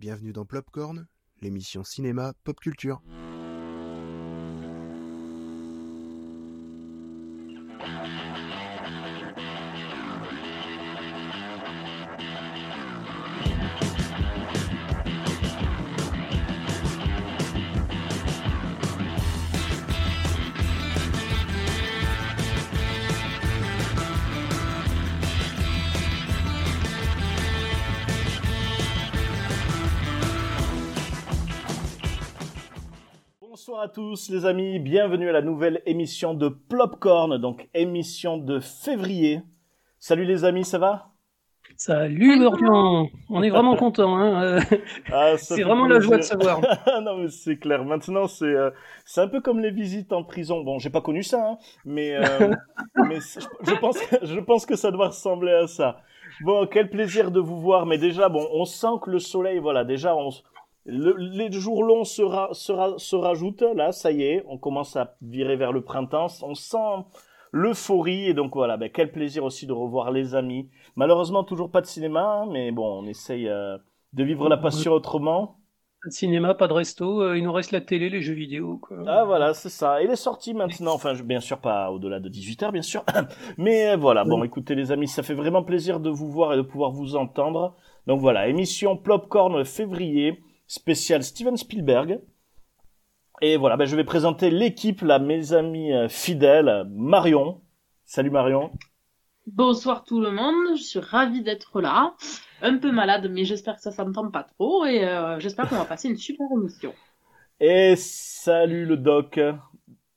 Bienvenue dans Plopcorn, l'émission cinéma pop culture. Tous les amis, bienvenue à la nouvelle émission de Plopcorn, donc émission de février. Salut les amis, ça va? Salut Lorient, on est vraiment content. Hein euh, Ah, c'est vraiment la joie de savoir. non mais c'est clair, maintenant c'est euh, c'est un peu comme les visites en prison. Bon, j'ai pas connu ça, hein, mais euh, mais je pense je pense que ça doit ressembler à ça. Bon, quel plaisir de vous voir, mais déjà bon, on sent que le soleil, voilà, déjà on le- les jours longs se, ra- se, ra- se rajoutent, là, ça y est, on commence à virer vers le printemps, on sent l'euphorie, et donc voilà, ben, quel plaisir aussi de revoir les amis. Malheureusement, toujours pas de cinéma, hein, mais bon, on essaye euh, de vivre la passion autrement. Pas de cinéma, pas de resto, euh, il nous reste la télé, les jeux vidéo. Quoi. Ah voilà, c'est ça. Et les sorties maintenant, enfin je- bien sûr pas au-delà de 18h bien sûr. Mais euh, voilà, bon écoutez les amis, ça fait vraiment plaisir de vous voir et de pouvoir vous entendre. Donc voilà, émission Plopcorn février, spécial Steven Spielberg. Et voilà, ben, je vais présenter l'équipe, là, mes amis euh, fidèles, Marion. Salut Marion. Bonsoir tout le monde, je suis ravie d'être là. Un peu malade, mais j'espère que ça s'entend pas trop et euh, j'espère qu'on va passer une super émission. Et salut le doc. Euh,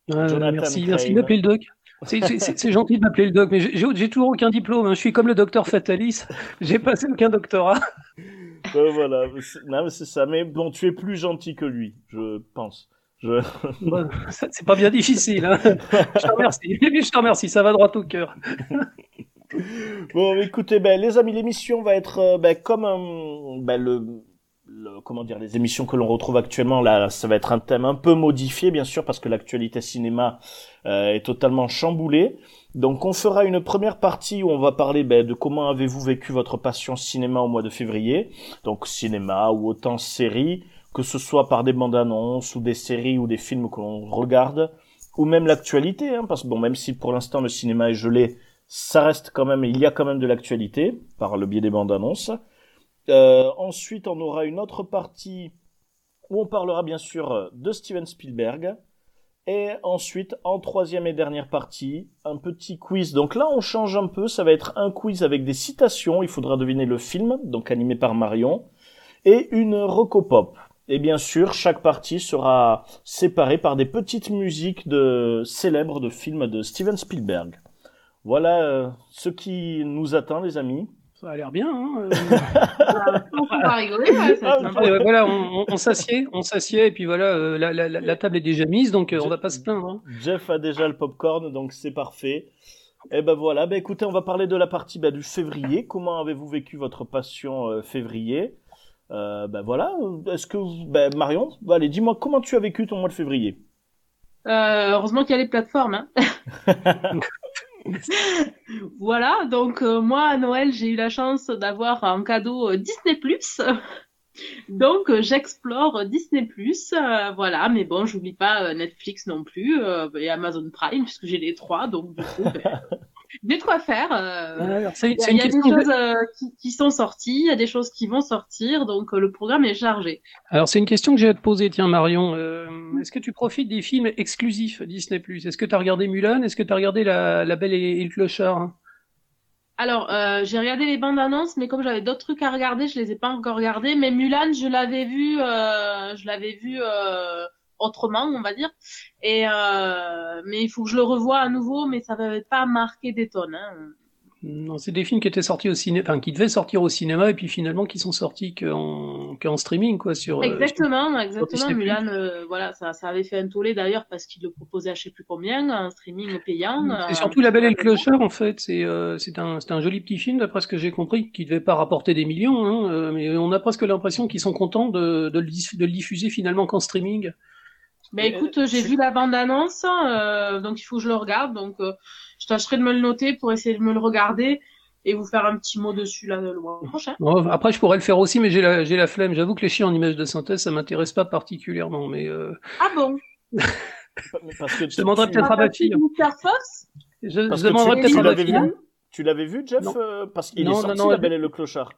Jonathan merci, Crane. merci de m'appeler le doc. C'est- gentil de m'appeler le doc, mais j'ai j'ai toujours aucun diplôme. hein. Je suis comme le docteur Fatalis, j'ai passé aucun doctorat. Euh, voilà, non, mais c'est ça. Mais bon, tu es plus gentil que lui, je pense. Je... Bon, C'est pas bien difficile. Hein. Je te remercie. Je te remercie, ça va droit au cœur. Bon, écoutez, ben, les amis, l'émission va être euh, ben, comme un- ben, le, comment dire, les émissions que l'on retrouve actuellement. Là, ça va être un thème un peu modifié, bien sûr, parce que l'actualité cinéma euh, est totalement chamboulée. Donc, on fera une première partie où on va parler ben, de comment avez-vous vécu votre passion cinéma au mois de février. Donc, cinéma ou autant séries, que ce soit par des bandes annonces ou des séries ou des films que l'on regarde, ou même l'actualité, hein, parce que bon, même si pour l'instant le cinéma est gelé, ça reste quand même, il y a quand même de l'actualité par le biais des bandes annonces. Euh, ensuite, on aura une autre partie où on parlera bien sûr de Steven Spielberg. Et ensuite, en troisième et dernière partie, un petit quiz. Donc là, on change un peu. Ça va être un quiz avec des citations. Il faudra deviner le film, donc animé par Marion, et une recopop. Et bien sûr, chaque partie sera séparée par des petites musiques de célèbres de films de Steven Spielberg. Voilà euh, ce qui nous attend, les amis. Ça a l'air bien. Hein euh. On peut pas rigoler, ouais, ça va être Ah, voilà, on, s'assied, on s'assied, et puis voilà, euh, la, la- la- la table est déjà mise, donc euh, on va pas se plaindre. hein. Jeff a déjà le popcorn, donc c'est parfait. Et ben voilà, ben écoutez, on va parler de la partie ben, du février. Comment avez-vous vécu votre passion euh, février? Euh, Ben voilà, est-ce que vous- ben Marion, allez, dis-moi comment tu as vécu ton mois de février? Euh, heureusement qu'il y a les plateformes. Hein. voilà, donc euh, moi à Noël j'ai eu la chance d'avoir en cadeau euh, Disney+. Donc euh, j'explore Disney+, voilà, mais bon, j'oublie pas Netflix non plus et Amazon Prime puisque j'ai les trois, donc du coup, ben, j'ai de quoi faire. euh, Alors, Il y a, des question. choses euh, qui, qui sont sorties, il y a des choses qui vont sortir, donc euh, le programme est chargé. Alors, c'est une question que j'ai à te poser, tiens, Marion. Euh, Est-ce que tu profites des films exclusifs Disney+. Est-ce que tu as regardé Mulan? Est-ce que tu as regardé la, la Belle et, et le Clochard? Alors, euh, j'ai regardé les bandes annonces, mais comme j'avais d'autres trucs à regarder, je les ai pas encore regardés. Mais Mulan, je l'avais vu, euh, je l'avais vu euh, autrement, on va dire. Et euh, mais il faut que je le revoie à nouveau, mais ça va pas marquer des tonnes. Hein. Non, c'est des films qui étaient sortis au cinéma, enfin, qui devaient sortir au cinéma, et puis finalement qui sont sortis qu'en qu'en streaming, quoi, sur. euh, Exactement, exactement. Mulan, euh, voilà, ça, ça avait fait un tollé d'ailleurs parce qu'il le proposait à je sais plus combien, un streaming payant. C'est surtout La Belle et le Clochard, en fait. C'est euh, c'est un, c'est un joli petit film, d'après ce que j'ai compris, qui devait pas rapporter des millions, hein, mais on a presque l'impression qu'ils sont contents de, de, le, dis- de le diffuser finalement qu'en streaming. Ben écoute, j'ai vu la bande-annonce, euh, donc il faut que je le regarde. Donc euh, je tâcherai de me le noter pour essayer de me le regarder. et vous faire un petit mot dessus là le mois prochain. Bon, après, je pourrais le faire aussi, mais j'ai la, j'ai la flemme. J'avoue que les chiens en images de synthèse, ça m'intéresse pas particulièrement. Mais euh, Ah bon? Mais Parce que je demanderai peut-être à ma fille. Fox? Je, je que demanderai tu- peut-être à ma l'avais fille. vu Tu l'avais vu, Jeff Non. Parce qu'il est Non, non, sorti, non, La elle- Belle et le Clochard.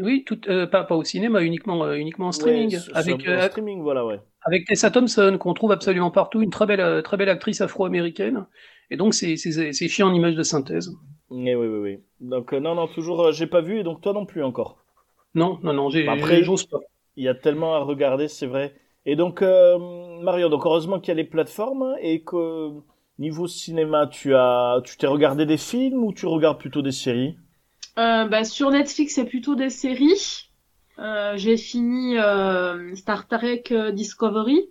Oui, tout, euh, pas, pas au cinéma, uniquement, euh, uniquement en streaming, Ouais, avec, euh, en streaming, voilà, ouais. avec Tessa Thompson, qu'on trouve absolument partout, une très belle, euh, très belle actrice afro-américaine. Et donc, c'est, chiant en images de synthèse. Eh oui, oui, oui. Donc, non, non, toujours, j'ai pas vu, et donc toi non plus encore. Non, non, non, j'ai, Bah, après- j'ose pas. Il y a tellement à regarder, c'est vrai. Et donc, euh, Mario, donc heureusement qu'il y a les plateformes, et que niveau cinéma, tu as, tu t'es regardé des films ou tu regardes plutôt des séries? Bah, sur Netflix, c'est plutôt des séries. Euh, j'ai fini euh, Star Trek euh, Discovery.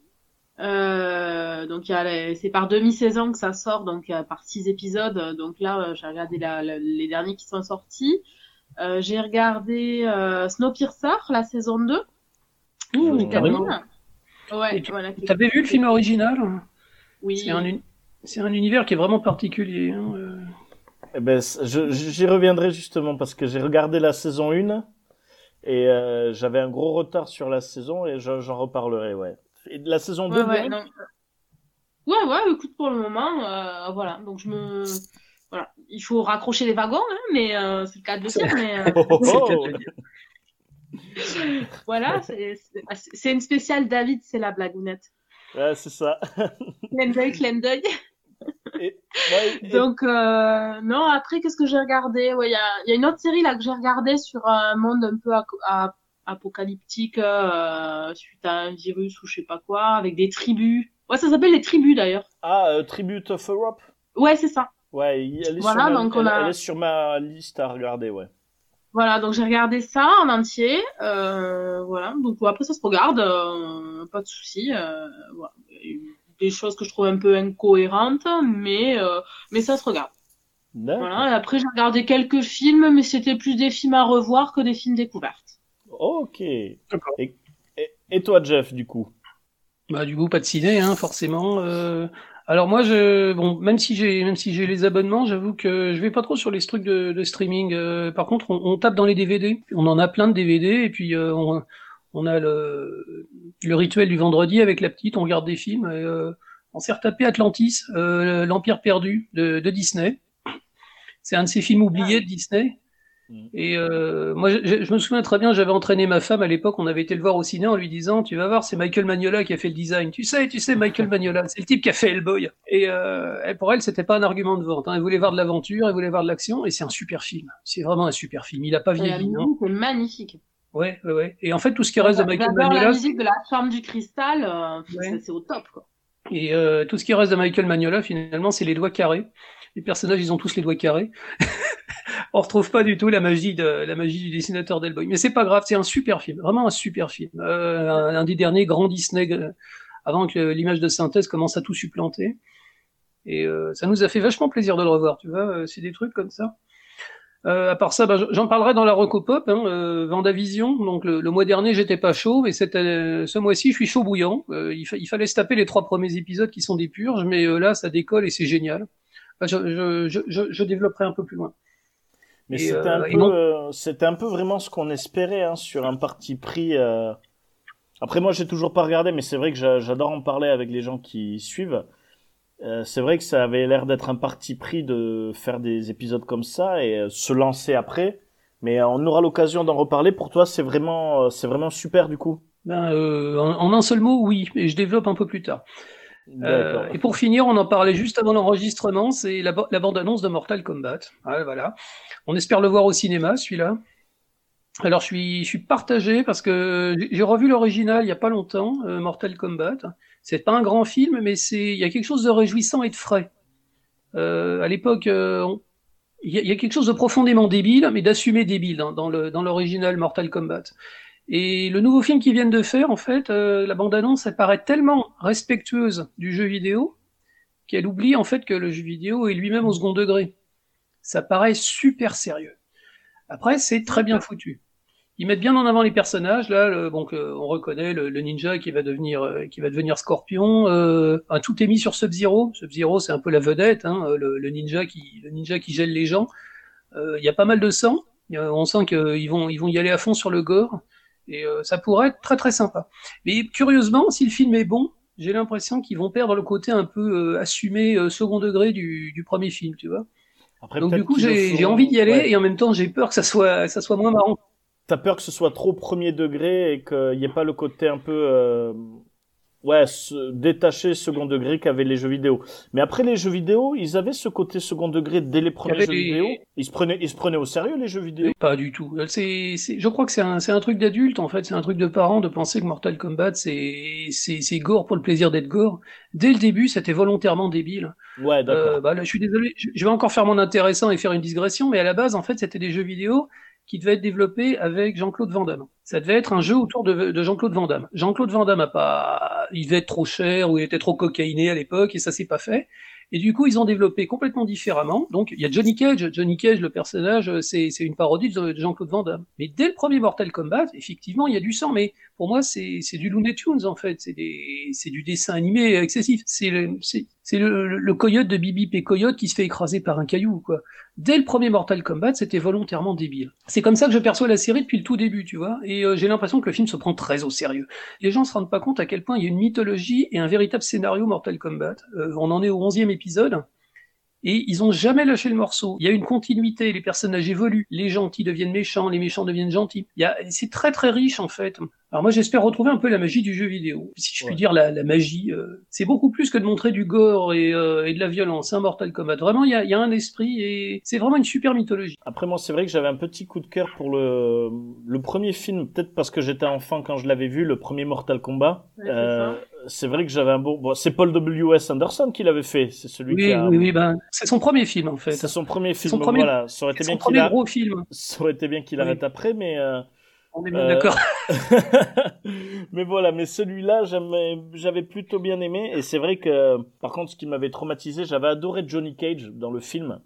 Euh, donc les- c'est par demi-saison que ça sort, donc par six épisodes. Donc là, euh, j'ai regardé la- la- les derniers qui sont sortis. Euh, j'ai regardé euh, Snowpiercer, la saison 2. Ouh. Ouais, tu- voilà. T'avais vu le film original? Oui. C'est un, univers qui est vraiment particulier. hein, euh. Eh ben, j'y reviendrai justement parce que j'ai regardé la saison 1 et euh, j'avais un gros retard sur la saison et je- j'en reparlerai, ouais. Et de la saison 2, Ouais, non. ouais, ouais, écoute, pour le moment, euh, voilà. Donc, je me. Voilà. Il faut raccrocher les wagons, hein, mais euh, c'est le cas de le dire, mais. euh, Oh, oh, oh. le voilà, c'est une spéciale David, c'est la blagounette. Ouais, c'est ça. Clin d'œil, clin d'œil. Et- ouais, et- Donc, euh, non, après, qu'est-ce que j'ai regardé? Ouais, il y a, y a une autre série là que j'ai regardée sur un monde un peu apocalyptique euh, suite à un virus ou je sais pas quoi, avec des tribus. Ouais, ça s'appelle les tribus d'ailleurs. Ah, euh, Tribute of Europe? Ouais, c'est ça. Ouais, elle est, Voilà, sur ma, donc on elle- a- elle est sur ma liste à regarder, ouais. Voilà, donc j'ai regardé ça en entier. Euh, voilà, donc après ça se regarde, euh, pas de souci. Euh, voilà. Des choses que je trouve un peu incohérentes, mais euh, mais ça se regarde. Voilà. Et après j'ai regardé quelques films, mais c'était plus des films à revoir que des films découvertes. Ok. D'accord. Et, et, et toi, Jeff, du coup? Bah, du coup, pas de ciné, hein, forcément. Euh, Alors moi, je, bon, même si j'ai, même si j'ai les abonnements, j'avoue que je vais pas trop sur les trucs de, de streaming. Euh, par contre, on, on tape dans les DVD. On en a plein de DVD et puis euh, on, on a le, le rituel du vendredi avec la petite. On regarde des films. Et, euh, on s'est retapé Atlantis, euh, l'Empire perdu de, de Disney. C'est un de ces films oubliés de Disney. Mhm. Et euh, moi, je, je me souviens très bien, j'avais entraîné ma femme à l'époque. On avait été le voir au ciné en lui disant, tu vas voir, c'est Michael Magnola qui a fait le design. Tu sais, tu sais, Michael Magnola, c'est le type qui a fait Hellboy. Et euh, elle, pour elle, c'était pas un argument de vente. Hein. Elle voulait voir de l'aventure, elle voulait voir de l'action, et c'est un super film. C'est vraiment un super film. Il a pas vieilli. hein. musique est magnifique. Ouais, ouais, ouais. Et en fait, tout ce qui reste de Michael la Magnola, musique de la du Cristal, euh, c'est- au top. Quoi. Et euh, tout ce qui reste de Michael Magnola, finalement, c'est les doigts carrés. Les personnages, ils ont tous les doigts carrés. On retrouve pas du tout la magie de la magie du dessinateur d'Hellboy. Mais c'est pas grave, c'est un super film, vraiment un super film. Euh, un, un des derniers grands Disney euh, avant que l'image de synthèse commence à tout supplanter. Et euh, ça nous a fait vachement plaisir de le revoir, tu vois. c'est des trucs comme ça. Euh, à part ça, bah, j'en parlerai dans la Recopop, hein, euh, Vendavision. Donc le, le mois dernier, j'étais pas chaud, mais cette, euh, ce mois-ci, je suis chaud bouillant. Euh, il, fa- il fallait se taper les trois premiers épisodes qui sont des purges, mais euh, là, ça décolle et c'est génial. Enfin, je, je, je, je, développerai un peu plus loin. Mais c'était un euh, un peu vraiment ce qu'on espérait hein, sur un parti pris. euh. Après, moi, j'ai toujours pas regardé, mais c'est vrai que j'a- j'adore en parler avec les gens qui suivent. Euh, c'est vrai que ça avait l'air d'être un parti pris de faire des épisodes comme ça et euh, se lancer après. Mais euh, on aura l'occasion d'en reparler. Pour toi, c'est vraiment, c'est vraiment super du coup. Ben, en, en un seul mot, oui, et je développe un peu plus tard. Et pour finir, on en parlait juste avant l'enregistrement, c'est la, la bande-annonce de Mortal Kombat. Ouais, voilà. On espère le voir au cinéma, celui-là. Alors, je suis, je suis partagé parce que j'ai- revu l'original il y a pas longtemps, Mortal Kombat. C'est pas un grand film, mais c'est, il y a quelque chose de réjouissant et de frais. Euh, à l'époque, euh, il y, a, quelque chose de profondément débile, mais d'assumé débile le, dans l'original Mortal Kombat. Et le nouveau film qu'ils viennent de faire, en fait, euh, la bande-annonce, elle paraît tellement respectueuse du jeu vidéo qu'elle oublie en fait que le jeu vidéo est lui-même au second degré. Ça paraît super sérieux. Après, c'est très bien foutu. Ils mettent bien en avant les personnages. Là, le, que on reconnaît le, le ninja qui va devenir, euh, qui va devenir Scorpion. Euh, un tout est mis sur Sub-Zero. Sub-Zero, c'est un peu la vedette, hein, le, le ninja qui, le ninja qui gèle les gens. Il y a pas mal de sang. on sent qu'ils vont, ils vont y aller à fond sur le gore. Et ça pourrait être très très sympa. Mais curieusement, si le film est bon, j'ai l'impression qu'ils vont perdre le côté un peu assumé second degré du, du, premier film, tu vois. Après, Donc du coup, j'ai envie d'y aller et en même temps, j'ai peur que ça soit, ça soit moins marrant. T'as peur que ce soit trop premier degré et qu'il n'y ait pas le côté un peu euh, ouais détaché second degré qu'avaient les jeux vidéo. Mais après les jeux vidéo, ils avaient ce côté second degré dès les premiers jeux vidéo. Ils se prenaient ils se prenaient au sérieux les jeux vidéo? Pas du tout. C'est je crois que c'est un c'est un truc d'adulte en fait. C'est un truc de parents de penser que Mortal Kombat c'est c'est c'est gore pour le plaisir d'être gore. Dès le début, c'était volontairement débile. Ouais, d'accord. Euh, bah, je suis désolé, je vais encore faire mon intéressant et faire une digression, mais à la base, en fait, c'était des jeux vidéo qui devait être développé avec Jean-Claude Van Damme. Ça devait être un jeu autour de, de Jean-Claude Van Damme. Jean-Claude Van Damme a pas, il devait être trop cher ou il était trop cocaïné à l'époque et ça s'est pas fait. Et du coup, ils ont développé complètement différemment. Donc, il y a Johnny Cage. Johnny Cage, le personnage, c'est une parodie de Jean-Claude Van Damme. Mais dès le premier Mortal Kombat, effectivement, il y a du sang. Mais pour moi, c'est du Looney Tunes, en fait. C'est du dessin animé excessif. C'est c'est le, le, coyote de Bibi et Coyote qui se fait écraser par un caillou, quoi. Dès le premier Mortal Kombat, c'était volontairement débile. C'est comme ça que je perçois la série depuis le tout début, tu vois. Et euh, j'ai l'impression que le film se prend très au sérieux. Les gens se rendent pas compte à quel point il y a une mythologie et un véritable scénario Mortal Kombat. Euh, on en est au onzième épisode. Et ils ont jamais lâché le morceau. Il y a une continuité, les personnages évoluent, les gentils deviennent méchants, les méchants deviennent gentils. C'est très très riche en fait. Alors moi j'espère retrouver un peu la magie du jeu vidéo. Si je puis dire la, la magie, euh, c'est beaucoup plus que de montrer du gore et, euh, et de la violence. Un Mortal Kombat, vraiment il y a, y a, un esprit et c'est vraiment une super mythologie. Après moi c'est vrai que j'avais un petit coup de cœur pour le, le premier film, peut-être parce que j'étais enfant quand je l'avais vu, le premier Mortal Kombat. Euh, c'est vrai que j'avais un beau. Bon, c'est Paul W. S. Anderson qui l'avait fait. C'est celui oui, qui a. Oui, oui, ben, c'est son premier film en fait. C'est son premier film. Son premier... Voilà, ça aurait été bien qu'il a... gros film. Ça aurait été bien qu'il arrête après, mais. Euh... On est bien euh... d'accord. mais voilà, mais celui-là, j'avais plutôt bien aimé. Et c'est vrai que, par contre, ce qui m'avait traumatisé, j'avais adoré Johnny Cage dans le film.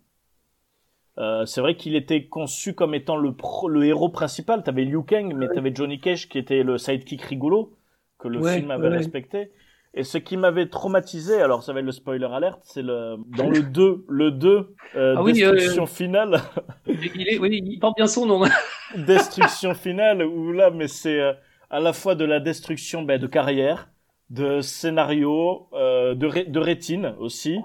Euh, c'est vrai qu'il était conçu comme étant le, pro, le héros principal. T'avais Liu Kang, mais t'avais Johnny Cage qui était le sidekick rigolo que le film avait respecté. Et ce qui m'avait traumatisé, alors ça va être le spoiler alert, c'est le dans le 2, le 2 euh, ah destruction finale. il est oui, il porte bien son nom. destruction finale où là mais c'est euh, à la fois de la destruction ben, de carrière, de scénario, euh, de de rétine aussi.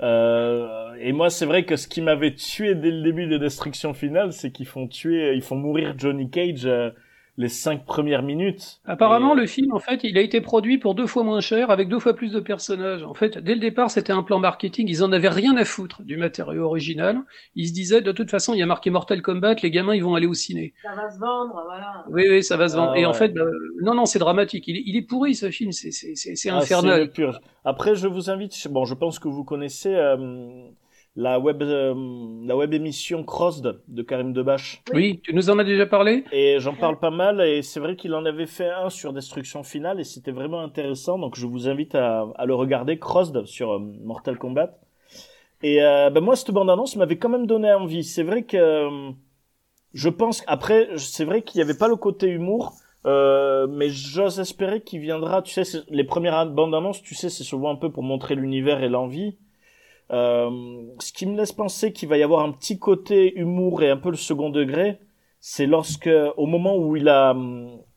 Euh, et moi, c'est vrai que ce qui m'avait tué dès le début de Destruction Finale, c'est qu'ils font tuer, ils font mourir Johnny Cage euh, les cinq premières minutes. Apparemment, le film, en fait, il a été produit pour deux fois moins cher, avec deux fois plus de personnages. En fait, dès le départ, c'était un plan marketing. Ils en avaient rien à foutre du matériau original. Ils se disaient, de toute façon, il y a marqué Mortal Kombat, les gamins, ils vont aller au ciné. Ça va se vendre, voilà. Oui, oui, ça va se vendre. Ah, Et en fait, bah, non, non, c'est dramatique. Il est, il est, pourri, ce film. C'est, c'est, c'est, ah, infernal. Après, je vous invite, bon, je pense que vous connaissez, euh, la web euh, la web émission Crossed de Karim Debache. Oui, tu nous en as déjà parlé Et j'en parle pas mal et c'est vrai qu'il en avait fait un sur Destruction Finale et c'était vraiment intéressant donc je vous invite à, à le regarder Crossed sur euh, Mortal Kombat. Et euh, ben moi cette bande annonce m'avait quand même donné envie. C'est vrai que euh, je pense après c'est vrai qu'il y avait pas le côté humour mais j'ose espérer qu'il viendra, tu sais, les premières bandes annonces, tu sais, c'est souvent un peu pour montrer l'univers et l'envie. Euh, ce qui me laisse penser qu'il va y avoir un petit côté humour et un peu le second degré, c'est lorsque, au moment où il a,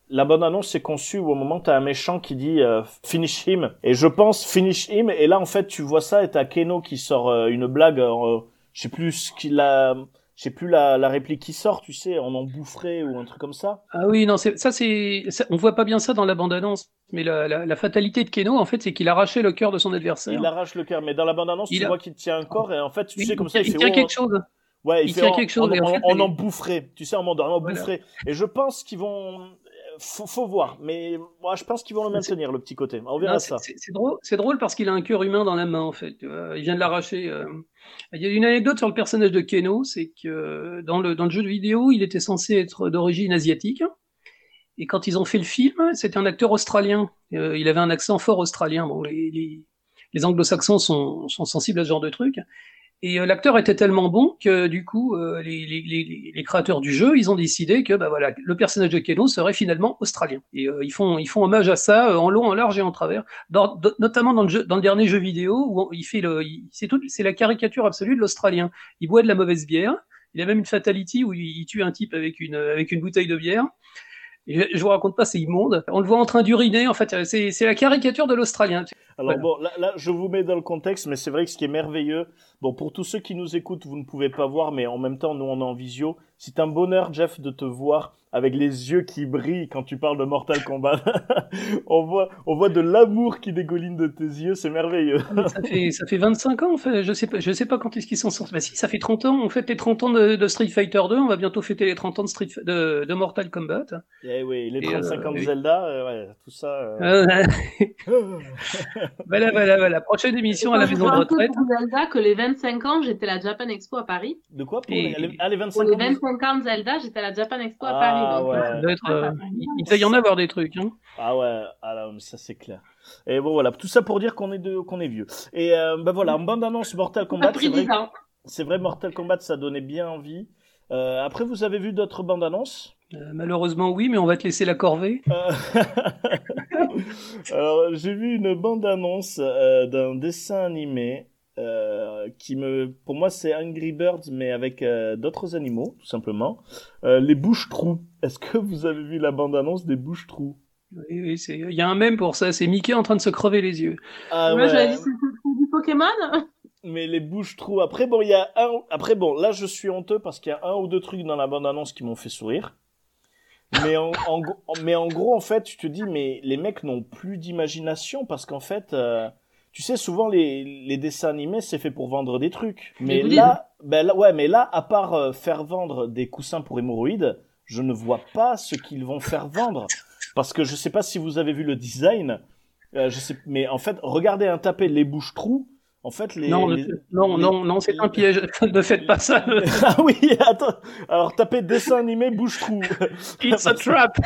la bonne annonce est conçue, au moment où t'as un méchant qui dit euh, finish him, et je pense finish him, et là en fait tu vois ça et t'as Keno qui sort euh, une blague, je sais plus ce qu'il a, je sais plus la, réplique qui sort, tu sais, en emboufferé ou un truc comme ça. Ah oui, non, ça c'est, on voit pas bien ça dans la bande-annonce, mais la, la, la, fatalité de Keno, en fait, c'est qu'il arrachait le cœur de son adversaire. Il arrache le cœur, mais dans la bande-annonce, tu vois qu'il tient un corps et en fait, tu sais comme ça, il, il fait tient quelque chose. Ouais, il, fait tient quelque chose. En, en, en, emboufferé, tu sais, en mandarin, en voilà. Et je pense qu'ils vont, faut, faut voir, mais moi je pense qu'ils vont le maintenir le petit côté. On verra non, ça. C'est drôle, drôle parce qu'il a un cœur humain dans la main en fait. Il vient de l'arracher. Euh... Il y a une anecdote sur le personnage de Keno, c'est que dans le dans le jeu de vidéo, il était censé être d'origine asiatique. Et quand ils ont fait le film, c'était un acteur australien. Euh, il avait un accent fort australien. Bon, les, les, les anglo-saxons sont, sont sensibles à ce genre de truc. Et euh, l'acteur était tellement bon que du coup, euh, les, les, créateurs du jeu, ils ont décidé que bah voilà, le personnage de Keno serait finalement australien. Et euh, ils font ils font hommage à ça euh, en long, en large et en travers, notamment dans le jeu, dans le dernier jeu vidéo où il fait le, c'est tout, c'est la caricature absolue de l'australien. Il boit de la mauvaise bière. Il a même une fatality où il, tue un type avec une, avec une bouteille de bière. Je, je vous raconte pas, c'est immonde. On le voit en train d'uriner. En fait, c'est la caricature de l'Australien. Alors bon, là, là, je vous mets dans le contexte, mais c'est vrai que ce qui est merveilleux, bon, pour tous ceux qui nous écoutent, vous ne pouvez pas voir, mais en même temps, nous, on est en visio. C'est un bonheur, Jeff, de te voir avec les yeux qui brillent quand tu parles de Mortal Kombat. on voit, on voit de l'amour qui dégouline de tes yeux, c'est merveilleux. ça fait, ça fait 25 ans, en fait. Je sais pas, je sais pas quand est-ce qu'ils sont sortis. Bah si, ça fait 30 ans. On fête les 30 ans de, Street Fighter 2. On va bientôt fêter les 30 ans de Street, de, de Mortal Kombat. Eh oui, les 35 ans de Zelda, euh, ouais, tout ça. Euh... voilà, voilà, voilà. Prochaine émission à la maison de retraite. Zelda que les 25 ans, j'étais à la Japan Expo à Paris. De quoi pour les, ah, les 25 pour les 25 ans? de Zelda, j'étais à la Japan Expo à Paris. Ah, ouais. Euh, doit être, euh, il doit y en avoir des trucs. Hein. Ah ouais, alors, ah ça c'est clair. Et bon voilà, tout ça pour dire qu'on est de, qu'on est vieux. Et euh, ben voilà, en bande annonce Mortal Kombat, c'est vrai, c'est vrai Mortal Kombat, ça donnait bien envie. Euh, après, vous avez vu d'autres bandes annonces euh, Malheureusement oui, mais on va te laisser la corvée. Euh, alors j'ai vu une bande annonce d'un dessin animé euh, qui me, pour moi, c'est Angry Birds, mais avec euh, d'autres animaux, tout simplement. Euh, les bouches-trous. Est-ce que vous avez vu la bande-annonce des bouches-trous? Oui, oui, c'est. Il y a un même pour ça. C'est Mickey en train de se crever les yeux. Ah, Moi, j'avais dit c'est du Pokémon. Mais les bouches-trous. Après, bon, il y a un. Après, bon, là, je suis honteux parce qu'il y a un ou deux trucs dans la bande-annonce qui m'ont fait sourire. Mais en, en, mais en gros, en fait, tu te dis, mais les mecs n'ont plus d'imagination parce qu'en fait, tu sais, souvent les, les dessins animés, c'est fait pour vendre des trucs. Mais là, ben là, ouais, mais là, à part euh, faire vendre des coussins pour hémorroïdes, je ne vois pas ce qu'ils vont faire vendre. Parce que je sais pas si vous avez vu le design. Euh, je sais, mais en fait, regardez un tapé les bouches trous. En fait, les. Non, non, non, non, c'est un piège. ne faites pas ça. ah oui, attends. Alors, tapez dessin animé bouche-trou. It's a trap.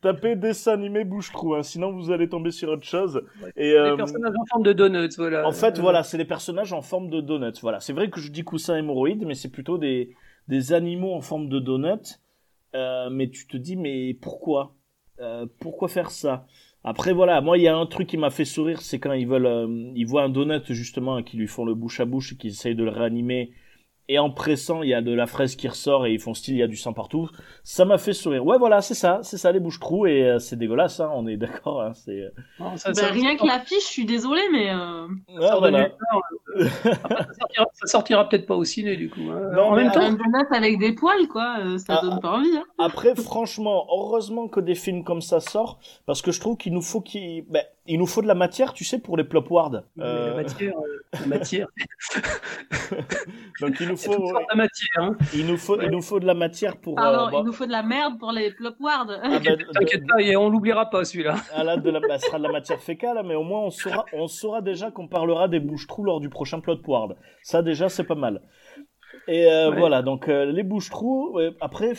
tapez dessin animé bouche-trou, hein, sinon vous allez tomber sur autre chose. Et, euh... Les personnages en forme de donuts, voilà. En fait, voilà, c'est des personnages en forme de donuts. Voilà, c'est vrai que je dis coussin hémorroïde, mais c'est plutôt des, des animaux en forme de donuts. Euh, mais tu te dis, mais pourquoi? Euh, Pourquoi faire ça? Après voilà, moi il y a un truc qui m'a fait sourire, c'est quand ils veulent, euh, ils voient un donut justement qui lui font le bouche à bouche et qui essayent de le réanimer et en pressant, il y a de la fraise qui ressort et ils font style, il y a du sang partout. Ça m'a fait sourire. Ouais, voilà, c'est ça, c'est ça les bouches trous et euh, c'est dégueulasse, hein, on est d'accord. Hein, c'est. Euh. bah, rien que l'affiche, je suis désolé, mais. Euh... ça, voilà. ça, sortira, sortira peut-être pas au ciné du coup. Hein. Non, en même temps, un donut avec des poils, quoi, ça ah, donne pas envie. Hein. Après, franchement, heureusement que des films comme ça sortent, parce que je trouve qu'il nous faut qu'il, ben, il nous faut de la matière, tu sais, pour les plop ward. Euh... La matière, la matière. Donc il nous faut de matière. Hein. Il nous faut, il nous faut de la matière pour. Euh, il nous faut de la merde pour les plop ward. Ah bah, T'inquiète pas, et on l'oubliera pas celui-là. Ah là, de la, bah, ce sera de la matière fécale, mais au moins on saura, on saura déjà qu'on parlera des bouches trous lors du prochain plot ward. Ça déjà, c'est pas mal. Et euh, voilà, donc euh, les bouches-trous. après,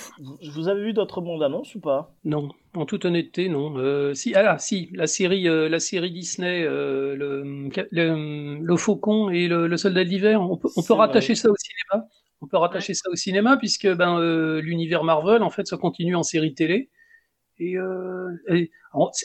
vous avez vu d'autres bandes annonces ou pas? Non, en toute honnêteté, non. Euh, si, ah si, la série, la série Disney, le, le, Faucon et le, Soldat d'hiver, on peut, on peut rattacher ça au cinéma. On peut rattacher ça au cinéma puisque ben l'univers Marvel en fait se continue en série télé. Et,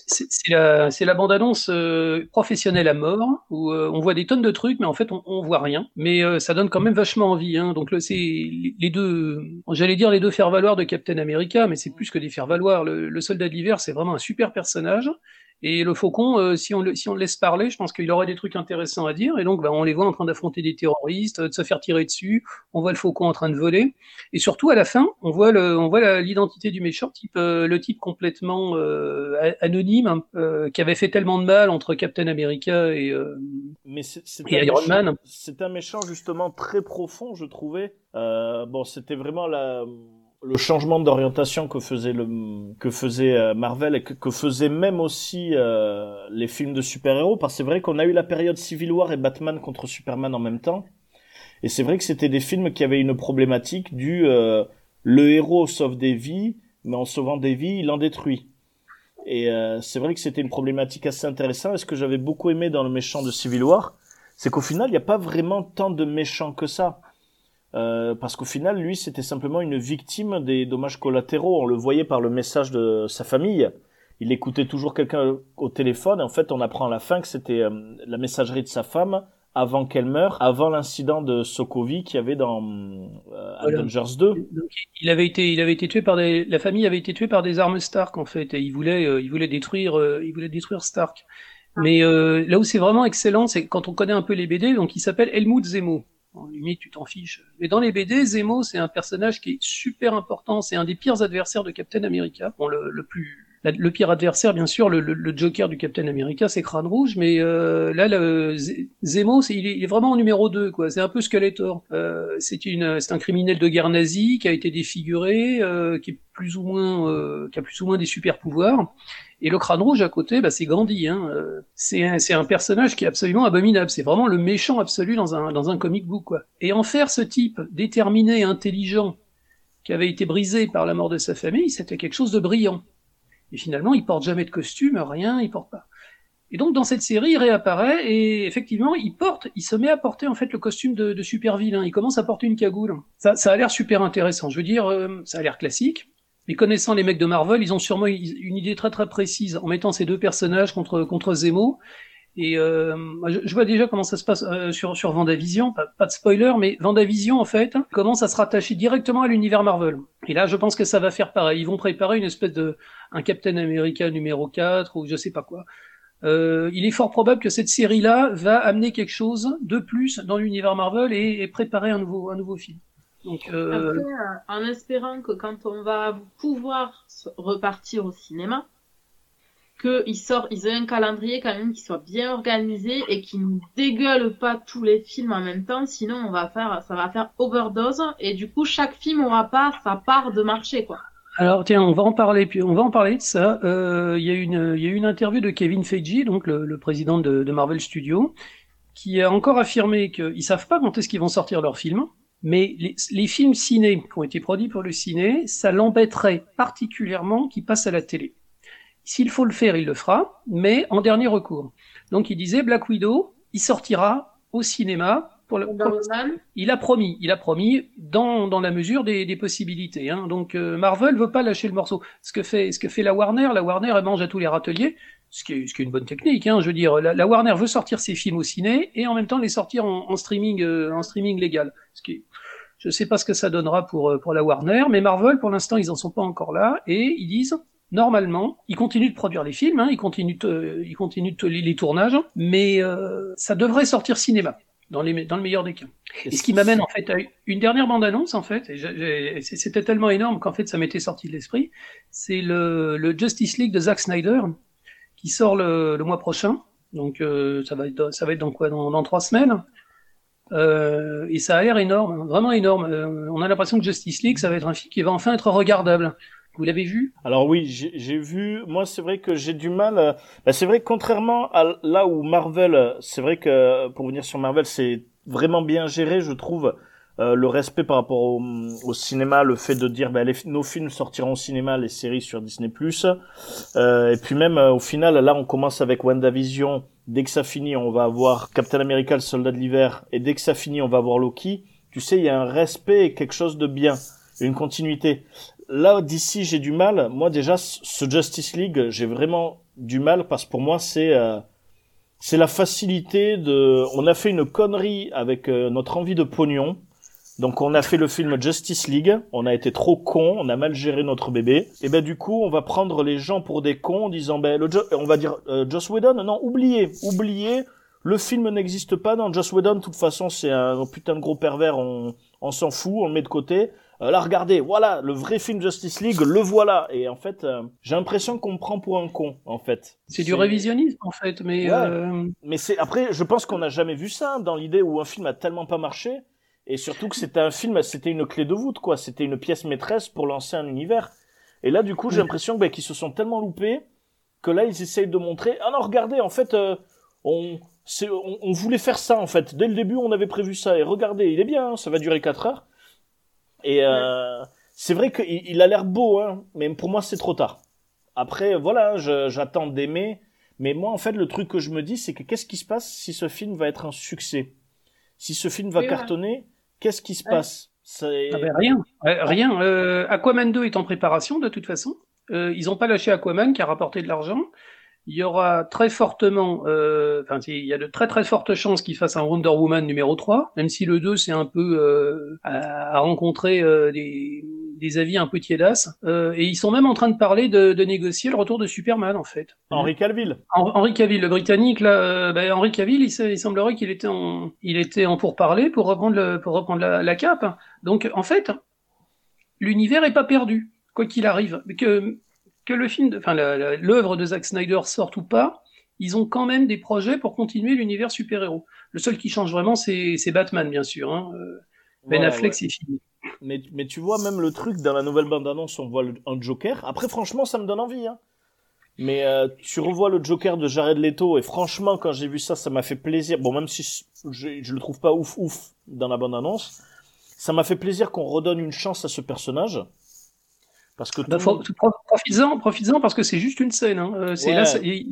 c'est la, bande-annonce euh, professionnelle à mort, où euh, on voit des tonnes de trucs, mais en fait on, on voit rien. Mais euh, ça donne quand même vachement envie. Hein. Donc c'est les deux, j'allais dire les deux faire-valoir de Captain America, mais c'est plus que des faire-valoir. Le, le, soldat de l'hiver, c'est vraiment un super personnage. Et le faucon, euh, si, on le, si on le laisse parler, je pense qu'il aurait des trucs intéressants à dire. Et donc, bah, on les voit en train d'affronter des terroristes, de se faire tirer dessus. On voit le faucon en train de voler. Et surtout, à la fin, on voit le, on voit l'identité du méchant, type euh, le type complètement euh, anonyme, hein, qui avait fait tellement de mal entre Captain America et, Mais et Iron Man. C'est un méchant justement très profond, je trouvais. bon, c'était vraiment la le changement d'orientation que faisait le que faisait euh, Marvel et que, que faisait même aussi euh, les films de super-héros parce que c'est vrai qu'on a eu la période Civil War et Batman contre Superman en même temps. Et c'est vrai que c'était des films qui avaient une problématique du euh, le héros sauve des vies mais en sauvant des vies il en détruit. Et c'est vrai que c'était une problématique assez intéressante. Et ce que j'avais beaucoup aimé dans le méchant de Civil War c'est qu'au final il n'y a pas vraiment tant de méchants que ça euh, parce qu'au final, lui, c'était simplement une victime des dommages collatéraux. On le voyait par le message de sa famille. Il écoutait toujours quelqu'un au téléphone. Et en fait, on apprend à la fin que c'était euh, la messagerie de sa femme avant qu'elle meure, avant l'incident de Sokovie qu'il y avait dans euh, Avengers 2. Donc, il avait été, il avait été tué par des, la famille avait été tuée par des armes Stark en fait, et il voulait, euh, il voulait détruire, euh, il voulait détruire Stark. Mais euh, là où c'est vraiment excellent, c'est quand on connaît un peu les BD, donc il s'appelle Helmut Zemo. En limite, tu t'en fiches. Mais dans les BD, Zemo, c'est un personnage qui est super important. C'est un des pires adversaires de Captain America. Bon, le, le plus le pire adversaire, bien sûr, le, le, Joker du Captain America, c'est Crâne Rouge, mais euh, là, le, Zemo, c'est, il, est, vraiment en numéro 2, quoi. C'est un peu Skeletor. Euh, c'est c'est un criminel de guerre nazi qui a été défiguré, euh, qui est plus ou moins, euh, qui a plus ou moins des super pouvoirs. Et le Crâne Rouge à côté, bah, c'est Gandhi. Hein. Euh, c'est un, un personnage qui est absolument abominable. C'est vraiment le méchant absolu dans un, dans un comic book, quoi. Et en faire ce type déterminé, intelligent, qui avait été brisé par la mort de sa famille, c'était quelque chose de brillant. Et finalement, il porte jamais de costume, rien, il porte pas. Et donc dans cette série, il réapparaît et effectivement, il porte, il se met à porter en fait le costume de, de super vilain. Il commence à porter une cagoule. Ça, a l'air super intéressant. Je veux dire, euh, ça a l'air classique. Mais connaissant les mecs de Marvel, ils ont sûrement une idée très très précise en mettant ces deux personnages contre contre Zemo. Et euh, je, vois déjà comment ça se passe euh, sur sur Vendavision, pas, pas de spoiler, mais Vendavision en fait commence à se rattacher directement à l'univers Marvel. Et là, je pense que ça va faire pareil. Ils vont préparer une espèce de un Captain America numéro 4 ou je sais pas quoi. Euh, il est fort probable que cette série-là va amener quelque chose de plus dans l'univers Marvel et, préparer un nouveau un nouveau film. Donc, euh... Euh, en espérant que quand on va pouvoir repartir au cinéma, qu'ils ils aient un calendrier quand même qui soit bien organisé et qui ne dégueule pas tous les films en même temps, sinon on va faire, ça va faire overdose et du coup chaque film aura pas sa part de marché quoi. Alors tiens, on va en parler, on va en parler de ça. Euh, il y a une, il y a une interview de Kevin Feige, donc le, le président de, de, Marvel Studios, qui a encore affirmé qu'ils savent pas quand est-ce qu'ils vont sortir leurs films, mais les, les, films ciné qui ont été produits pour le ciné, ça l'embêterait particulièrement qu'ils passent à la télé. S'il faut le faire, il le fera, mais en dernier recours. Donc il disait Black Widow, il sortira au cinéma. Pour le, pour il a promis, il a promis dans, dans la mesure des, des possibilités. Hein. Donc euh, Marvel veut pas lâcher le morceau. Ce que fait ce que fait la Warner, la Warner elle mange à tous les râteliers, ce qui est, ce qui est une bonne technique. Hein. Je veux dire, la, la, Warner veut sortir ses films au ciné et en même temps les sortir en, en streaming euh, en streaming légal. Ce qui est, je sais pas ce que ça donnera pour euh, pour la Warner, mais Marvel pour l'instant ils en sont pas encore là et ils disent normalement, ils continuent de produire les films, hein, ils continuent, de, ils continuent de, les, les, tournages, mais euh, ça devrait sortir cinéma. Dans, les, dans le meilleur des cas. Et ce qui m'amène en fait à une dernière bande-annonce en fait, c'était tellement énorme qu'en fait ça m'était sorti de l'esprit, c'est le, le, Justice League de Zack Snyder qui sort le, le mois prochain, donc euh, ça va être ça va être dans quoi? Dans, dans trois semaines. Euh, et ça a l'air énorme, vraiment énorme. Euh, on a l'impression que Justice League, ça va être un film qui va enfin être regardable. Vous l'avez vu? Alors oui, j'ai vu. Moi, c'est vrai que j'ai du mal. Bah, c'est vrai que contrairement à là où Marvel, c'est vrai que pour venir sur Marvel, c'est vraiment bien géré, je trouve. Euh, le respect par rapport au, au, cinéma, le fait de dire les, nos films sortiront au cinéma, les séries sur Disney+. Euh, et puis même euh, au final, là on commence avec WandaVision. Dès que ça finit, on va avoir Captain America, le soldat de l'hiver. Et dès que ça finit, on va avoir Loki. Tu sais, il y a un respect et quelque chose de bien, une continuité là d'ici j'ai du mal. Moi déjà ce Justice League j'ai vraiment du mal parce que pour moi c'est euh, c'est la facilité de. On a fait une connerie avec euh, notre envie de pognon. Donc on a fait le film Justice League, on a été trop con, on a mal géré notre bébé. Et ben du coup on va prendre les gens pour des cons en disant ben le on va dire euh, Joss Whedon, non oubliez, oubliez, le film n'existe pas dans Joss Whedon, de toute façon c'est un putain de gros pervers, on, on s'en fout, on le met de côté. Euh, là regardez, voilà, le vrai film Justice League, le voilà. Et en fait, euh, j'ai l'impression qu'on me prend pour un con, en fait. C'est du révisionnisme, en fait, mais... Euh... Mais c'est après, je pense qu'on n'a jamais vu ça, dans l'idée où un film a tellement pas marché, et surtout que c'était un film, c'était une clé de voûte, quoi. C'était une pièce maîtresse pour lancer un univers. Et là, du coup, j'ai l'impression bah, qu'ils se sont tellement loupés que là, ils essayent de montrer, ah non, regardez, en fait, euh, on, on, on, voulait faire ça, en fait. Dès le début, on avait prévu ça. Et regardez, il est bien, hein, ça va durer 4 heures. Et euh, c'est vrai qu'il il a l'air beau, hein, mais pour moi c'est trop tard. Après, voilà, j'attends d'aimer. Mais moi, en fait, le truc que je me dis, c'est que qu'est-ce qui se passe si ce film va être un succès? Si ce film va oui, cartonner, qu'est-ce qui se passe? Ah ben Rien. Euh, rien. Euh, Aquaman 2 est en préparation, de toute façon. Euh, ils n'ont pas lâché Aquaman qui a rapporté de l'argent. Il y aura très fortement, euh, enfin, il y a de très très fortes chances qu'il fasse un Wonder Woman numéro 3, même si le 2 c'est un peu euh, à, rencontrer euh, des, des, avis un peu tiédasses. Euh, et ils sont même en train de parler de, de, négocier le retour de Superman en fait. Henri Cavill. Henri Cavill, le Britannique là, euh, ben, Henri Cavill, il, il semblerait qu'il était en, il était en pourparler pour reprendre le, pour reprendre la, la cape. Donc en fait, l'univers est pas perdu quoi qu'il arrive. Que que le film, enfin l'œuvre de Zack Snyder sorte ou pas, ils ont quand même des projets pour continuer l'univers super-héros. Le seul qui change vraiment, c'est Batman, bien sûr. Hein. Euh, ben Affleck, c'est fini. Mais, mais tu vois, même le truc, dans la nouvelle bande-annonce, on voit un Joker. Après, franchement, ça me donne envie. Hein. Mais euh, tu revois le Joker de Jared Leto, et franchement, quand j'ai vu ça, ça m'a fait plaisir. Bon, même si je, je le trouve pas ouf ouf dans la bande-annonce, ça m'a fait plaisir qu'on redonne une chance à ce personnage. Parce que bah, profites-en, profites-en parce que c'est juste une scène. Hein. Euh, c'est là,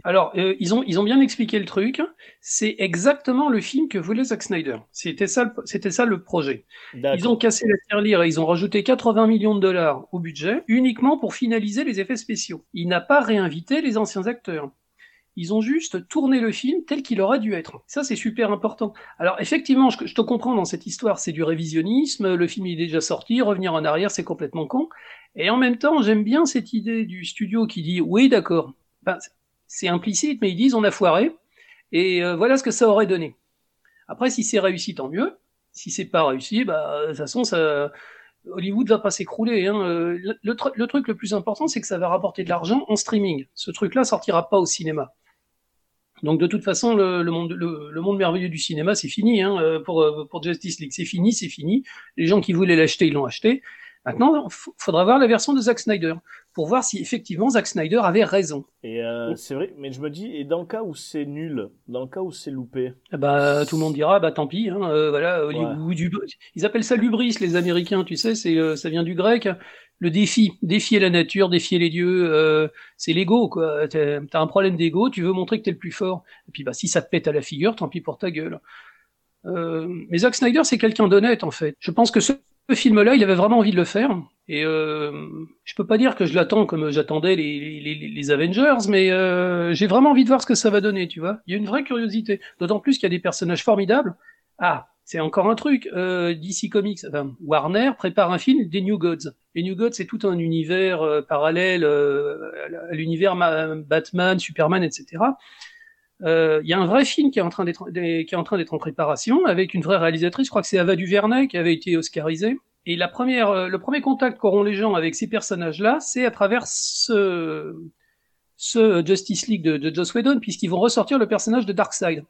alors euh, ils ont ils ont bien expliqué le truc. C'est exactement le film que voulait Zack Snyder. C'était ça, c'était ça le projet. Ils ont cassé la tirelire et ils ont rajouté 80 millions de dollars au budget uniquement pour finaliser les effets spéciaux. Il n'a pas réinvité les anciens acteurs. Ils ont juste tourné le film tel qu'il aurait dû être. Ça, c'est super important. Alors, effectivement, je, je, te comprends dans cette histoire, c'est du révisionnisme. Le film est déjà sorti, revenir en arrière, c'est complètement con. Et en même temps, j'aime bien cette idée du studio qui dit oui, d'accord. Ben, c'est implicite, mais ils disent on a foiré. Et euh, voilà ce que ça aurait donné. Après, si c'est réussi, tant mieux. Si c'est pas réussi, bah, de toute façon, ça, Hollywood va pas s'écrouler. Hein. Euh, le, le, truc le plus important, c'est que ça va rapporter de l'argent en streaming. Ce truc-là sortira pas au cinéma. Donc de toute façon, le, monde, le, monde merveilleux du cinéma, c'est fini hein, euh, pour, pour Justice League. C'est fini, c'est fini. Les gens qui voulaient l'acheter, ils l'ont acheté. Maintenant, il faudra voir la version de Zack Snyder pour voir si effectivement Zack Snyder avait raison. Et euh, c'est vrai, mais je me dis, et dans le cas où c'est nul, dans le cas où c'est loupé, bah tout le monde dira, bah tant pis, hein, euh, voilà, ils appellent ça l'ubris les Américains, tu sais, c'est euh, ça vient du grec. Le défi, défier la nature, défier les dieux, euh, c'est l'ego quoi. T'as as un problème d'ego, tu veux montrer que t'es le plus fort. Et puis bah si ça te pète à la figure, tant pis pour ta gueule. Euh, mais Zack Snyder, c'est quelqu'un d'honnête en fait. Je pense que ce ce film-là, il avait vraiment envie de le faire. Et euh, je peux pas dire que je l'attends comme j'attendais les, Avengers, mais euh, j'ai vraiment envie de voir ce que ça va donner, tu vois. Il y a une vraie curiosité. D'autant plus qu'il y a des personnages formidables. Ah, c'est encore un truc. Euh, DC Comics, enfin, Warner prépare un film des New Gods. Les New Gods, c'est tout un univers euh, parallèle euh, à l'univers Batman, Superman, etc. Euh, il y a un vrai film qui est en train d'être qui est en train d'être en préparation avec une vraie réalisatrice. Je crois que c'est Ava DuVernay qui avait été oscarisée. Et la première, euh, le premier contact qu'auront les gens avec ces personnages-là, c'est à travers ce, ce Justice League de, de Joss Whedon, puisqu'ils vont ressortir le personnage de Darkseid.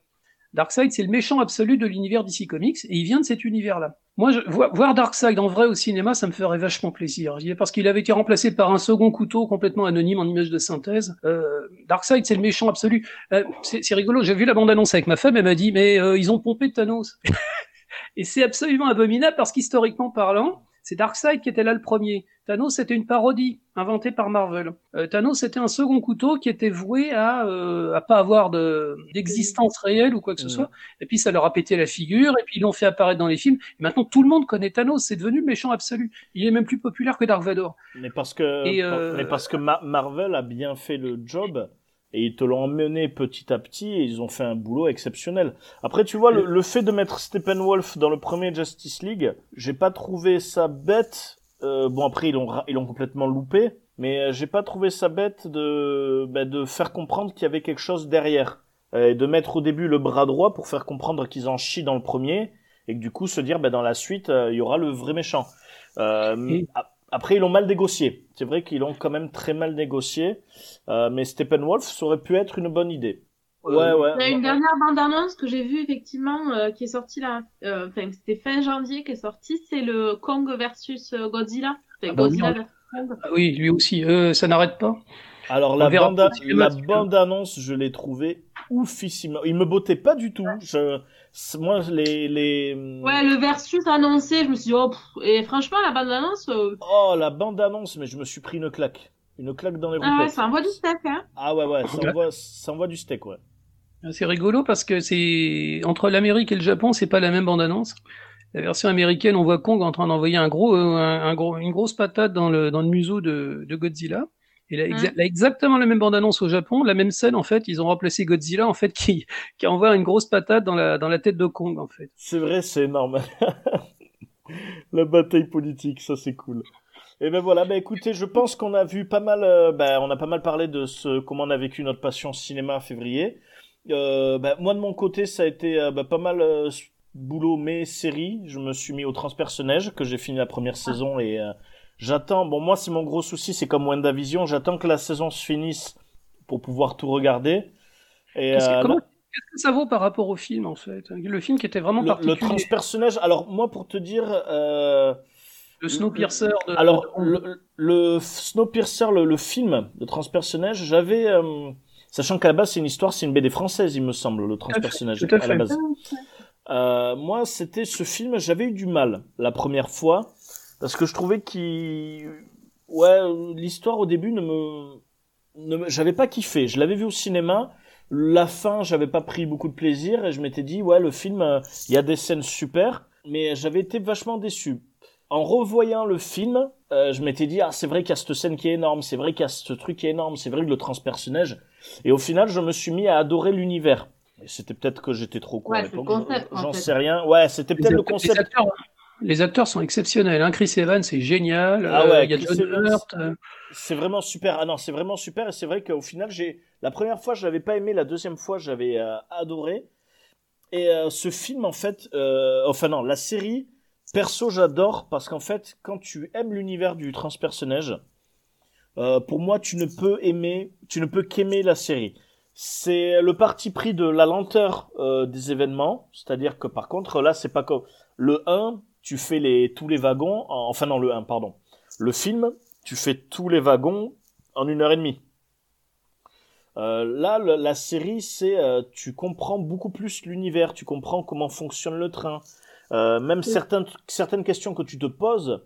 Darkseid, c'est le méchant absolu de l'univers DC Comics, et il vient de cet univers-là. Moi, je, voir Darkseid en vrai au cinéma, ça me ferait vachement plaisir. Parce qu'il avait été remplacé par un second couteau complètement anonyme en image de synthèse. Euh, Darkseid, c'est le méchant absolu. Euh, c'est rigolo, j'ai vu la bande-annonce avec ma femme, elle m'a dit, mais euh, ils ont pompé Thanos. et c'est absolument abominable parce qu'historiquement parlant, c'est Darkseid qui était là le premier. Thanos, c'était une parodie inventée par Marvel. Euh, Thanos, c'était un second couteau qui était voué à euh, à pas avoir de d'existence réelle ou quoi que ce soit. Et puis ça leur a pété la figure. Et puis ils l'ont fait apparaître dans les films. Et maintenant tout le monde connaît Thanos. C'est devenu le méchant absolu. Il est même plus populaire que Dark Vador. Mais parce que euh, mais parce que Marvel a bien fait le job et ils te l'ont emmené petit à petit et ils ont fait un boulot exceptionnel. Après, tu vois, le, fait de mettre Steppenwolf dans le premier Justice League, j'ai pas trouvé ça bête. Euh, bon, après, ils l'ont ils l'ont complètement loupé, mais euh, j'ai pas trouvé ça bête de bah, de faire comprendre qu'il y avait quelque chose derrière euh, et de mettre au début le bras droit pour faire comprendre qu'ils en chient dans le premier et que du coup se dire bah, dans la suite il y aura le vrai méchant. Après, ils l'ont mal négocié. C'est vrai qu'ils l'ont quand même très mal négocié. Euh, mais Steppenwolf, ça aurait pu être une bonne idée. Ouais, ouais. Il y a une dernière bande-annonce que j'ai vue, effectivement, euh, qui est sortie là. Euh, enfin, c'était fin janvier qui est sortie. C'est le Kong versus euh, Godzilla. Ah bah Godzilla oui, ah oui, lui aussi. Euh, ça n'arrête pas. Alors, la bande-annonce, je l'ai trouvée oufissime. Il me bottait pas du tout. Je, moi, les, les. Ouais, le versus annoncé, je me suis dit, oh, et franchement, la bande-annonce. Euh, oh, la bande-annonce, mais je me suis pris une claque. Une claque dans les roues. Ah ouais, ça envoie du steak, hein. Ah ouais, ouais, ça envoie, ça envoie du steak, ouais. C'est rigolo parce que c'est entre l'Amérique et le Japon, c'est pas la même bande-annonce. La version américaine, on voit Kong en train d'envoyer un gros, un, gros, une grosse patate dans le dans le museau de, de Godzilla. Il a, exa- a exactement la même bande-annonce au Japon, la même scène en fait. Ils ont remplacé Godzilla en fait qui, qui envoie une grosse patate dans la, dans la tête de Kong en fait. C'est vrai, c'est énorme. la bataille politique, ça c'est cool. Et ben voilà, ben écoutez, je pense qu'on a vu pas mal, euh, ben on a pas mal parlé de ce comment on a vécu notre passion cinéma en février. Euh, ben, moi de mon côté, ça a été euh, ben, pas mal euh, boulot mais série. Je me suis mis au transpersonnage que j'ai fini la première saison et euh, j'attends. Bon moi c'est mon gros souci, c'est comme WandaVision, j'attends que la saison se finisse pour pouvoir tout regarder. Et Qu'est-ce que, euh, comment- qu'est-ce que ça vaut par rapport au film en fait? Le film qui était vraiment le, le particulier. transpersonnage. Alors moi pour te dire. Euh, Le Snowpiercer de. Alors, le, le Snowpiercer, le, le film de transpersonnage, j'avais, euh, sachant qu'à la base c'est une histoire, c'est une BD française, il me semble, le transpersonnage tout à la fait. base. Euh, moi, c'était ce film, j'avais eu du mal la première fois parce que je trouvais qu'il, ouais, l'histoire au début ne me, ne me- j'avais pas kiffé. Je l'avais vu au cinéma. La fin, j'avais pas pris beaucoup de plaisir et je m'étais dit, ouais, le film, euh, il y a des scènes super, mais j'avais été vachement déçu. En revoyant le film, euh, je m'étais dit, ah, c'est vrai qu'il y a cette scène qui est énorme, c'est vrai qu'il y a ce truc qui est énorme, c'est vrai que le transpersonnage. Et au final, je me suis mis à adorer l'univers. Et c'était peut-être que j'étais trop con Ouais, à l'époque, j'en- sais rien. Ouais, c'était peut-être le concept. les acteurs, les acteurs sont exceptionnels. Hein. Chris Evans, c'est génial. Ah Euh, ouais, il y a Chris John. Hurt. euh, C'est vraiment super. Ah non, c'est vraiment super. Et c'est vrai qu'au final, j'ai la première fois, je l'avais pas aimé. La deuxième fois, j'avais euh, adoré. Et euh, ce film, en fait, euh, enfin non, la série, perso, j'adore parce qu'en fait, quand tu aimes l'univers du transpersonnage, euh, pour moi, tu ne peux aimer, tu ne peux qu'aimer la série. C'est le parti pris de la lenteur euh, des événements, c'est-à-dire que par contre, là, c'est pas comme le 1, tu fais les tous les wagons, en- enfin non, le 1, pardon. Le film, tu fais tous les wagons en une heure et demie. Euh, là, le- la série, c'est euh, tu comprends beaucoup plus l'univers, tu comprends comment fonctionne le train. Euh, même certaines certaines questions que tu te poses,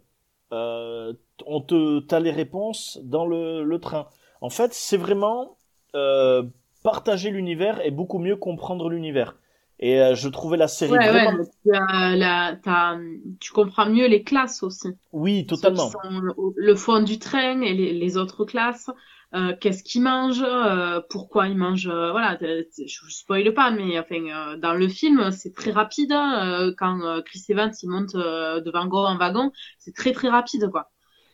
euh, on te t'as les réponses dans le, le train. En fait, c'est vraiment euh, partager l'univers et beaucoup mieux comprendre l'univers. Et euh, je trouvais la série Ouais, vraiment. ouais, tu, la- comprends mieux les classes aussi. Oui, totalement. sont le, fond du train et les, les autres classes. Euh, Qu'est-ce qu'ils mangent euh, Pourquoi ils mangent euh, Voilà, je spoil pas, mais enfin, euh, dans le film, c'est très rapide. hein, euh, quand euh, Chris Evans il monte euh, de wagon en wagon, c'est très très rapide, quoi.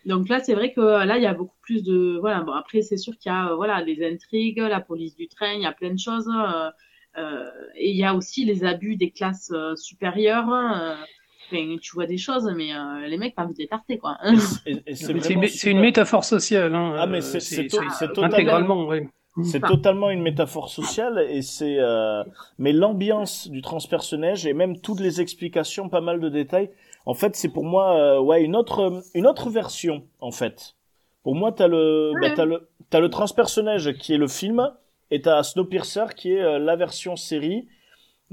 Donc là, c'est vrai que euh, là, il y a beaucoup plus de voilà. Bon, après, c'est sûr qu'il y a euh, voilà les intrigues, la police du train, il y a plein de choses. Euh, euh, et il y a aussi les abus des classes euh, supérieures. euh, enfin, tu vois des choses, mais euh, les mecs, t'as envie de les tarter, quoi. C'est une, métaphore sociale. Hein. Ah, mais euh, c'est- c'est to- c'est totalement- intégralement. Ouais. C'est totalement une métaphore sociale et c'est euh, mais l'ambiance du transpersonnage et même toutes les explications, pas mal de détails. En fait, c'est pour moi euh, ouais une autre une autre version en fait. Pour moi, t'as le bah, t'as le t'as le transpersonnage qui est le film et t'as Snowpiercer qui est euh, la version série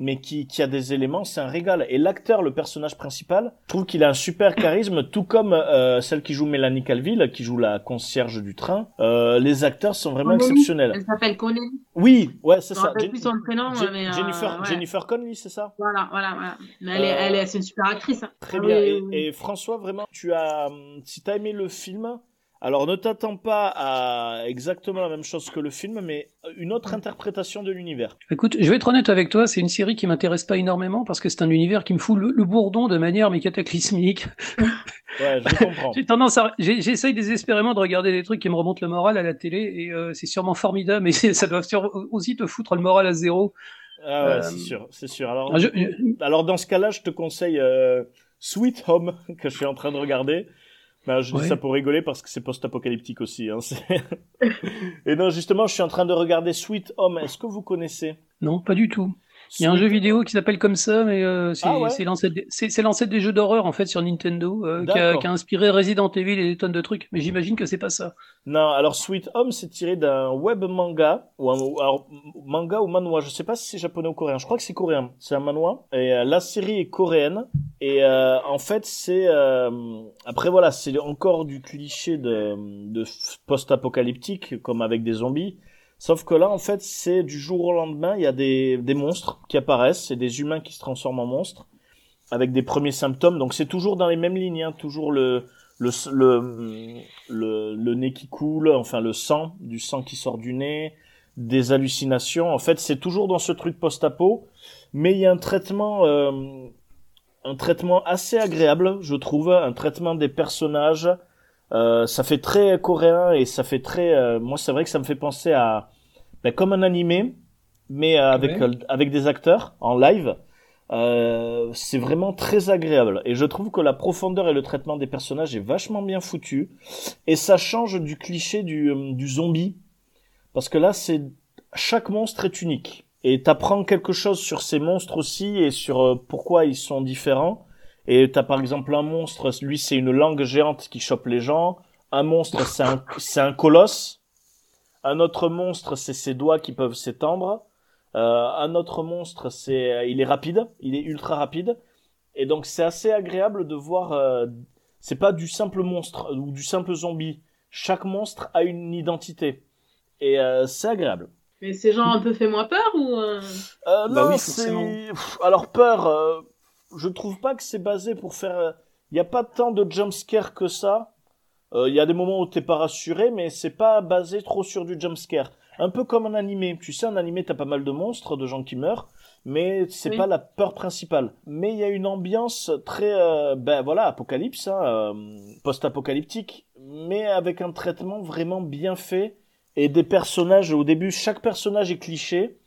mais qui, qui a des éléments, c'est un régal. Et l'acteur, le personnage principal, je trouve qu'il a un super charisme, tout comme euh, celle qui joue Mélanie Calville, qui joue la concierge du train. Euh, les acteurs sont vraiment Connelly. exceptionnels. Elle s'appelle Connelly. Oui, ouais, c'est ça. Jen- plus son prénom, mais euh, Jennifer, ouais. Jennifer Connelly, c'est ça? Voilà, voilà, voilà. Mais elle est, elle est, c'est une super actrice. hein. Très Ah bien. oui, Et, oui, et François, vraiment, tu as, hum, si t'as aimé le film, alors ne t'attends pas à exactement la même chose que le film, mais une autre interprétation de l'univers. Écoute, je vais être honnête avec toi, c'est une série qui m'intéresse pas énormément parce que c'est un univers qui me fout le, le bourdon de manière mais cataclysmique. Ouais, je comprends. J'ai tendance à, j'ai- j'essaye désespérément de regarder des trucs qui me remontent le moral à la télé et euh, c'est sûrement formidable, mais ça doit aussi te foutre le moral à zéro. Ah ouais, Euh, c'est sûr, c'est sûr. Alors, Ah, je- alors dans ce cas-là, je te conseille euh, Sweet Home que je suis en train de regarder. Ben, je dis Ouais. ça pour rigoler parce que c'est post-apocalyptique aussi. Hein, Et non, justement, je suis en train de regarder Sweet Home. Est-ce que vous connaissez? Non, pas du tout. Il y a un jeu vidéo qui s'appelle comme ça, mais euh, c'est Ah ouais l'ancêtre des- jeux d'horreur en fait sur Nintendo, euh, qui, a, D'accord. qui a inspiré Resident Evil et des tonnes de trucs. Mais j'imagine que c'est pas ça. Non, alors Sweet Home, c'est tiré d'un web manga ou un alors, manga ou manhwa. Je sais pas si c'est japonais ou coréen. Je crois que c'est coréen. C'est un manhwa. Et euh, la série est coréenne. Et euh, en fait, c'est euh, après voilà, c'est encore du cliché de, de post-apocalyptique comme avec des zombies. Sauf que là, en fait, c'est du jour au lendemain, il y a des, des monstres qui apparaissent, c'est des humains qui se transforment en monstres avec des premiers symptômes. Donc c'est toujours dans les mêmes lignes, hein, toujours le le, le, le, le nez qui coule, enfin le sang, du sang qui sort du nez, des hallucinations. En fait, c'est toujours dans ce truc post-apo, mais il y a un traitement, euh, un traitement assez agréable, je trouve, un traitement des personnages. Euh, ça fait très coréen et ça fait très, euh, moi c'est vrai que ça me fait penser à, ben, comme un animé, mais avec Ouais. avec des acteurs en live. Euh, c'est vraiment très agréable. Et je trouve que la profondeur et le traitement des personnages est vachement bien foutu. Et ça change du cliché du, euh, du zombie. Parce que là c'est chaque monstre est unique. Et t'apprends quelque chose sur ces monstres aussi et sur euh, pourquoi ils sont différents et t'as par exemple un monstre lui c'est une langue géante qui chope les gens un monstre c'est un c'est un colosse un autre monstre c'est ses doigts qui peuvent s'étendre euh, un autre monstre, c'est, euh, il est rapide, il est ultra rapide, et donc c'est assez agréable de voir. euh, c'est pas du simple monstre ou du simple zombie. Chaque monstre a une identité, et euh, c'est agréable. Mais c'est genre un peu fait-moi peur ou euh, Euh, Bah non, oui, c'est. Alors peur, euh, je trouve pas que c'est basé pour faire. Il y a pas tant de jumpscare que ça. Euh, Il y a des moments où t'es pas rassuré, mais c'est pas basé trop sur du jumpscare. Un peu comme un animé. Tu sais, un animé, t'as pas mal de monstres, de gens qui meurent, mais c'est Oui. pas la peur principale. Mais il y a une ambiance très, euh, ben voilà, apocalypse, hein, euh, post-apocalyptique, mais avec un traitement vraiment bien fait et des personnages. Au début, chaque personnage est cliché,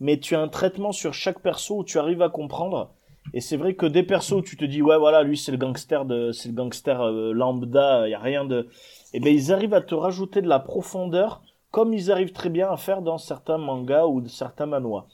mais tu as un traitement sur chaque perso où tu arrives à comprendre. Et c'est vrai que des persos où tu te dis ouais voilà lui c'est le gangster de c'est le gangster euh, lambda, il y a rien de et ben ils arrivent à te rajouter de la profondeur comme ils arrivent très bien à faire dans certains mangas ou certains manhwas.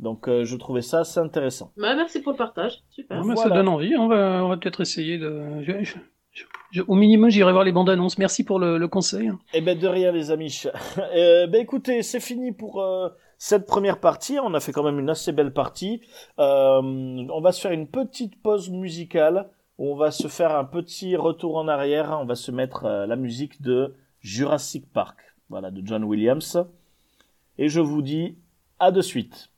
Donc euh, je trouvais ça assez intéressant. Bah merci pour le partage, super. Ouais, Voilà. Ça donne envie. On va, on va peut-être essayer de. je- je- je- je- au minimum, j'irai voir les bandes annonces. Merci pour le, le conseil. Eh ben de rien les amis. euh, ben écoutez, c'est fini pour euh, cette première partie. On a fait quand même une assez belle partie. Euh, on va se faire une petite pause musicale. On va se faire un petit retour en arrière. On va se mettre euh, la musique de Jurassic Park, voilà de John Williams. Et je vous dis à de suite.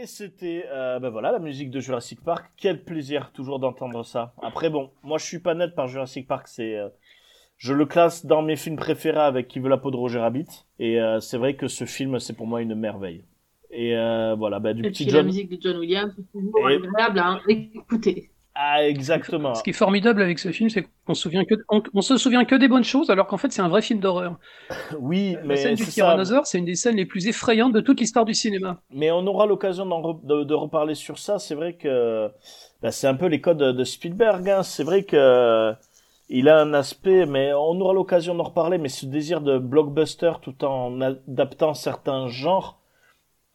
Et c'était, euh, ben voilà, la musique de Jurassic Park. Quel plaisir toujours d'entendre ça. Après, bon, moi je suis pas net par Jurassic Park. C'est, euh, je le classe dans mes films préférés avec Qui veut la peau de Roger Rabbit. Et euh, c'est vrai que ce film, c'est pour moi une merveille. Et euh, voilà, ben, du Et petit puis la John. musique de John Williams, c'est toujours Et- agréable à écouter. Ah, exactement. Ce qui est formidable avec ce film, c'est qu'on se souvient que on, on se souvient que des bonnes choses, alors qu'en fait c'est un vrai film d'horreur. Oui, La mais scène du tyrannosaure, c'est une des scènes les plus effrayantes de toute l'histoire du cinéma. Mais on aura l'occasion re- de, de reparler sur ça. C'est vrai que bah, c'est un peu les codes de Spielberg. Hein. C'est vrai que il a un aspect, mais on aura l'occasion d'en reparler. Mais ce désir de blockbuster tout en adaptant certains genres,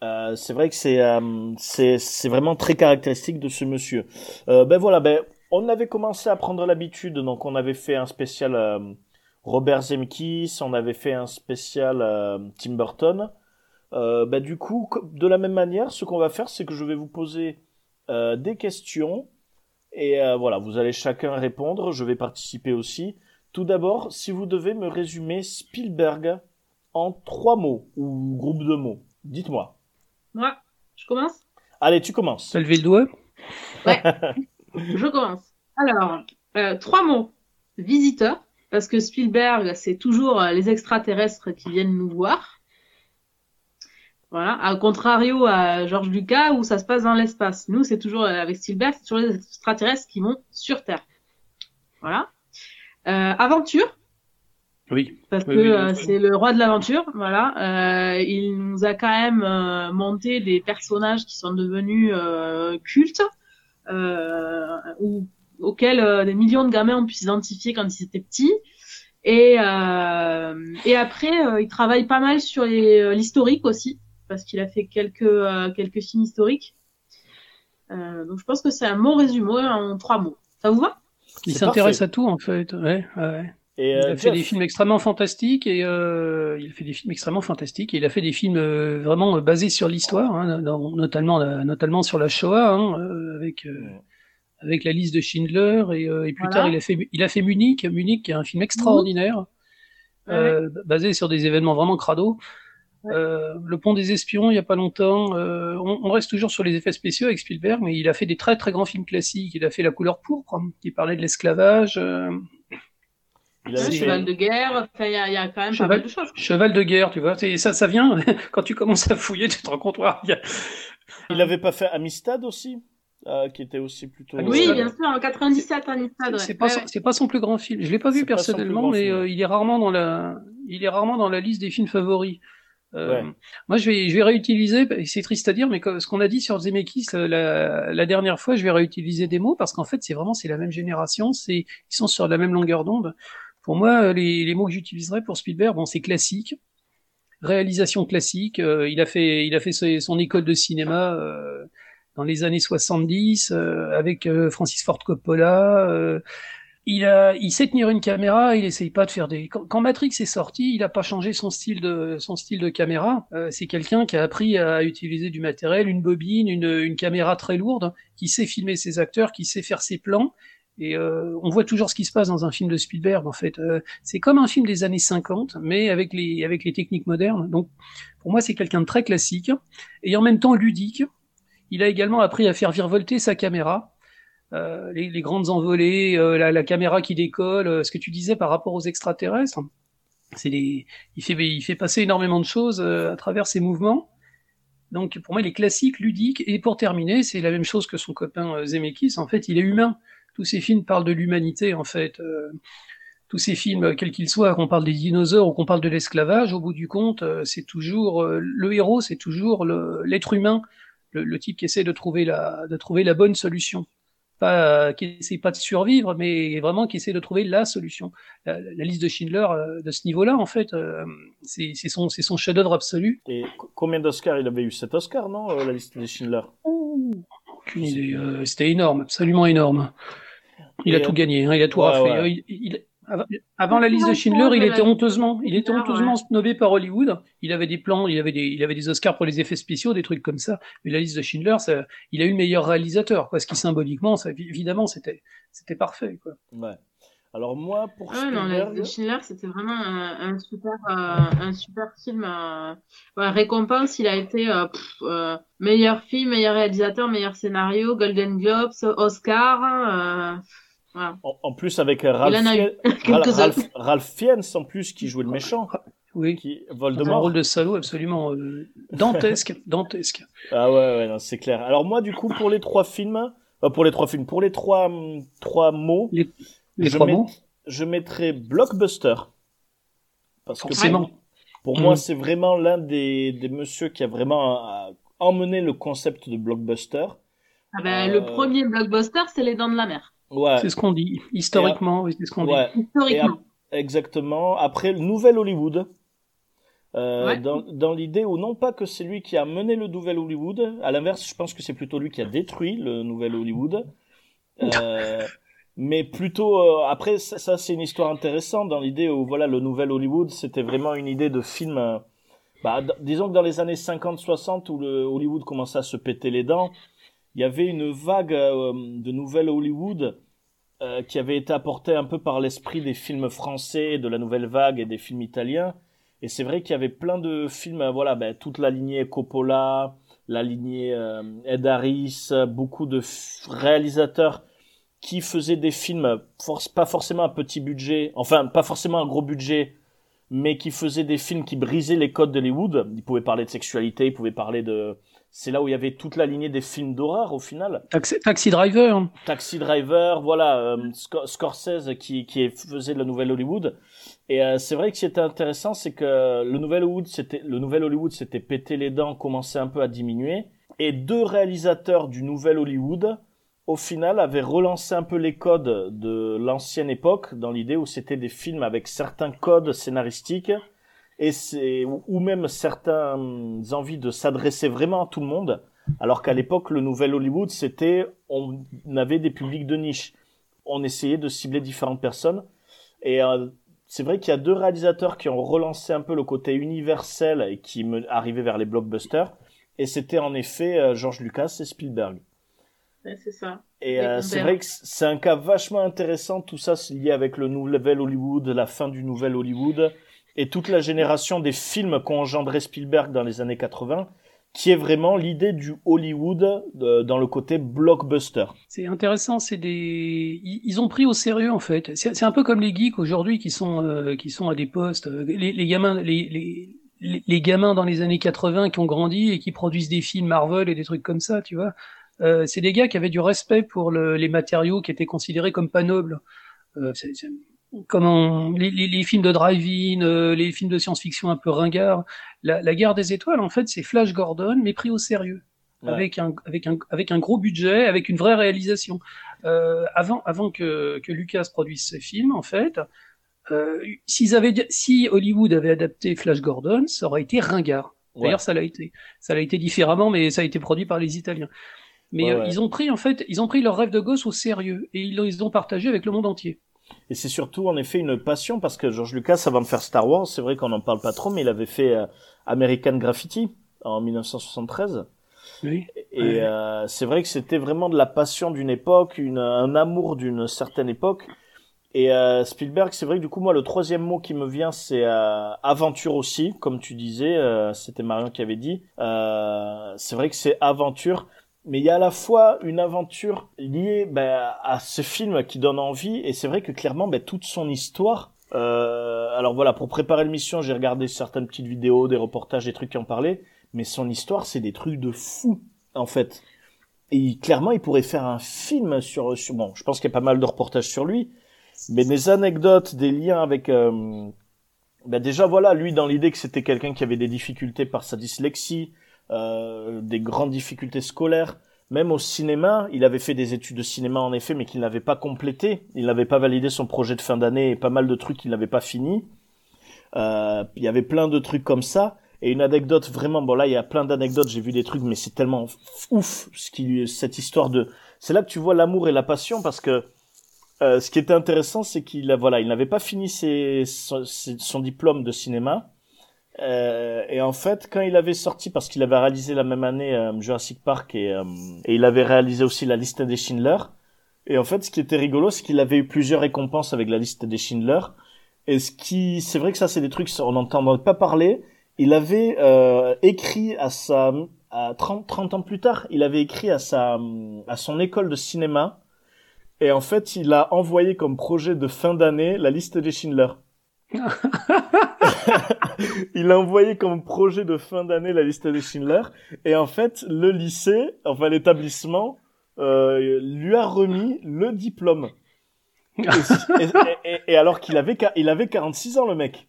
euh, c'est vrai que c'est euh, c'est vraiment très caractéristique de ce monsieur. Euh, ben voilà, ben on avait commencé à prendre l'habitude. Donc on avait fait un spécial euh, Robert Zemeckis, on avait fait un spécial euh, Tim Burton. Bah, du coup, co- de la même manière, ce qu'on va faire, c'est que je vais vous poser des questions et voilà, vous allez chacun répondre. Je vais participer aussi. Tout d'abord, si vous devez me résumer Spielberg en trois mots ou groupe de mots, dites-moi. Moi, je commence? Allez, tu commences. T'as levé le doigt? Je commence. Alors, euh, trois mots. Visiteur, parce que Spielberg, c'est toujours euh, les extraterrestres qui viennent nous voir. Voilà, à contrario à George Lucas où ça se passe dans l'espace. Nous, c'est toujours euh, avec Spielberg, c'est toujours les extraterrestres qui vont sur Terre. Voilà. Euh, aventure, Oui. parce Oui, que oui, euh, c'est le roi de l'aventure. Voilà, euh, il nous a quand même euh, monté des personnages qui sont devenus euh, cultes, euh, ou auxquels euh, des millions de gamins ont pu s'identifier quand ils étaient petits. Et euh, et après, euh, il travaille pas mal sur l'historique aussi, parce qu'il a fait quelques euh, quelques films historiques. Euh, donc je pense que c'est un bon résumé en trois mots. Ça vous va? Il s'intéresse à tout en fait. Ouais, ouais. Et Il euh, a fait des films extrêmement fantastiques et euh, il a fait des films extrêmement fantastiques et il a fait des films euh, vraiment euh, basés sur l'histoire, hein, notamment notamment sur la Shoah, hein, euh, avec euh, avec la liste de Schindler et, euh, et plus Voilà. tard il a fait il a fait Munich, Munich qui est un film extraordinaire euh, basé sur des événements vraiment crado. Ouais. Euh, le pont des espions, il y a pas longtemps. euh, on, on reste toujours sur les effets spéciaux avec Spielberg, mais il a fait des très très grands films classiques. Il a fait La couleur pourpre, qui parlait de l'esclavage. Cheval de guerre, enfin, il y, a- il y a quand même Cheval- pas mal de choses. Cheval de guerre, tu vois, c'est- ça, ça vient quand tu commences à fouiller, tu te rends compte. ouais, il y a- il avait pas fait Amistad aussi, euh, qui était aussi plutôt. Ah, Oui, bien sûr, en 97 à Amistad. ouais. c'est pas, Ouais, ouais. pas son plus grand film. Je l'ai pas vu personnellement, mais euh, il est rarement dans la, il est rarement dans la liste des films favoris. Euh, Ouais. Moi, je vais, je vais réutiliser. C'est triste à dire, mais ce qu'on a dit sur Zemeckis euh, la, la dernière fois, je vais réutiliser des mots parce qu'en fait, c'est vraiment c'est la même génération. C'est ils sont sur la même longueur d'onde. Pour moi, euh, les, mots que j'utiliserais pour Spielberg, bon, c'est classique, réalisation classique. euh, il a fait, il a fait son école de cinéma euh, dans les années 70 euh, avec Francis Ford Coppola. il a, il sait tenir une caméra. Il essaye pas de faire des. Quand, quand Matrix est sorti, il a pas changé son style de son style de caméra. C'est quelqu'un qui a appris à utiliser du matériel, une bobine, une, une caméra très lourde, qui sait filmer ses acteurs, qui sait faire ses plans. Et euh, on voit toujours ce qui se passe dans un film de Spielberg. En fait, Euh, c'est comme un film des années 50, mais avec les avec les techniques modernes. Donc, pour moi, c'est quelqu'un de très classique et en même temps ludique. Il a également appris à faire virevolter sa caméra. Euh, les, les grandes envolées, euh, la, la caméra qui décolle, euh, ce que tu disais par rapport aux extraterrestres, c'est des, il fait, il fait passer énormément de choses euh, à travers ses mouvements. Donc pour moi, il est classique, ludique, et pour terminer, c'est la même chose que son copain Zemeckis. En fait, il est humain. Tous ces films parlent de l'humanité, en fait. Euh, tous ces films, euh, quels qu'ils soient, qu'on parle des dinosaures ou qu'on parle de l'esclavage, au bout du compte, euh, c'est toujours le héros, c'est toujours l'être humain, le, le type qui essaie de trouver la, de trouver la bonne solution pas qui essaie pas de survivre, mais vraiment qui essaie de trouver la solution. La, la liste de Schindler de ce niveau-là, en fait, c'est son, son chef-d'œuvre absolu. Et co- combien d'Oscars? Il avait eu 7 Oscars, non, la liste des Schindler? Aucune idée. euh, C'était énorme, absolument énorme. Il a tout gagné, hein, il a tout ouais, raflé. ouais. Euh, il- il- avant, la liste de Schindler, il était honteusement, il était honteusement snobé par Hollywood. Il avait des plans, il avait des, il avait des Oscars pour les effets spéciaux, des trucs comme ça. Mais la liste de Schindler, ça, il a eu le meilleur réalisateur, quoi. Ce qui symboliquement, ça, évidemment, c'était, c'était parfait, quoi. Ouais. Alors moi, pour Ouais, non, Spielberg, les Schindler, c'était vraiment un, un super, euh, un super film. euh, ouais, récompense, il a été euh, pff, euh, meilleur film, meilleur réalisateur, meilleur scénario, Golden Globes, Oscar. Voilà. en, en plus avec Ralph, Fiennes en plus qui jouait le méchant, Oui. qui Dans un Voldemort. rôle de salaud absolument euh, dantesque, dantesque. Ah ouais, ouais, non, c'est clair. Alors moi, du coup, pour les trois films, euh, pour les trois films, pour les trois, hum, trois mots, Les je, trois mots. je mettrais blockbuster. Parce que Forcément. pour, pour moi, c'est vraiment l'un des, des messieurs qui a vraiment euh, emmené le concept de blockbuster. Ah ben, Euh, Le premier blockbuster, c'est Les Dents de la Mer, Ouais, C'est ce qu'on dit. Historiquement, oui, c'est ce qu'on dit. ouais, historiquement. exactement. Après, le nouvel Hollywood. Euh, Ouais. dans, dans l'idée où non pas que c'est lui qui a mené le nouvel Hollywood, à l'inverse, je pense que c'est plutôt lui qui a détruit le nouvel Hollywood. Euh, mais plutôt euh, après ça, ça, c'est une histoire intéressante dans l'idée où voilà le nouvel Hollywood c'était vraiment une idée de film euh, bah, disons que dans les années 50-60 où le Hollywood commençait à se péter les dents il y avait une vague euh, de nouvelles Hollywood euh, qui avait été apportée un peu par l'esprit des films français de la nouvelle vague et des films italiens. Et c'est vrai qu'il y avait plein de films euh, voilà ben, toute la lignée Coppola la lignée Ed Harris beaucoup de réalisateurs qui faisaient des films pas forcément à petit budget enfin pas forcément un gros budget mais qui faisaient des films qui brisaient les codes d'Hollywood. Ils pouvaient parler de sexualité ils pouvaient parler de c'est là où il y avait toute la lignée des films d'horreur au final Taxi, Taxi Driver. Taxi Driver, voilà, euh, Sc- Scorsese qui, qui faisait de la nouvelle Hollywood. Et euh, c'est vrai que ce qui était intéressant, c'est que le nouvel Hollywood, c'était le nouvel Hollywood, s'était pété les dents, commençait un peu à diminuer, et deux réalisateurs du nouvel Hollywood, au final, avaient relancé un peu les codes de l'ancienne époque, dans l'idée où c'était des films avec certains codes scénaristiques et c'est ou même certaines envies de s'adresser vraiment à tout le monde. Alors qu'à l'époque, le nouvel Hollywood, c'était, on avait des publics de niche. On essayait de cibler différentes personnes. Et euh, c'est vrai qu'il y a deux réalisateurs qui ont relancé un peu le côté universel et qui me arrivaient vers les blockbusters. Et c'était en effet euh, George Lucas et Spielberg. Ouais, c'est ça. Et euh, c'est vrai que c'est un cas vachement intéressant, tout ça c'est lié avec le nouvel Hollywood, la fin du nouvel Hollywood, et toute la génération des films qu'ont engendré Spielberg dans les années 80, qui est vraiment l'idée du Hollywood dans le côté blockbuster. C'est intéressant, c'est des, ils, ont pris au sérieux en fait. C'est un peu comme les geeks aujourd'hui qui sont euh, qui sont à des postes. euh, Les, gamins, les, les gamins dans les années 80 qui ont grandi et qui produisent des films Marvel et des trucs comme ça, tu vois. Euh, c'est des gars qui avaient du respect pour le, les matériaux qui étaient considérés comme pas nobles. Euh, comment les, les, les films de drive-in, euh, les films de science-fiction un peu ringards. La, la guerre des étoiles, en fait, c'est Flash Gordon, mais pris au sérieux Ouais. avec un avec un avec un gros budget, avec une vraie réalisation. Euh, avant avant que que Lucas produise ce film, en fait, euh, avaient si Hollywood avait adapté Flash Gordon, ça aurait été ringard. Ouais. D'ailleurs, ça l'a été. Ça l'a été différemment, mais ça a été produit par les Italiens. Mais Ouais, euh, ils ont pris en fait, ils ont pris leur rêve de gosse au sérieux et ils ils ont partagé avec le monde entier. Et c'est surtout en effet une passion parce que George Lucas, avant de faire Star Wars, c'est vrai qu'on n'en parle pas trop, mais il avait fait euh, American Graffiti en 1973. Oui. Et Ouais. euh, c'est vrai que c'était vraiment de la passion d'une époque, une, un amour d'une certaine époque. Et euh, Spielberg, c'est vrai que du coup, moi, le troisième mot qui me vient, c'est euh, aventure aussi, comme tu disais, euh, c'était Marion qui avait dit. Euh, c'est vrai que c'est aventure, mais il y a à la fois une aventure liée ben, à ce film qui donne envie, et c'est vrai que clairement, ben, toute son histoire. Euh, alors voilà, pour préparer l'émission, j'ai regardé certaines petites vidéos, des reportages, des trucs qui en parlaient, mais son histoire, c'est des trucs de fou, en fait. Et clairement, il pourrait faire un film sur, sur bon, je pense qu'il y a pas mal de reportages sur lui, mais des anecdotes, des liens avec, euh, ben déjà voilà, lui dans l'idée que c'était quelqu'un qui avait des difficultés par sa dyslexie, euh, des grandes difficultés scolaires, même au cinéma, il avait fait des études de cinéma en effet, mais qu'il n'avait pas complété, il n'avait pas validé son projet de fin d'année et pas mal de trucs qu'il n'avait pas fini. Euh, il y avait plein de trucs comme ça. Et une anecdote vraiment, bon là il y a plein d'anecdotes, j'ai vu des trucs, mais c'est tellement ouf ce qui cette histoire de. C'est là que tu vois l'amour et la passion parce que euh, ce qui était intéressant, c'est qu'il voilà, il n'avait pas fini son diplôme de cinéma. Euh, et en fait, quand il avait sorti, parce qu'il avait réalisé la même année euh, Jurassic Park et, euh, et il avait réalisé aussi la liste des Schindler, Et en fait, ce qui était rigolo, c'est qu'il avait eu plusieurs récompenses avec la liste des Schindler. Et ce qui, c'est vrai que ça, c'est des trucs, on n'entend pas parler. Il avait euh, écrit à sa, à 30, 30 ans plus tard, il avait écrit à sa, à son école de cinéma. Et en fait, il a envoyé comme projet de fin d'année la liste des Schindler. il a envoyé comme projet de fin d'année la liste des Schindler. Et en fait, le lycée, enfin l'établissement, euh, lui a remis le diplôme. et, et, et, alors qu'il avait, il avait 46 ans, le mec.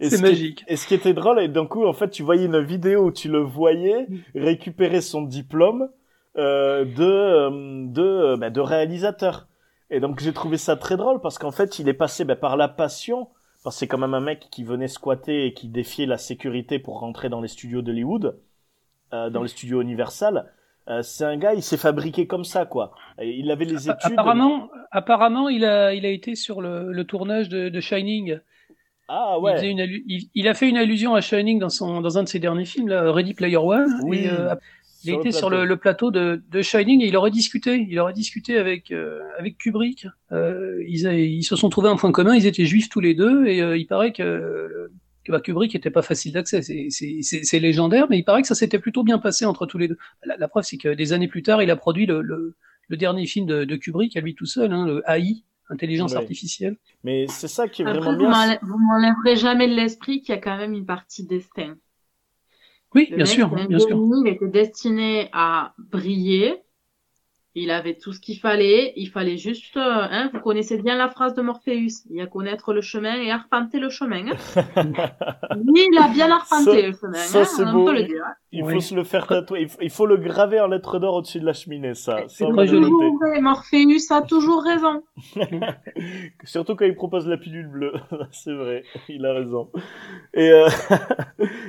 C'est magique. et ce qui était drôle, et d'un coup, en fait, tu voyais une vidéo où tu le voyais récupérer son diplôme euh, de euh, de bah, de réalisateur. Et donc j'ai trouvé ça très drôle parce qu'en fait, il est passé bah, par la passion. C'est quand même un mec qui venait squatter et qui défiait la sécurité pour rentrer dans les studios d'Hollywood, euh, dans les studios Universal. Euh, c'est un gars, il s'est fabriqué comme ça, quoi. Il avait les études. Apparemment, apparemment, il a, il a été sur le, le tournage de, de Shining. Ah ouais. Il, une il, il, a fait une allusion à Shining dans son, dans un de ses derniers films, là, Ready Player One. Oui. Et, euh, il été sur le, le, plateau de, de Shining et il aurait discuté. Il aurait discuté avec euh, avec Kubrick. Euh, ils, ils se sont trouvés un point commun. Ils étaient juifs tous les deux et euh, il paraît que, que bah, Kubrick était pas facile d'accès. C'est légendaire, mais il paraît que ça s'était plutôt bien passé entre tous les deux. La, la preuve, c'est que des années plus tard, il a produit le, le, le dernier film de, de, Kubrick à lui tout seul, hein, le AI, intelligence Ouais. artificielle. Mais c'est ça qui est Après, vraiment vous bien. m'enlè- vous m'enlèverez jamais de l'esprit qu'il y a quand même une partie destin. Oui, Le bien mec, sûr, un bien sûr. il était destiné à briller. Il avait tout ce qu'il fallait. Il fallait juste, euh, hein, vous connaissez bien la phrase de Morpheus. Il y a connaître le chemin et arpenter le chemin. hein. Lui, il a bien arpenté Ça- le chemin. ça, hein, c'est beau. peut le dire. hein. Il Oui. faut se le faire tatouer. Il faut, le graver en lettres d'or au-dessus de la cheminée, ça. Ça, vrai, Morpheus a toujours raison. Surtout quand il propose la pilule bleue. c'est vrai, il a raison. Et, euh,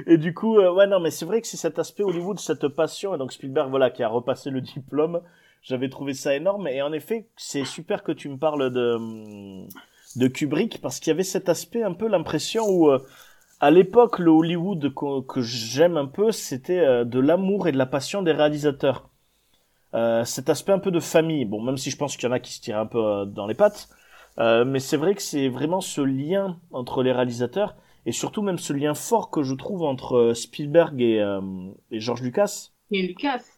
et du coup, euh, ouais, non, mais c'est vrai que c'est cet aspect Hollywood, cette passion. Et donc Spielberg, voilà, qui a repassé le diplôme. J'avais trouvé ça énorme. Et en effet, c'est super que tu me parles de, de Kubrick parce qu'il y avait cet aspect un peu l'impression où, euh, à l'époque, le Hollywood que, j'aime un peu, c'était euh, de l'amour et de la passion des réalisateurs. Euh, cet aspect un peu de famille. Bon, même si je pense qu'il y en a qui se tirent un peu euh, dans les pattes. Mais c'est vrai que c'est vraiment ce lien entre les réalisateurs et surtout même ce lien fort que je trouve entre Spielberg et, et George Lucas. Et Lucas.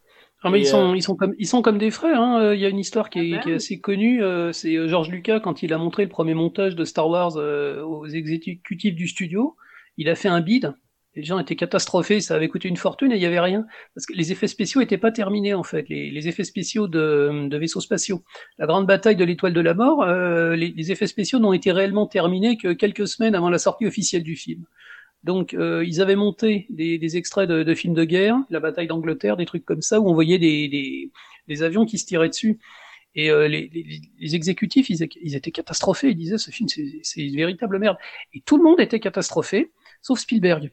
Ah, mais Et, ils sont, ils sont comme, ils sont comme des frères. Hein. Euh, Il y a une histoire qui est, Ah ben qui est assez connue. euh, C'est euh, George Lucas quand il a montré le premier montage de Star Wars euh, aux exécutifs du studio. Il a fait un bid. Les gens étaient catastrophés, ça avait coûté une fortune et il y avait rien parce que les effets spéciaux étaient pas terminés en fait. Les, les effets spéciaux de, de vaisseaux spatiaux, la grande bataille de l'étoile de la mort, euh, les, les effets spéciaux n'ont été réellement terminés que quelques semaines avant la sortie officielle du film. Donc euh, ils avaient monté des, des extraits de, de films de guerre, la bataille d'Angleterre, des trucs comme ça, où on voyait des, des, des avions qui se tiraient dessus. Et euh, les, les, les exécutifs, ils, ils étaient catastrophés. Ils disaient ce film, c'est une véritable merde. Et tout le monde était catastrophé, sauf Spielberg.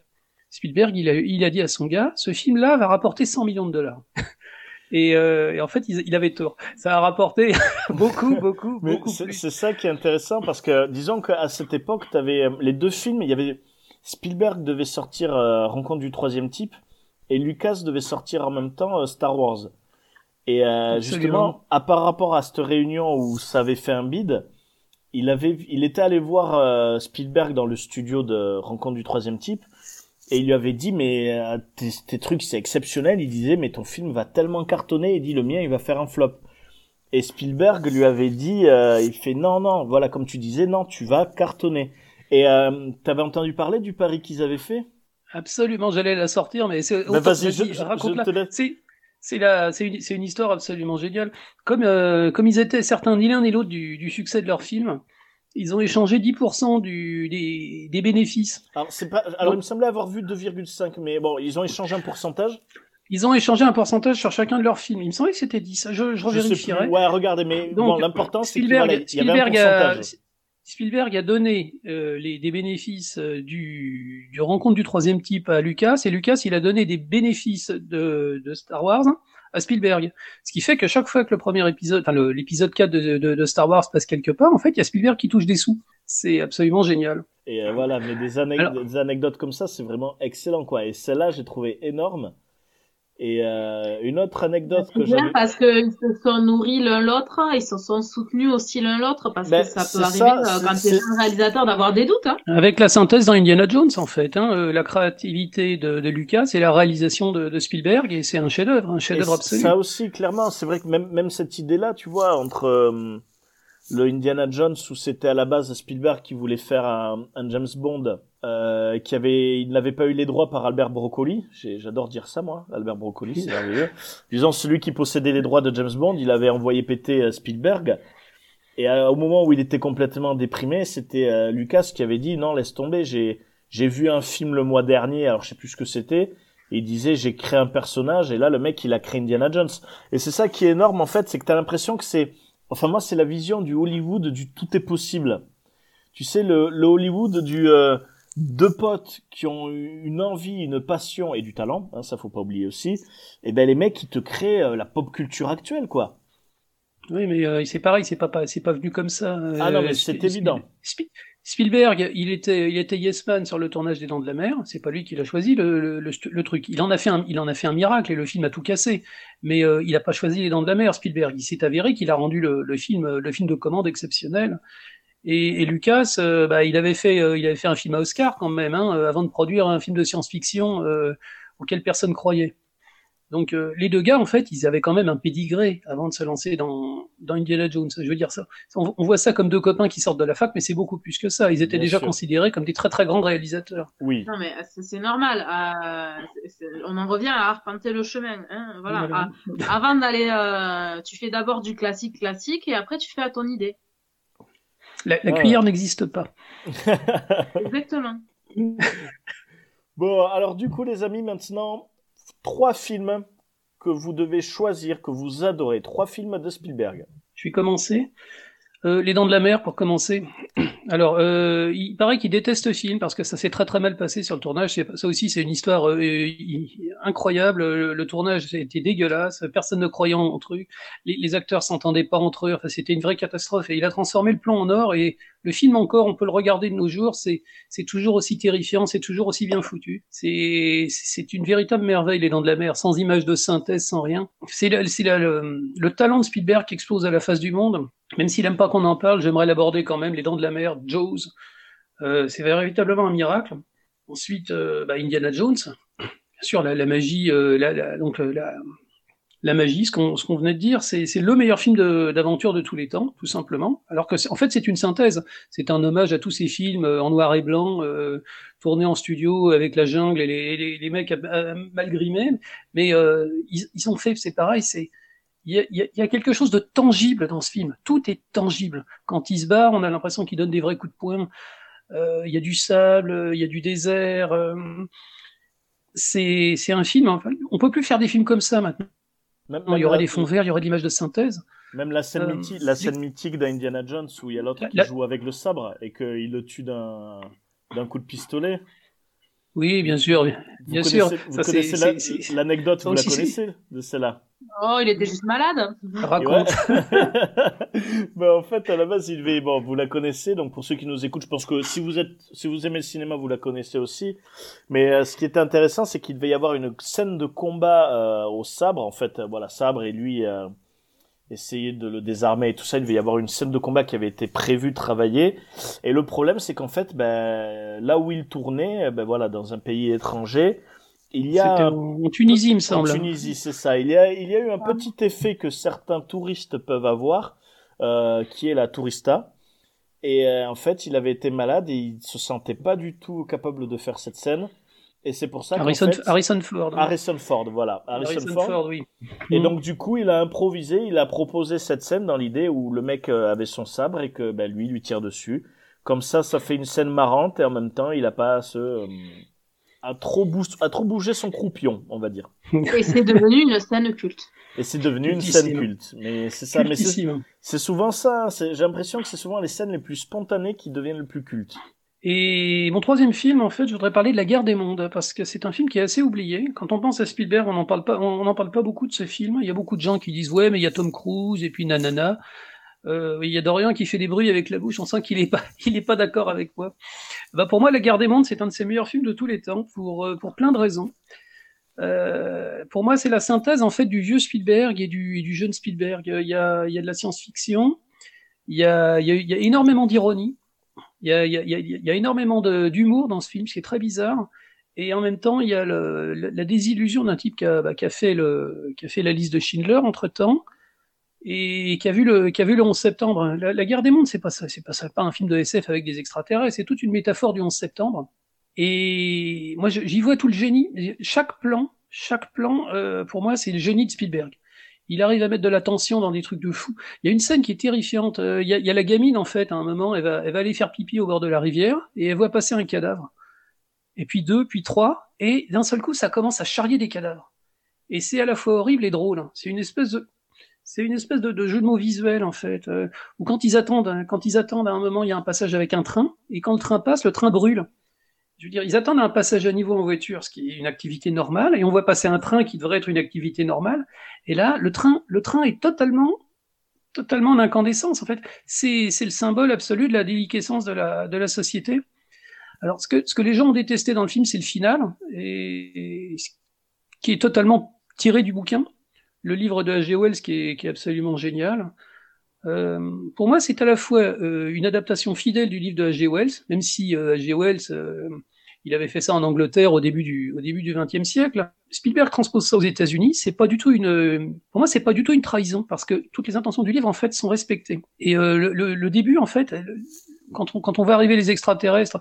Spielberg, il a, il a dit à son gars, ce film-là va rapporter 100 millions de dollars. Et, euh, et en fait, il, avait tort. Ça a rapporté beaucoup, beaucoup, beaucoup c'est ça qui est intéressant parce que disons qu'à cette époque, tu avais les deux films. Il y avait Spielberg devait sortir euh, Rencontre du troisième type et Lucas devait sortir en même temps euh, Star Wars. Et euh, justement, à par rapport à cette réunion où ça avait fait un bid, il avait, il était allé voir euh, Spielberg dans le studio de Rencontre du troisième type et il lui avait dit mais tes, tes trucs c'est exceptionnel. Il disait mais ton film va tellement cartonner. Il dit le mien il va faire un flop. Et Spielberg lui avait dit, euh, il fait non non, voilà comme tu disais non, tu vas cartonner. Et euh, t'avais entendu parler du pari qu'ils avaient fait? Absolument, j'allais la sortir, mais c'est. Bah, je- je- raconte-la. je te laisse. C'est c'est la c'est une c'est une histoire absolument géniale. Comme euh, comme ils étaient certains ni l'un ni l'autre du, du succès de leur film, ils ont échangé 10% du des, des bénéfices. Alors c'est pas, alors Donc- il me semblait avoir vu 2,5, mais bon, ils ont échangé un pourcentage. Ils ont échangé un pourcentage sur chacun de leurs films. Il me semblait que c'était 10. Je, je Je revérifierai. plus. Ouais, regardez, mais bon, l'important c'est qu'il y avait un pourcentage. Spielberg a donné euh, les, des bénéfices euh, du, du rencontre du troisième type à Lucas, et Lucas il a donné des bénéfices de, de Star Wars à Spielberg. Ce qui fait que chaque fois que le premier épisode, enfin l'épisode 4 de, de, de Star Wars passe quelque part, en fait il y a Spielberg qui touche des sous. C'est absolument génial. Et euh, voilà, mais des, anec- Alors- des anecdotes comme ça, c'est vraiment excellent, quoi. Et celle-là, j'ai trouvé énorme. Et euh, une autre anecdote que Bien j'avais. parce qu'ils se sont nourris l'un l'autre, ils se sont soutenus aussi l'un l'autre, parce Ben, que ça peut arriver ça, euh, c'est- quand c'est- t'es un réalisateur d'avoir des doutes. Hein. Avec la synthèse dans Indiana Jones, en fait. Hein, euh, la créativité de, de Lucas et la réalisation de, de Spielberg, et c'est un chef-d'œuvre, un chef-d'œuvre absolu. Ça aussi, clairement, c'est vrai que même, même cette idée-là, tu vois, entre euh, le Indiana Jones où c'était à la base Spielberg qui voulait faire un, un James Bond, euh, qui avait, il n'avait pas eu les droits par Albert Broccoli. J'adore dire ça, moi, Albert Broccoli, c'est merveilleux. Disons, celui qui possédait les droits de James Bond, il avait envoyé péter euh, Spielberg. Et euh, au moment où il était complètement déprimé, c'était euh, Lucas qui avait dit non, laisse tomber. J'ai j'ai vu un film le mois dernier, alors je sais plus ce que c'était. Et il disait j'ai créé un personnage et là le mec il a créé Indiana Jones. Et c'est ça qui est énorme en fait, c'est que t'as l'impression que c'est, enfin moi c'est la vision du Hollywood du tout est possible. Tu sais le, le Hollywood du euh, deux potes qui ont une envie, une passion et du talent, hein, ça faut pas oublier aussi. Et ben les mecs qui te créent euh, la pop culture actuelle quoi. Oui, mais euh, c'est pareil, c'est pas, pas, c'est pas venu comme ça. Ah non, Euh, mais c'est évident. Spi- Spielberg, il était, il était yes man sur le tournage des Dents de la Mer. C'est pas lui qui l'a choisi le, le, le, le truc. Il en a fait un, il en a fait un miracle et le film a tout cassé. Mais euh, il a pas choisi les Dents de la Mer. Spielberg, il s'est avéré qu'il a rendu le, le film, le film de commande exceptionnel. Et, et Lucas, euh, bah, il avait fait, euh, il avait fait un film à Oscar quand même, hein, euh, avant de produire un film de science-fiction euh, auquel personne croyait. Donc euh, les deux gars, en fait, ils avaient quand même un pédigré avant de se lancer dans, dans Indiana Jones. Je veux dire ça. On, on voit ça comme deux copains qui sortent de la fac, mais c'est beaucoup plus que ça. Ils étaient Bien déjà sûr. considérés comme des très très grands réalisateurs. Oui. Non mais c'est normal. euh, on en revient à arpenter le chemin. Hein, voilà. Voilà. À- avant d'aller, euh, tu fais d'abord du classique classique et après tu fais à ton idée. La, cuillère n'existe pas. Exactement. Bon, alors du coup, les amis, maintenant, trois films que vous devez choisir, que vous adorez. Trois films de Spielberg. Je vais commencer. Euh, les Dents de la Mer pour commencer. Alors, euh, il paraît qu'il déteste ce film parce que ça s'est très très mal passé sur le tournage. Ça aussi, c'est une histoire euh, incroyable. Le, le tournage était dégueulasse. Personne ne croyait en truc. Les, les acteurs s'entendaient pas entre eux. Enfin, c'était une vraie catastrophe. Et il a transformé le plan en or. Et le film encore, on peut le regarder de nos jours. C'est toujours aussi terrifiant. C'est toujours aussi bien foutu. C'est une véritable merveille les Dents de la Mer, sans image de synthèse, sans rien. C'est le, le talent de Spielberg qui explose à la face du monde. Même s'il aime pas qu'on en parle, j'aimerais l'aborder quand même. Les Dents de la Mer, Jaws, euh, c'est véritablement un miracle. Ensuite, euh, bah, Indiana Jones, bien sûr, la, la magie, euh, la, la- donc euh, la, la magie, ce qu'on qu'on venait de dire, c'est le meilleur film d'aventure de, tous les temps, tout simplement. Alors que, en fait, c'est une synthèse. C'est un hommage à tous ces films euh, en noir et blanc, euh, tournés en studio avec la jungle et les, les, les mecs euh, mal grimés. Mais euh, ils, ils ont fait, c'est pareil, c'est il y, a, il y a- quelque chose de tangible dans ce film. Tout est tangible. Quand il se barre, on a l'impression qu'il donne des vrais coups de poing. Euh, il y a du sable, euh, il y a du désert. euh, c'est un film. Enfin, on peut plus faire des films comme ça maintenant. Même, Il y aurait la, des fonds verts, il y aurait de l'image de synthèse. même la scène, Euh, mythique, la scène mythique d'Indiana Jones où il y a l'autre La- qui la- joue avec le sabre et qu'il le tue d'un d'un coup de pistolet. Oui, bien sûr, bien, sûr. connaissez, vous Ça, connaissez la- l'anecdote, vous la aussi, c'est- connaissez de celle-là? Oh, il était juste malade. Raconte. bah, en fait, à la base, il devait, bon, vous la connaissez, donc pour ceux qui nous écoutent, je pense que si vous êtes, si vous aimez le cinéma, vous la connaissez aussi. Mais euh, ce qui était intéressant, c'est qu'il devait y avoir une scène de combat euh, au sabre, en fait, voilà, sabre et lui euh, essayer de le désarmer et tout ça. Il devait y avoir une scène de combat qui avait été prévue, travaillée. Et le problème, c'est qu'en fait, ben, là où il tournait, ben voilà, dans un pays étranger, il y a en, en Tunisie, il me en semble. Tunisie, c'est ça. Il y a, il y a eu un petit effet que certains touristes peuvent avoir, euh, qui est la tourista. Et euh, en fait, il avait été malade et il se sentait pas du tout capable de faire cette scène. Et c'est pour ça Harrison, fait, Harrison Ford. Harrison Ford, voilà, Harrison, Harrison Ford. Ford, oui. Et donc du coup, il a improvisé, il a proposé cette scène dans l'idée où le mec euh, avait son sabre et que ben, lui lui tire dessus. Comme ça, ça fait une scène marrante et en même temps, il a pas à se euh, à trop bou- à trop bouger son croupion, on va dire. Et c'est devenu une scène culte. Et c'est devenu une scène culte. Mais c'est ça. Mais c'est souvent ça. hein. J'ai l'impression que c'est souvent les scènes les plus spontanées qui deviennent le plus cultes. Et mon troisième film, en fait, je voudrais parler de La Guerre des Mondes, parce que c'est un film qui est assez oublié. Quand on pense à Spielberg, on n'en parle pas, on n'en parle pas beaucoup de ce film. Il y a beaucoup de gens qui disent ouais, mais il y a Tom Cruise et puis nanana. Euh, il y a Dorian qui fait des bruits avec la bouche. On sent qu'il est pas, il est pas d'accord avec moi. Bah pour moi, La Guerre des Mondes, c'est un de ses meilleurs films de tous les temps pour euh, pour plein de raisons. Euh, pour moi, c'est la synthèse en fait du vieux Spielberg et du, et du jeune Spielberg. Il y a, il y a de la science-fiction, il y a, il y a, il y a énormément d'ironie, il y a, énormément d'humour dans ce film, ce qui est très bizarre. Et en même temps, il y a la, désillusion d'un type qui a, bah, qui a, fait la liste de Schindler entre temps et qui a vu le, qui a vu le 11 septembre. La, guerre des mondes, c'est pas c'est pas un film de SF avec des extraterrestres, c'est toute une métaphore du 11 septembre. Et moi, j'y vois tout le génie. Chaque plan, chaque plan, euh, pour moi, c'est le génie de Spielberg. Il arrive à mettre de la tension dans des trucs de fou. Il y a une scène qui est terrifiante. Euh, il y a, la gamine, en fait, à un moment, elle va, aller faire pipi au bord de la rivière et elle voit passer un cadavre. Et puis deux, puis trois, et d'un seul coup, ça commence à charrier des cadavres. Et c'est à la fois horrible et drôle. Hein. C'est une espèce de, c'est une espèce de, de, jeu de mots visuel en fait. Euh, ou quand ils attendent, hein, quand ils attendent à un moment, il y a un passage avec un train, et quand le train passe, le train brûle. Je dire, ils attendent un passage à niveau en voiture, ce qui est une activité normale, et on voit passer un train qui devrait être une activité normale. Et là, le train, le train est totalement, totalement en incandescence. En fait, c'est, le symbole absolu de la déliquescence de la, de la société. Alors, ce que, ce que les gens ont détesté dans le film, c'est le final, et, qui est totalement tiré du bouquin. Le livre de H.G. Wells, qui est, qui est absolument génial. Euh, pour moi, c'est à la fois euh, une adaptation fidèle du livre de H.G. Wells, même si H.G. Euh, Wells, euh, il avait fait ça en Angleterre au début du au début du XXe siècle. Spielberg transpose ça aux États-Unis. C'est pas du tout une, pour moi, c'est pas du tout une trahison parce que toutes les intentions du livre en fait sont respectées. Et le, le, le, début, en fait, quand on quand on va arriver les extraterrestres,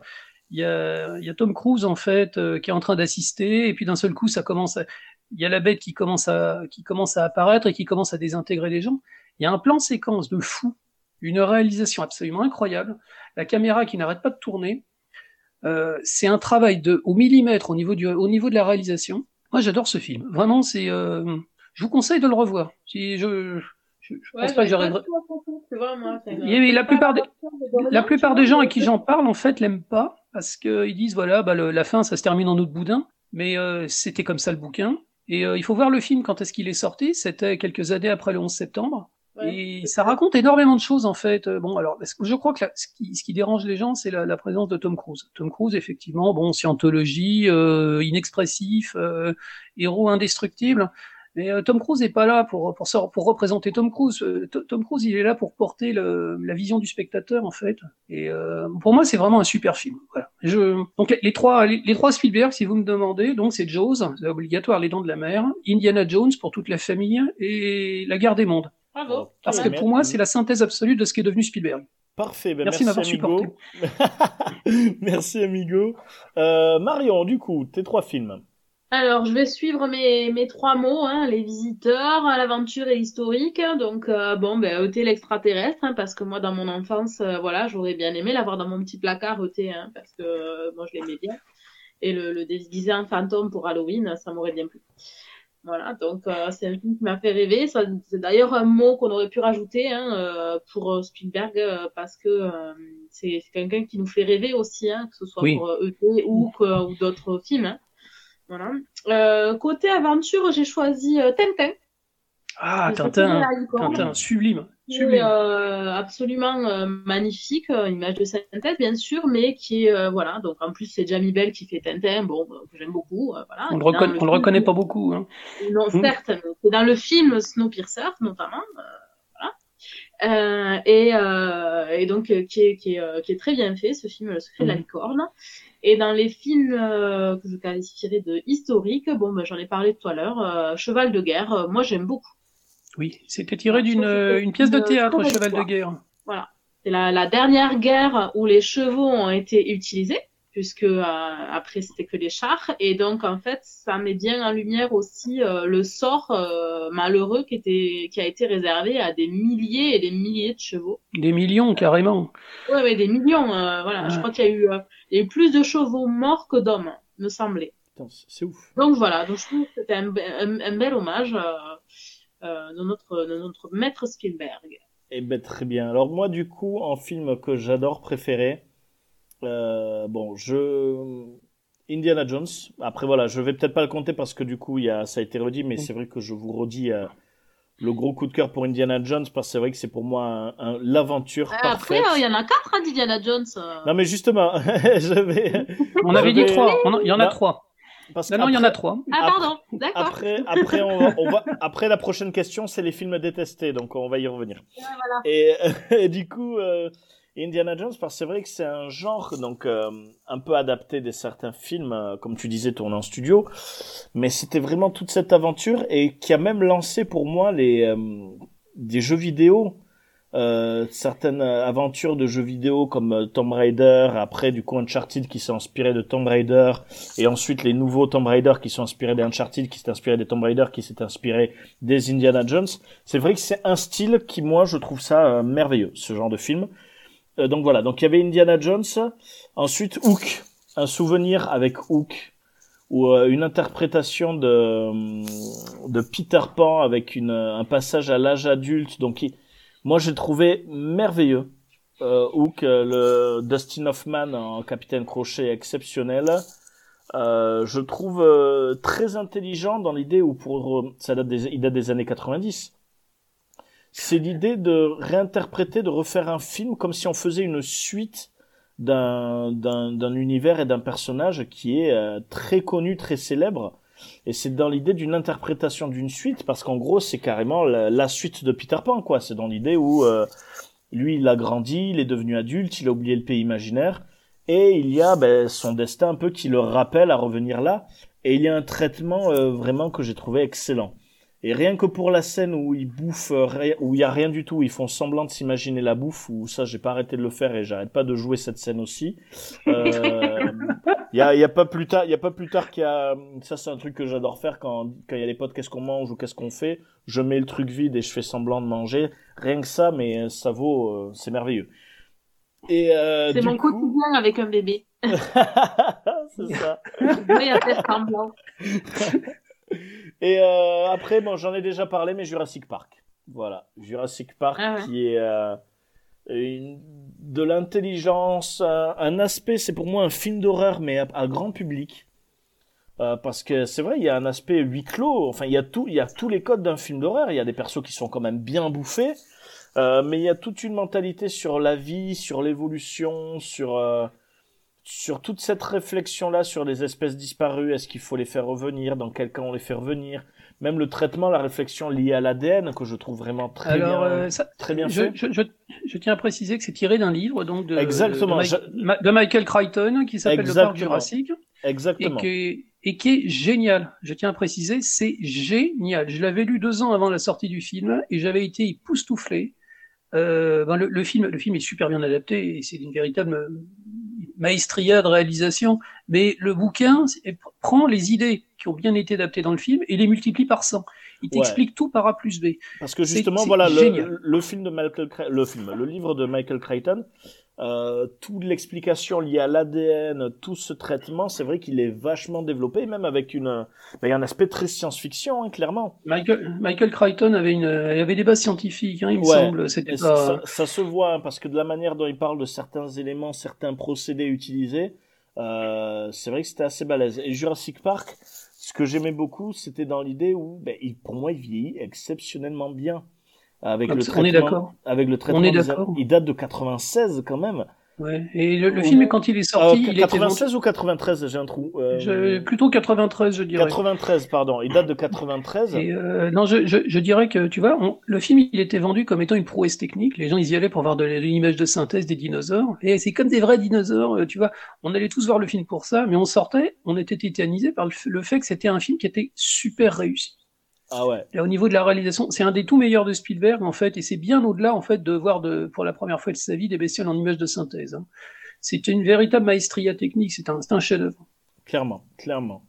il y a, y a Tom Cruise en fait qui est en train d'assister et puis d'un seul coup ça commence à, il y a la bête qui commence à qui commence à apparaître et qui commence à désintégrer les gens il y a un plan séquence de fou, une réalisation absolument incroyable, la caméra qui n'arrête pas de tourner. Euh, c'est un travail de au millimètre au niveau du au niveau de la réalisation. Moi, j'adore ce film. Vraiment, c'est. Euh, je vous conseille de le revoir. Si je je, je pense pas que j'arriverai. La plupart des, la plupart des gens à qui j'en parle, en fait, l'aiment pas parce qu'ils disent voilà, bah, le, la fin, ça se termine en autre boudin. Mais euh, c'était comme ça le bouquin. Et il faut voir le film quand est-ce qu'il est sorti. C'était quelques années après le 11 septembre et ça raconte énormément de choses en fait. Euh, bon, alors je crois que ce, qui, ce, qui, dérange les gens, c'est la, la, présence de Tom Cruise. Tom Cruise, effectivement, bon, scientologie, euh, inexpressif, euh, héros indestructible. Mais euh, Tom Cruise n'est pas là pour pour, pour représenter Tom Cruise. Euh, Tom Cruise, il est là pour porter le, la vision du spectateur en fait. Et pour moi, c'est vraiment un super film. Voilà. Je, donc les trois les, les, trois Spielberg, si vous me demandez, donc c'est Jaws, obligatoire, Les Dents de la Mer, Indiana Jones pour toute la famille et La Guerre des Mondes. Bravo. Parce que pour moi, c'est la synthèse absolue de ce qui est devenu Spielberg. Parfait, ben merci, merci amigo. merci amigo. Euh, Marion, du coup, tes trois films. Alors, je vais suivre mes, mes trois mots, hein, les visiteurs, l'aventure et l'historique. Donc, euh, bon, ben, ET l'extraterrestre, hein, parce que moi, dans mon enfance, euh, voilà, j'aurais bien aimé l'avoir dans mon petit placard ET, hein, parce que euh, moi, je l'aimais bien. Et le, le déguiser en fantôme pour Halloween, ça m'aurait bien plu. Voilà, donc euh, c'est un film qui m'a fait rêver. C'est d'ailleurs un mot qu'on aurait pu rajouter hein, euh, pour euh, Spielberg parce que c'est quelqu'un qui nous fait rêver aussi, hein, que ce soit pour ET ou, ou d'autres films. Hein. Voilà. côté aventure, j'ai choisi Tintin. Ah, Tintin, Tintin, sublime. Euh, absolument euh, magnifique, euh, image de synthèse bien sûr, mais qui est voilà. Donc en plus c'est Jamie Bell qui fait Tintin, bon que j'aime beaucoup. voilà. On le, on le reconnaît pas beaucoup. Hein. Non, mmh. certes, c'est dans le film Snowpiercer notamment. voilà. et, et donc qui est, qui, est, qui est très bien fait ce film, Le secret de la mmh. licorne. Et dans les films que je qualifierais de historiques, bon ben j'en ai parlé tout à l'heure, Cheval de guerre, moi j'aime beaucoup. Oui, c'était tiré d'une une pièce de théâtre, Cheval de guerre. Voilà. C'est la, la, dernière guerre où les chevaux ont été utilisés, puisque euh, après c'était que les chars. Et donc en fait, ça met bien en lumière aussi euh, le sort euh, malheureux qui, était, qui a été réservé à des milliers et des milliers de chevaux. Des millions carrément. Oui, mais des millions. voilà, je crois qu'il y a eu, il y a eu plus de chevaux morts que d'hommes, me semblait. C'est ouf. Donc voilà, donc je trouve que c'était un, un, un, bel hommage. Euh, de, notre, de notre maître Spielberg. Eh ben très bien. Alors moi du coup, en film que j'adore préférer, euh, bon, je Indiana Jones. Après voilà, je vais peut-être pas le compter parce que du coup, il y a, ça a été redit, mais c'est vrai que je vous redis euh, le gros coup de cœur pour Indiana Jones parce que c'est vrai que c'est pour moi un, l'aventure parfaite. Après, il y en a quatre hein, d'Indiana Jones. Non mais justement, je On avait dit trois. Il y en a trois. Parce Non, non, il y en a trois. Ah, pardon, d'accord. Après, après, on va, on va- après la prochaine question, c'est les films détestés, donc on va y revenir. Ouais, voilà. Et, et du coup, euh, Indiana Jones, parce que c'est vrai que c'est un genre donc euh, un peu adapté des certains films, euh, comme tu disais, tournés en studio, mais c'était vraiment toute cette aventure et qui a même lancé pour moi les euh, des jeux vidéo. Euh, certaines aventures de jeux vidéo comme euh, Tomb Raider, après du coup Uncharted qui s'est inspiré de Tomb Raider, et ensuite les nouveaux Tomb Raider qui sont inspirés des Uncharted, qui s'est inspiré des Tomb Raider, qui s'est inspiré des Indiana Jones. C'est vrai que c'est un style qui, moi, je trouve ça euh, merveilleux, ce genre de film. Euh, donc voilà, donc il y avait Indiana Jones, ensuite Hook, un souvenir avec Hook, ou euh, une interprétation de, de Peter Pan avec une, un passage à l'âge adulte. Donc moi, j'ai trouvé merveilleux. Euh, Hook, euh, le Dustin Hoffman en Capitaine Crochet exceptionnel. Euh, je trouve euh, très intelligent dans l'idée où pour euh, ça date des il date des années 90. C'est l'idée de réinterpréter, de refaire un film comme si on faisait une suite d'un d'un d'un univers et d'un personnage qui est euh, très connu, très célèbre. Et c'est dans l'idée d'une interprétation d'une suite parce qu'en gros c'est carrément la, suite de Peter Pan quoi. C'est dans l'idée où euh, lui il a grandi, il est devenu adulte, il a oublié le pays imaginaire et il y a ben, son destin un peu qui le rappelle à revenir là. Et il y a un traitement euh, vraiment que j'ai trouvé excellent. Et rien que pour la scène où ils bouffent, euh, où il y a rien du tout, ils font semblant de s'imaginer la bouffe, ou ça j'ai pas arrêté de le faire et j'arrête pas de jouer cette scène aussi. Euh, Il y a, y a pas plus tard, il y a pas plus tard qu'il y a, ça c'est un truc que j'adore faire quand quand il y a les potes qu'est-ce qu'on mange ou qu'est-ce qu'on fait, je mets le truc vide et je fais semblant de manger. Rien que ça, mais euh, ça vaut, euh, c'est merveilleux. Et euh, C'est mon coup- quotidien avec un bébé. c'est ça. Oui, à faire semblant. Et euh, après, bon, j'en ai déjà parlé, mais Jurassic Park. Voilà, Jurassic Park Ah ouais. qui est euh, une- de l'intelligence, un, un aspect, c'est pour moi un film d'horreur, mais à, à grand public. Euh, parce que c'est vrai, il y a un aspect huis clos. Enfin, il y a tout, il y a tous les codes d'un film d'horreur. Il y a des persos qui sont quand même bien bouffés, mais il y a toute une mentalité sur la vie, sur l'évolution, sur sur toute cette réflexion-là sur les espèces disparues. Est-ce qu'il faut les faire revenir Dans quel cas on les fait revenir Même le traitement, la réflexion liée à l'ADN que je trouve vraiment très Alors, bien, euh, ça- très bien je, fait. je, je, je tiens à préciser que c'est tiré d'un livre donc de, Exactement, de, je- Ma- de Michael Crichton qui s'appelle Le Parc Exactement. Jurassique et Exactement. qui, et qui est génial. Je tiens à préciser, c'est génial. Je l'avais lu deux ans avant la sortie du film et j'avais été époustouflé. Euh, ben le, le film, le film est super bien adapté et c'est une véritable maestria de réalisation. Mais le bouquin prend les idées qui ont bien été adaptées dans le film et les multiplie par 100. Il Ouais. t'explique tout par A plus B. Parce que justement, voilà, le, le film de Michael, le film, le livre de Michael Crichton, euh, toute l'explication liée à l'ADN, tout ce traitement, c'est vrai qu'il est vachement développé, même avec une, ben, il y a un aspect très science-fiction, hein, clairement. Michael, Michael Crichton avait une, il avait des bases scientifiques, hein, il me semble. C'était pas. ça- ça se voit, hein, parce que de la manière dont il parle de certains éléments, certains procédés utilisés, euh, c'est vrai que c'était assez balèze. Et Jurassic Park, ce que j'aimais beaucoup, c'était dans l'idée où, ben, il, pour moi, il vieillit exceptionnellement bien. Avec Ah, le on traitement, est d'accord. Avec le traitement On est des- d'accord. Il date de 96 quand même. Ouais. Et le, le film, quand il est sorti, Euh, il était vendu- 96 ou 93, j'ai un trou. Euh, je- plutôt 93, je dirais. 93, pardon. Il date de 93. Et euh, non, je, je, je dirais que tu vois, on- le film il était vendu comme étant une prouesse technique. Les gens ils y allaient pour voir de, l'image de synthèse des dinosaures. Et c'est comme des vrais dinosaures, euh, tu vois. On allait tous voir le film pour ça, mais on sortait, on était tétanisé par le fait que c'était un film qui était super réussi. Ah ouais. Au niveau de la réalisation, c'est un des tout meilleurs de Spielberg en fait, et c'est bien au-delà en fait de voir de, pour la première fois de sa vie des bestioles en images de synthèse. hein. C'est une véritable maestria technique. C'est un, chef-d'œuvre. Clairement, clairement.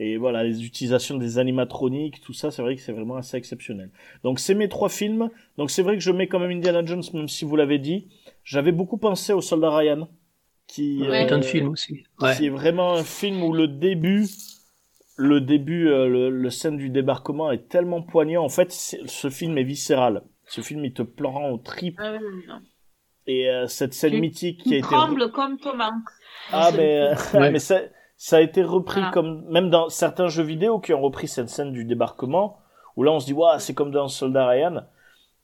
Et voilà, les utilisations des animatroniques, tout ça, c'est vrai que c'est vraiment assez exceptionnel. Donc c'est mes trois films. Donc c'est vrai que je mets quand même Indiana Jones, même si vous l'avez dit. J'avais beaucoup pensé au Soldat Ryan, qui, C'est Ouais. un film aussi. Ouais. qui est vraiment un film où le début, le début, euh, le, le scène du débarquement est tellement poignant. En fait, ce film est viscéral. Ce film, il te pleurant au trip. Ah, ouais, ouais, ouais. Et euh, cette scène Tu- mythique qui a Tu été trembles comme Thomas. Ah, mais, euh, Ouais. mais ça, ça a été repris Voilà. comme, même dans certains jeux vidéo qui ont repris cette scène du débarquement, où là on se dit, waouh, c'est comme dans Soldat Ryan.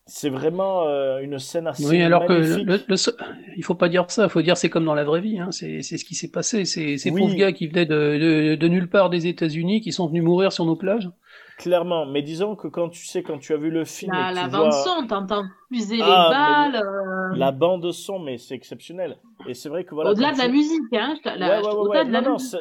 C'est vraiment euh, une scène assez Oui, alors que le, le- il faut pas dire ça, il faut dire c'est comme dans la vraie vie, hein. c'est c'est ce qui s'est passé. C'est ces Oui. pauvres gars qui venaient de, de, de nulle part des États-Unis, qui sont venus mourir sur nos plages. Clairement, mais disons que quand tu sais, quand tu as vu le film, La, que la tu bande vois son, t'entends puiser Ah, les balles. euh, la bande son, mais c'est exceptionnel. Et c'est vrai que voilà. Au-delà de la tu- musique, hein. la- Ouais, Au-delà ouais. de la Non, musique.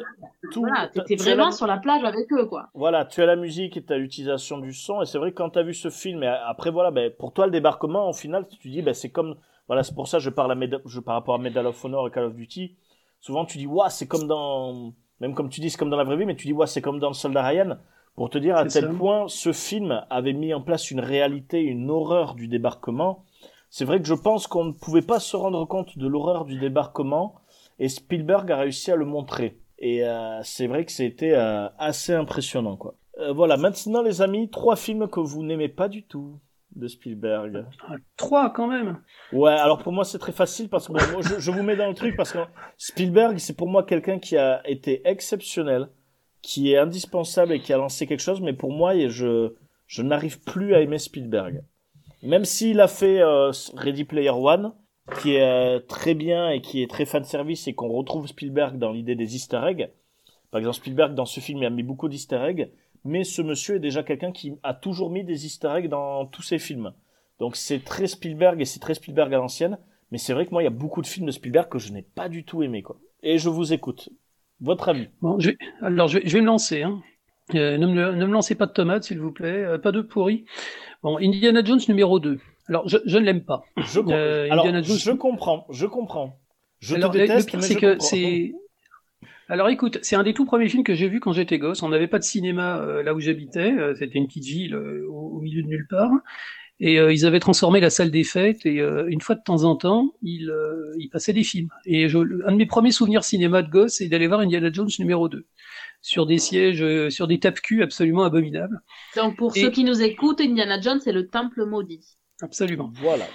tout. Voilà, t'étais la- vraiment sur la plage avec eux, quoi. Voilà, tu as la musique et tu as l'utilisation du son. Et c'est vrai que quand tu as vu ce film, et après, voilà, ben, pour toi, le débarquement, au final, tu dis, ben, c'est comme. Voilà, c'est pour ça que je parle à Meda- je, par rapport à Medal of Honor et Call of Duty. Souvent, tu dis, ouais, c'est comme dans. Même comme tu dis, c'est comme dans la vraie vie, mais tu dis, ouais, c'est comme dans le Soldat Ryan. Pour te dire à tel ça. point, ce film avait mis en place une réalité, une horreur du débarquement. C'est vrai que je pense qu'on ne pouvait pas se rendre compte de l'horreur du débarquement. Et Spielberg a réussi à le montrer. Et euh, c'est vrai que c'était euh, assez impressionnant, quoi. Euh, voilà, maintenant les amis, trois films que vous n'aimez pas du tout de Spielberg. Ah, Trois quand même. Ouais, alors pour moi c'est très facile parce que bon, moi, je, je vous mets dans le truc parce que Spielberg c'est pour moi quelqu'un qui a été exceptionnel, qui est indispensable et qui a lancé quelque chose, mais pour moi je je n'arrive plus à aimer Spielberg. Même s'il a fait euh, Ready Player One, qui est euh, très bien et qui est très fan service et qu'on retrouve Spielberg dans l'idée des Easter eggs. Par exemple, Spielberg dans ce film il a mis beaucoup d'Easter eggs, mais ce monsieur est déjà quelqu'un qui a toujours mis des Easter eggs dans tous ses films. Donc c'est très Spielberg et c'est très Spielberg à l'ancienne, mais c'est vrai que moi il y a beaucoup de films de Spielberg que je n'ai pas du tout aimé quoi. Et je vous écoute. Votre avis Bon, je vais, alors je vais, je vais me lancer. Hein. Euh, ne, me, ne me lancez pas de tomates, s'il vous plaît. Euh, pas de pourri. Bon, Indiana Jones numéro 2. Alors, je, je ne l'aime pas. Je, com- Euh, Alors, Jones- je comprends, je comprends. Je Alors, te le- déteste, le pire, c'est que c'est. Alors, écoute, c'est un des tout premiers films que j'ai vu quand j'étais gosse. On n'avait pas de cinéma euh, là où j'habitais. Euh, C'était une petite ville euh, au, au milieu de nulle part. Et euh, ils avaient transformé la salle des fêtes. Et euh, une fois de temps en temps, ils, euh, ils passaient des films. Et je, un de mes premiers souvenirs cinéma de gosse, c'est d'aller voir Indiana Jones numéro 2 sur des sièges, euh, sur des tape-cul absolument abominables. Donc, pour Et- ceux qui nous écoutent, Indiana Jones, c'est le temple maudit. Absolument. Voilà.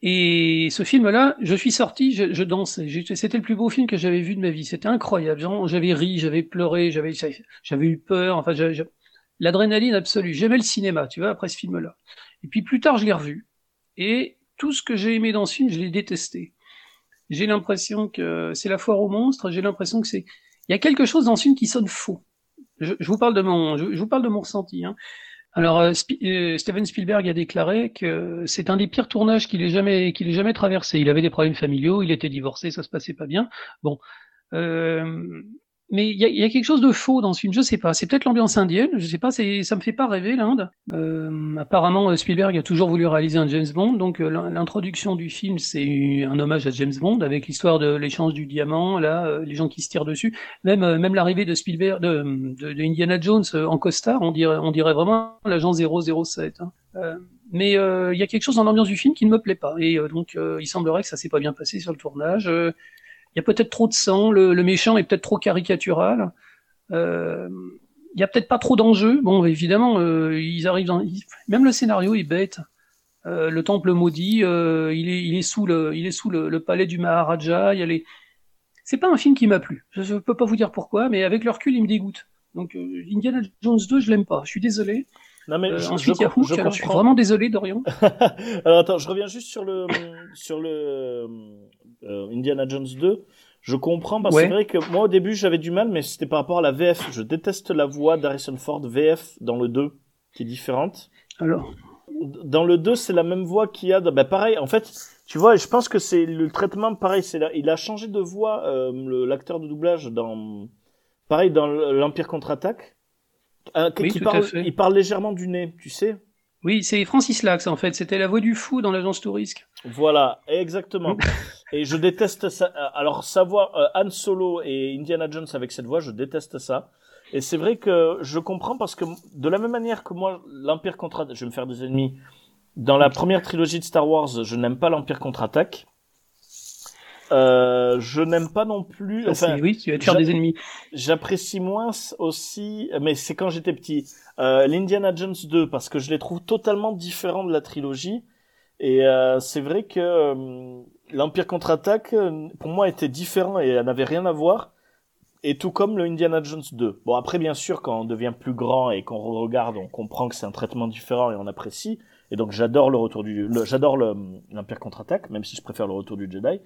Et ce film-là, je suis sorti, je, je dansais. C'était le plus beau film que j'avais vu de ma vie. C'était incroyable. J'avais ri, j'avais pleuré, j'avais eu peur. Enfin, l'adrénaline absolue. J'aimais le cinéma, tu vois, après ce film-là. Et puis plus tard, je l'ai revu. Et tout ce que j'ai aimé dans ce film, je l'ai détesté. J'ai l'impression que c'est la foire aux monstres. J'ai l'impression que c'est il y a quelque chose dans ce film qui sonne faux. Je, je vous parle de mon, je, vous parle de mon ressenti. Hein. Alors, euh, euh, Steven Spielberg a déclaré que c'est un des pires tournages qu'il ait jamais, qu'il ait jamais traversé. Il avait des problèmes familiaux, il était divorcé, ça se passait pas bien. Bon, euh, mais il y y a quelque chose de faux dans ce film. Je sais pas. C'est peut-être l'ambiance indienne. Je sais pas. Ça me fait pas rêver l'Inde. Euh, apparemment, euh, Spielberg a toujours voulu réaliser un James Bond. Donc, euh, l'in- l'introduction du film, c'est un hommage à James Bond avec l'histoire de l'échange du diamant. Là, euh, les gens qui se tirent dessus. Même, même l'arrivée de Spielberg, de, de, Indiana Jones en costard, on dirait, on dirait vraiment l'agent 007. Hein. Euh, mais il y a quelque chose dans l'ambiance du film qui ne me plaît pas. Et donc, il semblerait que ça s'est pas bien passé sur le tournage. Il y a peut-être trop de sang. Le, le méchant est peut-être trop caricatural. Euh, Il y a peut-être pas trop d'enjeux. Bon, évidemment, euh, ils arrivent. Dans... Même le scénario est bête. Euh, le temple maudit, euh, il est, il est sous le, il est sous le, le palais du Maharaja. Il y a les. C'est pas un film qui m'a plu. Je, je peux pas vous dire pourquoi, mais avec le recul, il me dégoûte. Donc, euh, Indiana Jones 2, je l'aime pas. Je suis désolé. Non mais Euh, je, ensuite, je il y a com- Hook. je alors, je suis vraiment désolé, Dorian. Alors attends, je reviens juste sur le sur le Indiana Jones 2. Je comprends parce que Ouais. c'est vrai que moi au début j'avais du mal, mais c'était par rapport à la VF. Je déteste la voix d'Harrison Ford VF dans le 2 qui est différente. Alors, Dans le 2 c'est la même voix qu'il y a. Dans... Bah pareil, en fait, tu vois, je pense que c'est le traitement pareil. C'est là, il a changé de voix euh, le- l'acteur de doublage dans pareil dans l'Empire contre-attaque. Euh, Oui, parle, il parle légèrement du nez, tu sais. Oui, c'est Francis Lax, en fait. C'était la voix du fou dans l'agence Tourisque. Voilà, exactement. et je déteste ça. Alors, savoir euh, Han Solo et Indiana Jones avec cette voix, je déteste ça. Et c'est vrai que je comprends parce que de la même manière que moi, l'Empire contre je vais me faire des ennemis. Dans la première trilogie de Star Wars, je n'aime pas l'Empire contre-attaque. Euh, je n'aime pas non plus. Enfin, oui, tu vas te faire des ennemis. J'apprécie moins aussi, mais c'est quand j'étais petit, euh, l'Indiana Jones 2 parce que je les trouve totalement différents de la trilogie. Et euh, c'est vrai que euh, l'Empire contre-attaque, euh, pour moi, était différent et n'avait rien à voir. Et tout comme le Indiana Jones 2. Bon, après, bien sûr, quand on devient plus grand et qu'on regarde, on comprend que c'est un traitement différent et on apprécie. Et donc j'adore le retour du, j'adore le- l'Empire contre-attaque, même si je préfère le retour du Jedi.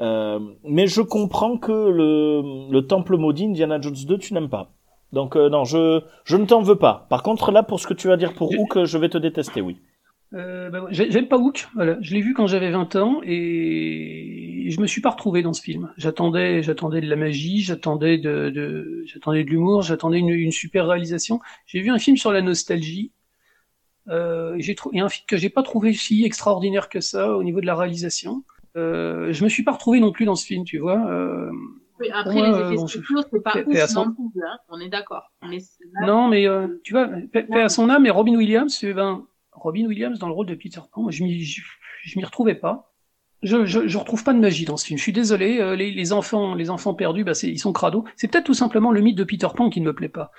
Euh, mais je comprends que le, le Temple maudit Indiana Jones 2, tu n'aimes pas. Donc euh, non, je, je ne t'en veux pas. Par contre, là, pour ce que tu vas dire pour Hook, je vais te détester, oui. Euh, bah, j'ai- J'aime pas Hook, voilà. Je l'ai vu quand j'avais 20 ans et je me suis pas retrouvé dans ce film. J'attendais, j'attendais de la magie, j'attendais de, de j'attendais de l'humour, j'attendais une, une super réalisation. J'ai vu un film sur la nostalgie. Euh, j'ai trouvé un film que j'ai pas trouvé si extraordinaire que ça au niveau de la réalisation. Euh, je me suis pas retrouvé non plus dans ce film, tu vois. Euh, Oui, après, les euh, effets bon, spéciaux, c'est pas ouf son- non plus, hein. On est d'accord. Non, mais euh, tu vois, paix à son âme et Robin Williams, eh ben, Robin Williams dans le rôle de Peter Pan, moi, je m'y, je, je m'y retrouvais pas. Je, je, je retrouve pas de magie dans ce film. Je suis désolé, euh, les, les enfants, les enfants perdus, bah, c'est, ils sont crado. C'est peut-être tout simplement le mythe de Peter Pan qui ne me plaît pas.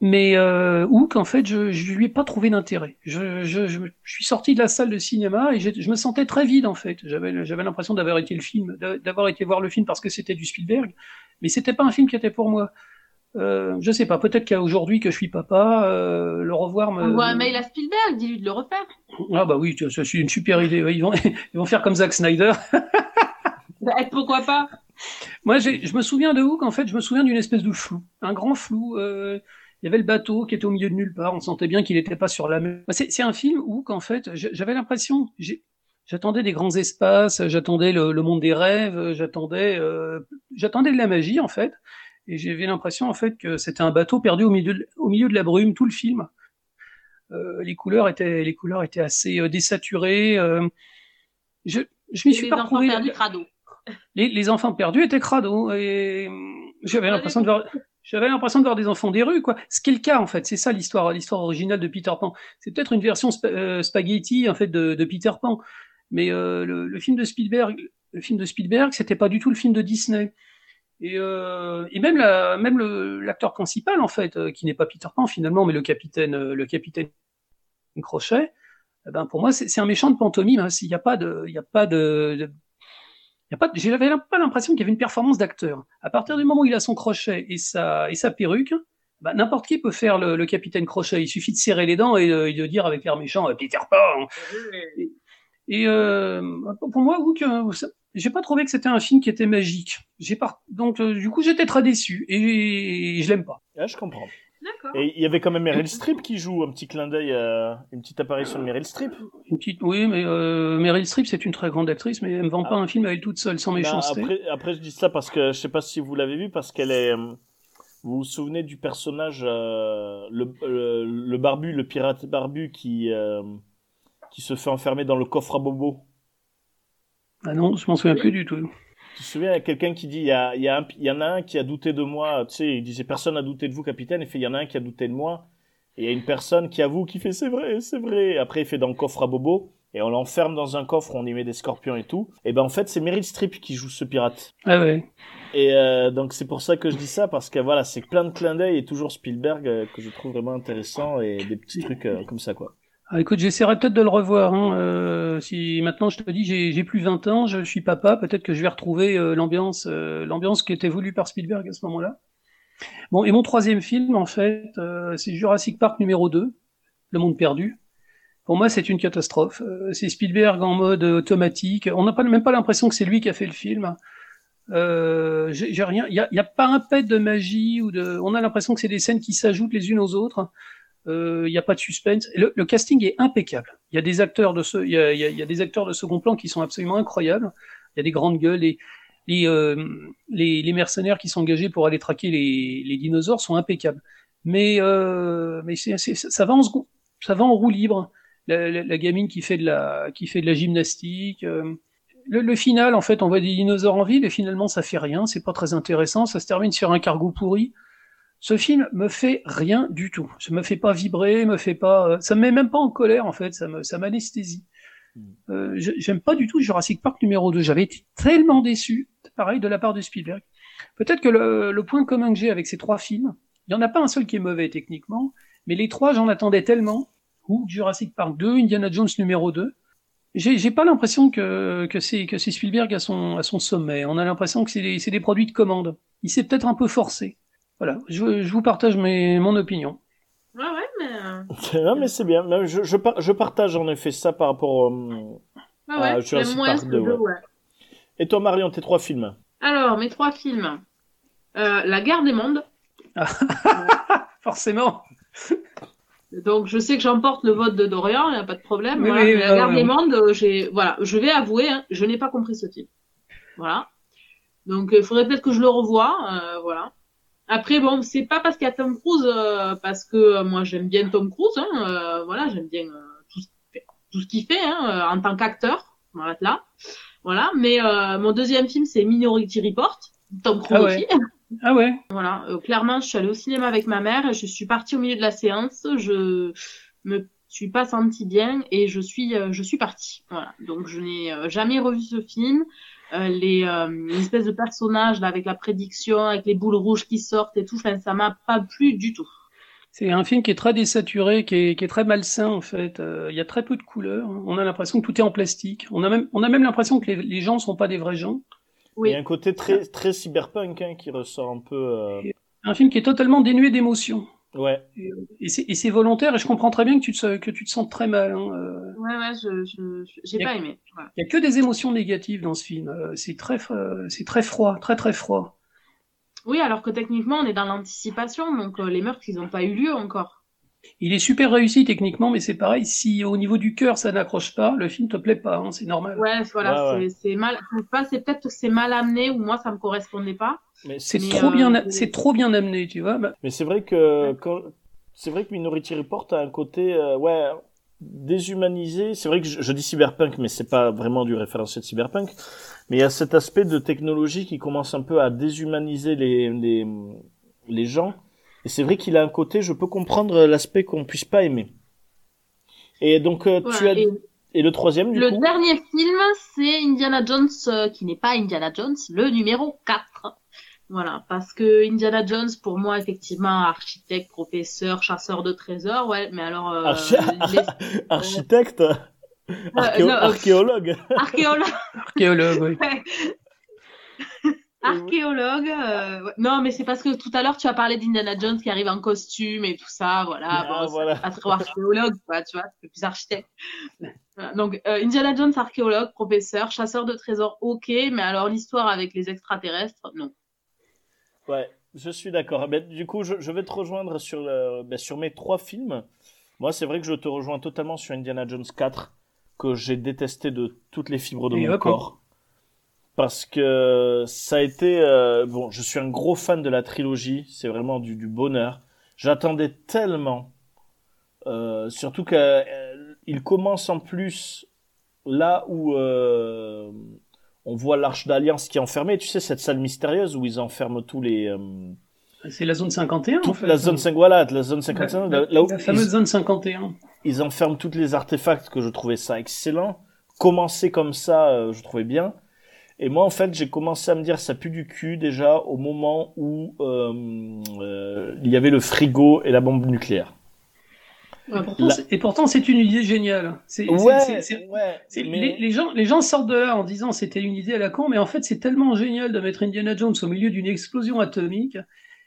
Mais euh, Hook, en fait, je, je lui ai pas trouvé d'intérêt. Je, je, je, je suis sorti de la salle de cinéma et je me sentais très vide en fait. J'avais, j'avais l'impression d'avoir été le film, d'a- d'avoir été voir le film parce que c'était du Spielberg, mais c'était pas un film qui était pour moi. Euh, je sais pas, peut-être qu'aujourd'hui que je suis papa, euh, le revoir me. Envoie un mail à Spielberg, dis-lui de le refaire. Ah bah oui, c'est une super idée. Ils vont, ils vont faire comme Zack Snyder. Bah, pourquoi pas? Moi, j'ai- je me souviens de Hook, en fait, je me souviens d'une espèce de flou, un grand flou. euh, il y avait le bateau qui était au milieu de nulle part, on sentait bien qu'il n'était pas sur la mer. Bah, C'est c'est un film où, en fait, j'avais l'impression, j'ai- j'attendais des grands espaces, j'attendais le, le monde des rêves, j'attendais, euh, j'attendais de la magie, en fait, et j'avais l'impression, en fait, que c'était un bateau perdu au milieu, de, au milieu de la brume, tout le film. Euh, les couleurs étaient, les couleurs étaient assez euh, désaturées. euh, je, je m'y suis Les pas enfants retrouvé. perdus crado. Les, les enfants perdus étaient crado et hum, j'avais l'impression de voir, j'avais l'impression de voir des enfants des rues, quoi. Ce qui est le cas, en fait. C'est ça l'histoire, l'histoire originale de Peter Pan. C'est peut-être une version spa- euh, spaghetti, en fait, de, Peter Pan. Mais euh, le, le film de Spielberg, le film de Spielberg, c'était pas du tout le film de Disney. Et, euh, et même la, même l'acteur principal, en fait, euh, qui n'est pas Peter Pan finalement, mais le capitaine, euh, le capitaine Crochet, eh ben pour moi, c'est un méchant de pantomime. Hein. S'il n'y a pas de, il y a pas de, de y a pas, j'avais pas l'impression qu'il y avait une performance d'acteur. À partir du moment où il a son crochet et sa, et sa perruque, bah, n'importe qui peut faire le, le capitaine crochet. Il suffit de serrer les dents et, euh, et de dire avec l'air méchant, euh, Peter Pan. Et, et, euh, pour moi, Hook, euh, j'ai pas trouvé que c'était un film qui était magique. J'ai pas, donc euh, du coup, j'étais très déçu et, je l'aime pas. Ah, je comprends. D'accord. Et il y avait quand même Meryl Streep qui joue un petit clin d'œil, euh, une petite apparition de Meryl Streep. Une petite, oui, mais euh, Meryl Streep, c'est une très grande actrice, mais elle me vend pas un film à elle toute seule, sans Ben, méchanceté. après, après, je dis ça parce que je sais pas si vous l'avez vu, parce qu'elle est. euh, Vous vous souvenez du personnage, euh, le, le, le barbu, le pirate barbu qui, euh, qui se fait enfermer dans le coffre à bobo Ah non, je m'en souviens plus du tout. Tu te souviens, il y a quelqu'un qui dit, il y, a, il, y a un- il y en a un qui a douté de moi, tu sais, il disait, personne n'a douté de vous, capitaine, il fait, il y en a un qui a douté de moi, et il y a une personne qui avoue, qui fait, c'est vrai, c'est vrai, après il fait dans le coffre à bobo, et on l'enferme dans un coffre, on y met des scorpions et tout, et ben en fait, c'est Meryl Streep qui joue ce pirate. Ah ouais. Et euh, donc c'est pour ça que je dis ça, parce que voilà, c'est plein de clins d'œil, et toujours Spielberg, euh, que je trouve vraiment intéressant, et des petits trucs euh, comme ça, quoi. Ah, écoute, j'essaierai peut-être de le revoir. Hein. Euh, si maintenant je te dis j'ai plus 20 ans, je suis papa, peut-être que je vais retrouver euh, l'ambiance, euh, l'ambiance qui était voulue par Spielberg à ce moment-là. Bon, et mon troisième film, en fait, euh, c'est Jurassic Park numéro 2, Le Monde Perdu. Pour moi, c'est une catastrophe. C'est Spielberg en mode automatique. On n'a pas même pas l'impression que c'est lui qui a fait le film. J'ai rien. Il y a, y a pas un pet de magie ou de. On a l'impression que c'est des scènes qui s'ajoutent les unes aux autres. Euh, Il n'y a pas de suspense. Le, le casting est impeccable. Il y a des acteurs de ce, il y a, y a- y a des acteurs de second plan qui sont absolument incroyables. Il y a des grandes gueules. Les, les, euh, les, les mercenaires qui sont engagés pour aller traquer les, les dinosaures sont impeccables. Mais, euh, mais c'est, c'est- ça va en ça va en roue libre. La, la, la gamine qui fait de la, qui fait de la gymnastique. euh, le, le final, en fait, on voit des dinosaures en ville et finalement ça fait rien. C'est pas très intéressant. Ça se termine sur un cargo pourri. Ce film me fait rien du tout. Ça me fait pas vibrer, me fait pas, euh, ça me met même pas en colère en fait. Ça me, ça m'anesthésie. Euh, je- J'aime pas du tout Jurassic Park numéro 2. J'avais été tellement déçu, pareil de la part de Spielberg. Peut-être que le, le point commun que j'ai avec ces trois films, il y en a pas un seul qui est mauvais techniquement, mais les trois j'en attendais tellement. Ou Jurassic Park 2, Indiana Jones numéro 2. J'ai pas l'impression que, que c'est Spielberg à son, à son sommet. On a l'impression que c'est des, c'est des produits de commande. Il s'est peut-être un peu forcé. Voilà, je, je vous partage mes, mon opinion. Ouais, ouais, mais. euh, non, mais c'est bien. Je, je, par- je partage en effet ça par rapport. Ah Ah, ouais, Jurassic j'aime moins Park ce 2, jeu, ouais. ouais. Et toi, Marion, tes trois films Alors, mes trois films. Euh, La guerre des mondes. Forcément. Donc, je sais que j'emporte le vote de Dorian, il n'y a pas de problème. Voilà. Mais la guerre des mondes, euh, j'ai, voilà, je vais avouer, hein, je n'ai pas compris ce film. Voilà. Donc, il faudrait peut-être que je le revoie, euh, voilà. Après, bon, c'est pas parce qu'il y a Tom Cruise, euh, parce que euh, moi j'aime bien Tom Cruise, hein, euh, voilà, j'aime bien euh, tout ce qu'il fait, tout ce qu'il fait hein, euh, en tant qu'acteur, voilà, là, voilà. Mais euh, mon deuxième film c'est Minority Report, Tom Cruise Ah ouais. aussi. Ah ouais. Voilà, clairement, je suis allée au cinéma avec ma mère je suis partie au milieu de la séance. Je me suis pas sentie bien et je suis, euh, je suis partie. Voilà, donc je n'ai jamais revu ce film. Euh, les euh, les espèces de personnages là avec la prédiction, avec les boules rouges qui sortent et tout, enfin, ça m'a pas plu du tout. C'est un film qui est très désaturé, qui est, qui est très malsain en fait. Euh, Il y a très peu de couleurs. On a l'impression que tout est en plastique. On a même, on a même l'impression que les, les gens sont pas des vrais gens. Oui. Il y a un côté très, très cyberpunk hein, qui ressort un peu. euh, Un film qui est totalement dénué d'émotion. Ouais. Et c'est et c'est volontaire. Et je comprends très bien que tu te, que tu te sens très mal. hein. Euh, Ouais, ouais, je, je, je- j'ai pas aimé. Il y a que des émotions négatives dans ce film. Euh, C'est très, euh, c'est très froid, très très froid. Oui, alors que techniquement, on est dans l'anticipation, donc euh, les meurtres, ils n'ont pas eu lieu encore. Il est super réussi techniquement, mais c'est pareil. Si au niveau du cœur ça n'accroche pas, le film te plaît pas. hein, c'est normal. Ouais, voilà, Ouais, ouais. c'est mal. je sais pas, c'est peut-être que c'est mal amené ou moi, ça me correspondait pas. Mais C'est trop euh, bien, c'est- c'est trop bien amené, tu vois. Bah, Mais c'est vrai que quand... c'est vrai que Minority Report a un côté euh, ouais déshumanisé. C'est vrai que je, je dis cyberpunk, mais c'est pas vraiment du référentiel de cyberpunk. Mais il y a cet aspect de technologie qui commence un peu à déshumaniser les les, les gens. Et c'est vrai qu'il a un côté, je peux comprendre l'aspect qu'on puisse pas aimer. Et donc euh, tu as et et le troisième du le coup. dernier film, c'est Indiana Jones, euh, qui n'est pas Indiana Jones, le numéro 4. Voilà, parce que Indiana Jones, pour moi, effectivement, architecte, professeur, chasseur de trésors, ouais, mais alors, euh, Archi- les- Architecte, archéo- non, archéologue. archéologue, archéologue, oui. Archéologue, euh, ouais. non, mais c'est parce que tout à l'heure, tu as parlé d'Indiana Jones qui arrive en costume et tout ça, voilà, Ah, bon, voilà. pas trop archéologue, quoi, tu vois, c'est plus architecte. Voilà, Donc, euh, Indiana Jones, archéologue, professeur, chasseur de trésors, ok, mais alors l'histoire avec les extraterrestres, non. Ouais, je suis d'accord. Ben, du coup, je, je vais te rejoindre sur, le- ben, sur mes trois films. Moi, c'est vrai que je te rejoins totalement sur Indiana Jones 4, que j'ai détesté de toutes les fibres de Et mon hop, corps. Parce que ça a été... euh, bon, je suis un gros fan de la trilogie, c'est vraiment du, du bonheur. J'attendais tellement. Euh, surtout qu'il commence en plus là où... euh, on voit l'arche d'alliance qui est enfermée, tu sais, cette salle mystérieuse où ils enferment tous les... euh, C'est la zone 51, en toute fait. la zone 5, voilà, la zone 51, La, là où la fameuse ils, zone 51. ils enferment toutes les artefacts que je trouvais ça excellent. Commencer comme ça, euh, je trouvais bien. Et moi, en fait, j'ai commencé à me dire ça pue du cul déjà au moment où euh, euh, il y avait le frigo et la bombe nucléaire. Et pourtant, La- c'est- Et pourtant, c'est une idée géniale. Ouais, ouais. mais- les, les gens, les gens sortent de là en disant c'était une idée à la con, mais en fait, c'est tellement génial de mettre Indiana Jones au milieu d'une explosion atomique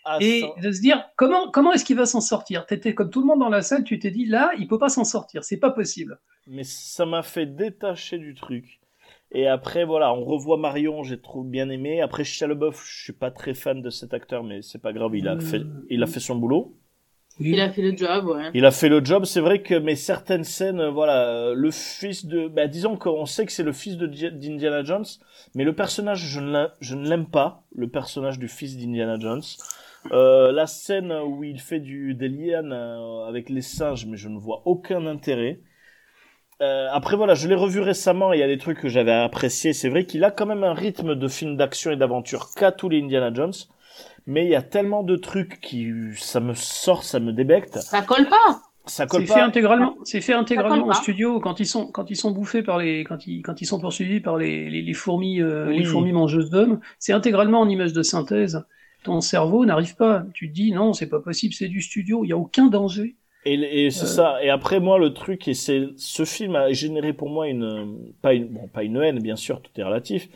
Ah, et ça- de se dire comment, comment est-ce qu'il va s'en sortir? T'étais comme tout le monde dans la salle, tu t'es dit là, il peut pas s'en sortir, c'est pas possible. mais ça m'a fait détacher du truc. Et après, voilà, on revoit Marion, j'ai trop bien aimé. Après, Shia LaBeouf, je suis pas très fan de cet acteur, mais c'est pas grave, il a Euh, fait, il a fait son boulot. Oui. Il a fait le job, ouais. Il a fait le job. C'est vrai que, mais certaines scènes, voilà, le fils de, bah, disons qu'on sait que c'est le fils d'Indiana Jones, mais le personnage, je ne l'a- je ne l'aime pas, le personnage du fils d'Indiana Jones. Euh, la scène où il fait du des lianes euh, avec les singes, mais je ne vois aucun intérêt. Euh, après voilà, je l'ai revu récemment. Il y a des trucs que j'avais appréciés. C'est vrai qu'il a quand même un rythme de film d'action et d'aventure qu'a tous les Indiana Jones, mais il y a tellement de trucs qui ça me sort, ça me débecte. Ça colle pas. Ça colle C'est pas. fait intégralement, c'est fait intégralement au studio quand ils sont quand ils sont bouffés par les quand ils quand ils sont poursuivis par les les, les fourmis euh, Oui. les fourmis mangeuses d'hommes. C'est intégralement en image de synthèse. Ton cerveau n'arrive pas. Tu te dis non, c'est pas possible, c'est du studio. Il y a aucun danger. Et, et c'est Euh. ça. Et après moi le truc et c'est ce film a généré pour moi une pas une bon pas une haine bien sûr tout est relatif,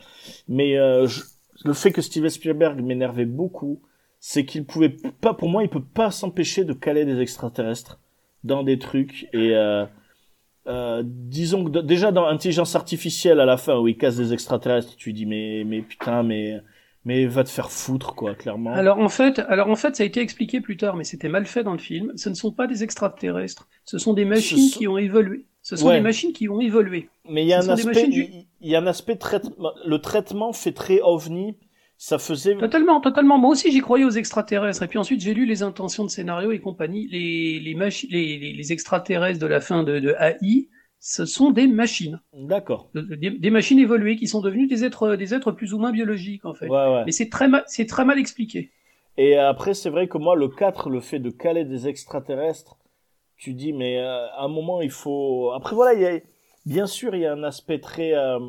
mais euh, je- le fait que Steven Spielberg m'énervait beaucoup, c'est qu'il pouvait pas pour moi il peut pas s'empêcher de caler des extraterrestres dans des trucs et euh, euh, disons que déjà dans intelligence artificielle à la fin où il casse des extraterrestres, tu dis mais mais putain mais mais va te faire foutre quoi clairement. Alors en fait, alors en fait ça a été expliqué plus tard mais c'était mal fait dans le film. Ce ne sont pas des extraterrestres, ce sont des machines sont... qui ont évolué. Ce sont Ouais. des machines qui ont évolué. Mais il y a Ce un aspect du- il y a un aspect traitement le traitement fait très ovni, ça faisait Totalement, totalement. Moi aussi, j'y croyais aux extraterrestres. Et puis ensuite, j'ai lu les intentions de scénario et compagnie. Les, les, machi- les, les, les extraterrestres de la fin de, de AI, ce sont des machines. d'accord. Des, des machines évoluées qui sont devenues des êtres, des êtres plus ou moins biologiques, en fait. Ouais ouais. Mais c'est très, mal, c'est très mal expliqué. Et après, c'est vrai que moi, le 4, le fait de caler des extraterrestres, tu dis, mais euh, à un moment, il faut... Après, voilà, il y a... bien sûr, il y a un aspect très euh,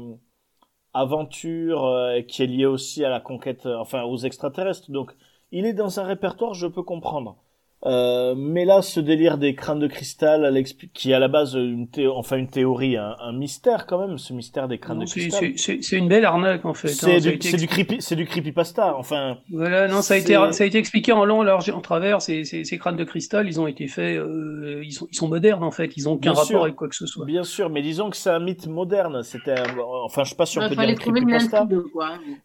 aventure euh, qui est lié aussi à la conquête, euh, enfin, aux extraterrestres. Donc, il est dans un répertoire, je peux comprendre. Euh, mais là, ce délire des crânes de cristal, qui est à la base une, thé- enfin, une théorie, un, un mystère quand même, ce mystère des crânes Non, de cristal. c'est- une belle arnaque, en fait. hein. C'est du, été c'est du creepy, c'est du creepypasta. Enfin, Voilà, non, ça a été, ça a été expliqué en long, en large en travers. Ces, ces, ces crânes de cristal, ils ont été faits, euh, ils sont, ils sont modernes en fait. Ils ont aucun Bien rapport sûr. avec quoi que ce soit. Bien sûr, mais disons que c'est un mythe moderne. C'était, un- enfin, je sais pas si on Il peut fallait dire creepypasta.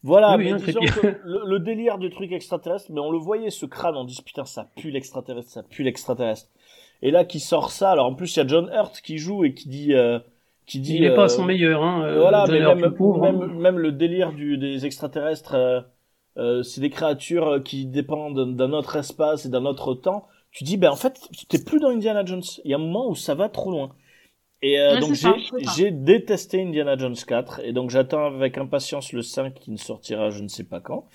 Voilà, Oui, mais disons que le, le délire du truc extraterrestre, mais on le voyait ce crâne, on dit putain ça pue l'extraterrestre, ça pue l'extraterrestre. Et là qui sort ça, alors en plus il y a John Hurt qui joue et qui dit, euh, qui dit. Il n'est pas euh, à son meilleur, hein. euh, Voilà, mais même, hein. même, le délire du, des extraterrestres, euh, euh, c'est des créatures qui dépendent d'un autre espace et d'un autre temps. Tu dis, ben en fait, t'es plus dans Indiana Jones. Il y a un moment où ça va trop loin. Et euh, Ouais, donc j'ai détesté Indiana Jones 4 et donc j'attends avec impatience le 5 qui ne sortira je ne sais pas quand.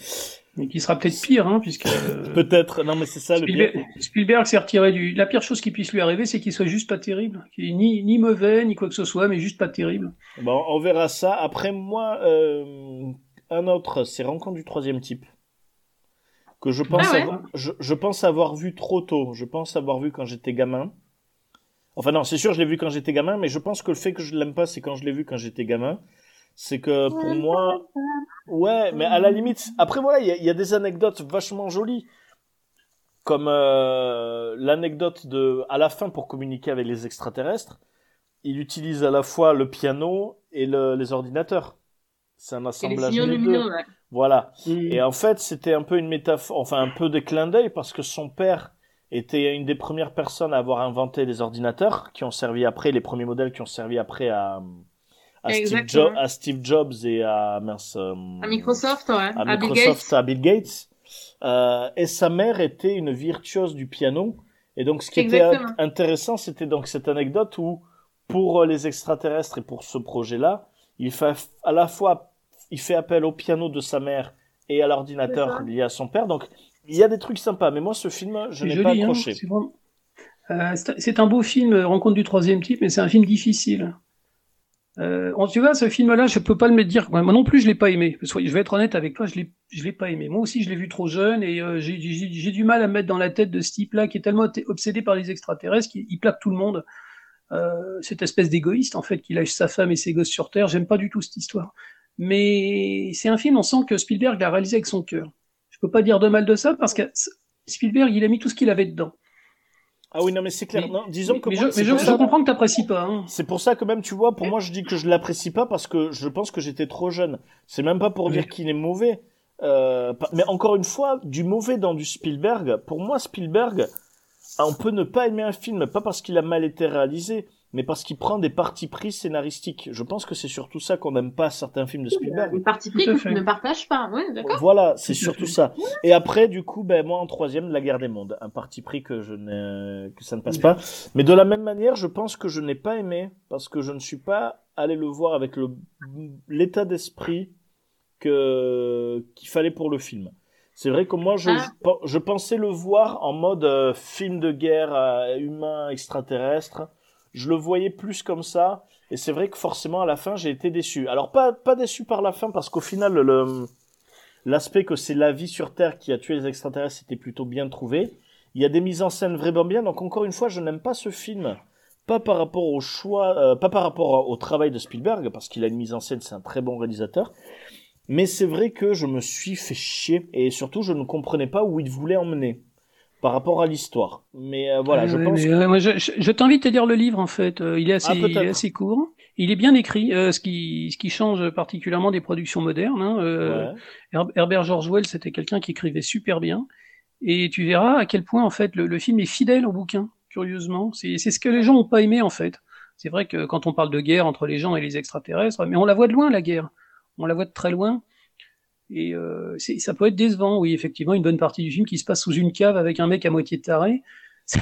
Mais qui sera peut-être pire, hein, puisque euh, Peut-être, non mais c'est ça le pire. Spielberg, Spielberg s'est retiré du. La pire chose qui puisse lui arriver, c'est qu'il soit juste pas terrible, qu'il est ni ni mauvais ni quoi que ce soit, mais juste pas terrible. Bon, on verra ça. Après moi, euh, un autre, c'est Rencontre du troisième type. Que je pense, Ah ouais. avoir, je, je pense avoir vu trop tôt. Je pense avoir vu quand j'étais gamin. Enfin non, c'est sûr, je l'ai vu quand j'étais gamin, mais je pense que le fait que je l'aime pas, c'est quand je l'ai vu quand j'étais gamin. C'est que pour moi, ouais, mais à la limite, après voilà, il y a, il y a des anecdotes vachement jolies, comme euh, l'anecdote de, à la fin pour communiquer avec les extraterrestres, il utilise à la fois le piano et le- les ordinateurs. C'est un assemblage des deux. lumineux, ouais. Voilà. Mm. Et en fait, c'était un peu une métaphore, enfin un peu des clins d'œil parce que son père était une des premières personnes à avoir inventé les ordinateurs qui ont servi après, les premiers modèles qui ont servi après à, à, Steve, Exactement. Jo- à Steve Jobs et à, mince, euh, À Microsoft, ouais. à À Bill Microsoft, Gates. à Bill Gates. Euh, et sa mère était une virtuose du piano. Et donc, ce qui était Exactement. intéressant, c'était donc cette anecdote où, pour euh, les extraterrestres et pour ce projet-là, il fait à la fois, il fait appel au piano de sa mère et à l'ordinateur lié à son père. Donc, il y a des trucs sympas. Mais moi, ce film, je n'ai pas hein, accroché. c'est vraiment- Euh, un beau film, Rencontre du troisième type, mais c'est un film difficile. Euh, tu vois, ce film-là, je peux pas le dire. Moi non plus, je l'ai pas aimé. Je vais être honnête avec toi, je l'ai, je l'ai pas aimé. Moi aussi, je l'ai vu trop jeune et euh, j'ai, j'ai, du mal à me mettre dans la tête de ce type-là qui est tellement obsédé par les extraterrestres qu'il il plaque tout le monde. Euh, cette espèce d'égoïste en fait qui lâche sa femme et ses gosses sur terre. J'aime pas du tout cette histoire. Mais c'est un film, on sent que Spielberg l'a réalisé avec son cœur. Je peux pas dire de mal de ça parce que Spielberg, il a mis tout ce qu'il avait dedans. Ah oui, non, mais c'est clair. Mais- Non, disons mais que mais moi, je, mais je, pour je ça- comprends que t'apprécies pas. Hein. C'est pour ça que même, tu vois, pour moi, je dis que je l'apprécie pas parce que je pense que j'étais trop jeune. C'est même pas pour Oui. dire qu'il est mauvais. Euh, mais encore une fois, du mauvais dans du Spielberg. Pour moi, Spielberg, on peut ne pas aimer un film, pas parce qu'il a mal été réalisé, mais parce qu'il prend des partis pris scénaristiques. Je pense que c'est surtout ça qu'on n'aime pas certains films de Spielberg. Une partie pris que tu ne partages pas. Ouais, d'accord. Voilà, c'est surtout ça. Et après, du coup, ben moi en troisième, la guerre des mondes, un parti pris que je n'ai, que ça ne passe pas. Mais de la même manière, je pense que je n'ai pas aimé parce que je ne suis pas allé le voir avec le l'état d'esprit que qu'il fallait pour le film. C'est vrai que moi, je, Ah. je, je pensais le voir en mode euh, film de guerre euh, humain extraterrestre. Je le voyais plus comme ça. Et c'est vrai que forcément, à la fin, j'ai été déçu. Alors, pas, pas déçu par la fin, parce qu'au final, le, l'aspect que c'est la vie sur Terre qui a tué les extraterrestres était plutôt bien trouvé. Il y a des mises en scène vraiment bien. Donc, encore une fois, je n'aime pas ce film. Pas par rapport au choix, euh, pas par rapport au travail de Spielberg, parce qu'il a une mise en scène, c'est un très bon réalisateur. Mais c'est vrai que je me suis fait chier. Et surtout, je ne comprenais pas où il voulait emmener. Par rapport à l'histoire. Mais euh, voilà, je pense que... euh, moi, je, je- je t'invite à lire le livre en fait. Euh, il est assez, Ah, il est assez court. Il est bien écrit, euh, ce qui, ce qui change particulièrement des productions modernes. Hein. Euh, Ouais. Herbert George Wells, c'était quelqu'un qui écrivait super bien. Et tu verras à quel point en fait le, le film est fidèle au bouquin. Curieusement, c'est ce que les gens ont pas aimé en fait. C'est vrai que quand on parle de guerre entre les gens et les extraterrestres, mais on la voit de loin la guerre. On la voit de très loin. Et euh, ça peut être décevant, oui, effectivement, une bonne partie du film qui se passe sous une cave avec un mec à moitié taré.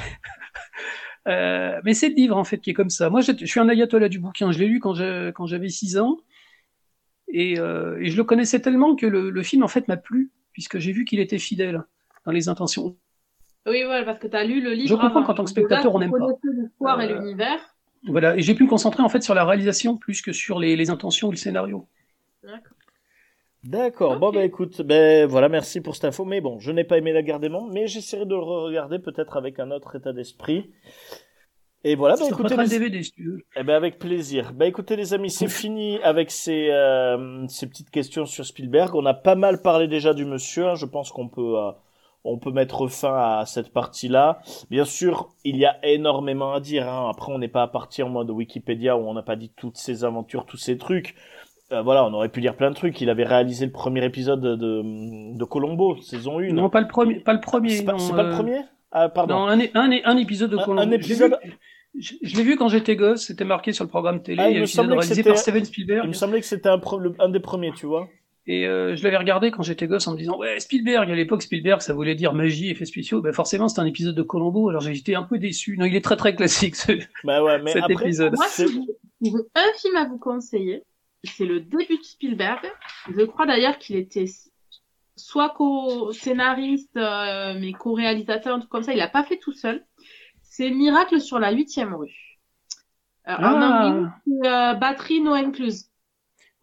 Euh, mais c'est le livre en fait qui est comme ça. Moi, je, je suis un ayatollah du bouquin. Je l'ai lu quand j'avais 6 ans et, euh, et je le connaissais tellement que le, le film en fait m'a plu puisque j'ai vu qu'il était fidèle dans les intentions. Oui, voilà, parce que tu as lu le livre. Je comprends qu'en tant que là, spectateur, tu on n'aime pas. l'histoire et l'univers. Voilà, et j'ai pu me concentrer en fait sur la réalisation plus que sur les, les intentions ou le scénario. D'accord. Bon, Ok. bah écoute, ben voilà, merci pour cette info. Mais bon, je n'ai pas aimé La Guerre des Mondes, mais j'essaierai de le regarder peut-être avec un autre état d'esprit. Et voilà, bah écoutez, les... DVD si tu veux. eh ben avec plaisir. Bah écoutez les amis, c'est fini avec ces, euh, ces petites questions sur Spielberg. On a pas mal parlé déjà du monsieur. hein. Je pense qu'on peut euh, on peut mettre fin à cette partie-là. Bien sûr, il y a énormément à dire. Hein. Après, on n'est pas parti en mode Wikipédia où on n'a pas dit toutes ses aventures, tous ces trucs. Euh, voilà, on aurait pu dire plein de trucs. Il avait réalisé le premier épisode de, de Colombo, saison 1. Non, pas le premier. Pas le premier. c'est pas, non, c'est pas le euh, premier? Ah, pardon. Non, un, un, un épisode de Colombo. un Je l'ai épisode- vu- Je, je l'ai vu quand j'étais gosse, c'était marqué sur le programme télé, Ah, il il a me un épisode semblait que réalisé c'était- par Steven Il Spielberg. me semblait que c'était un, un des premiers, tu vois. Et euh, je l'avais regardé quand j'étais gosse en me disant ouais Spielberg à l'époque Spielberg ça voulait dire magie effets spéciaux ben forcément c'était un épisode de Colombo alors j'étais un peu déçu non il est très très classique ce- Bah ouais, mais cet après, épisode Moi, c'est- si un film à vous conseiller, c'est le début de Spielberg. Je crois d'ailleurs qu'il était soit co-scénariste, euh, mais co-réalisateur, un truc comme ça. Il l'a pas fait tout seul. C'est Miracle sur la huitième rue. Euh, En Ah. anglais, euh, Batterie No Incluse.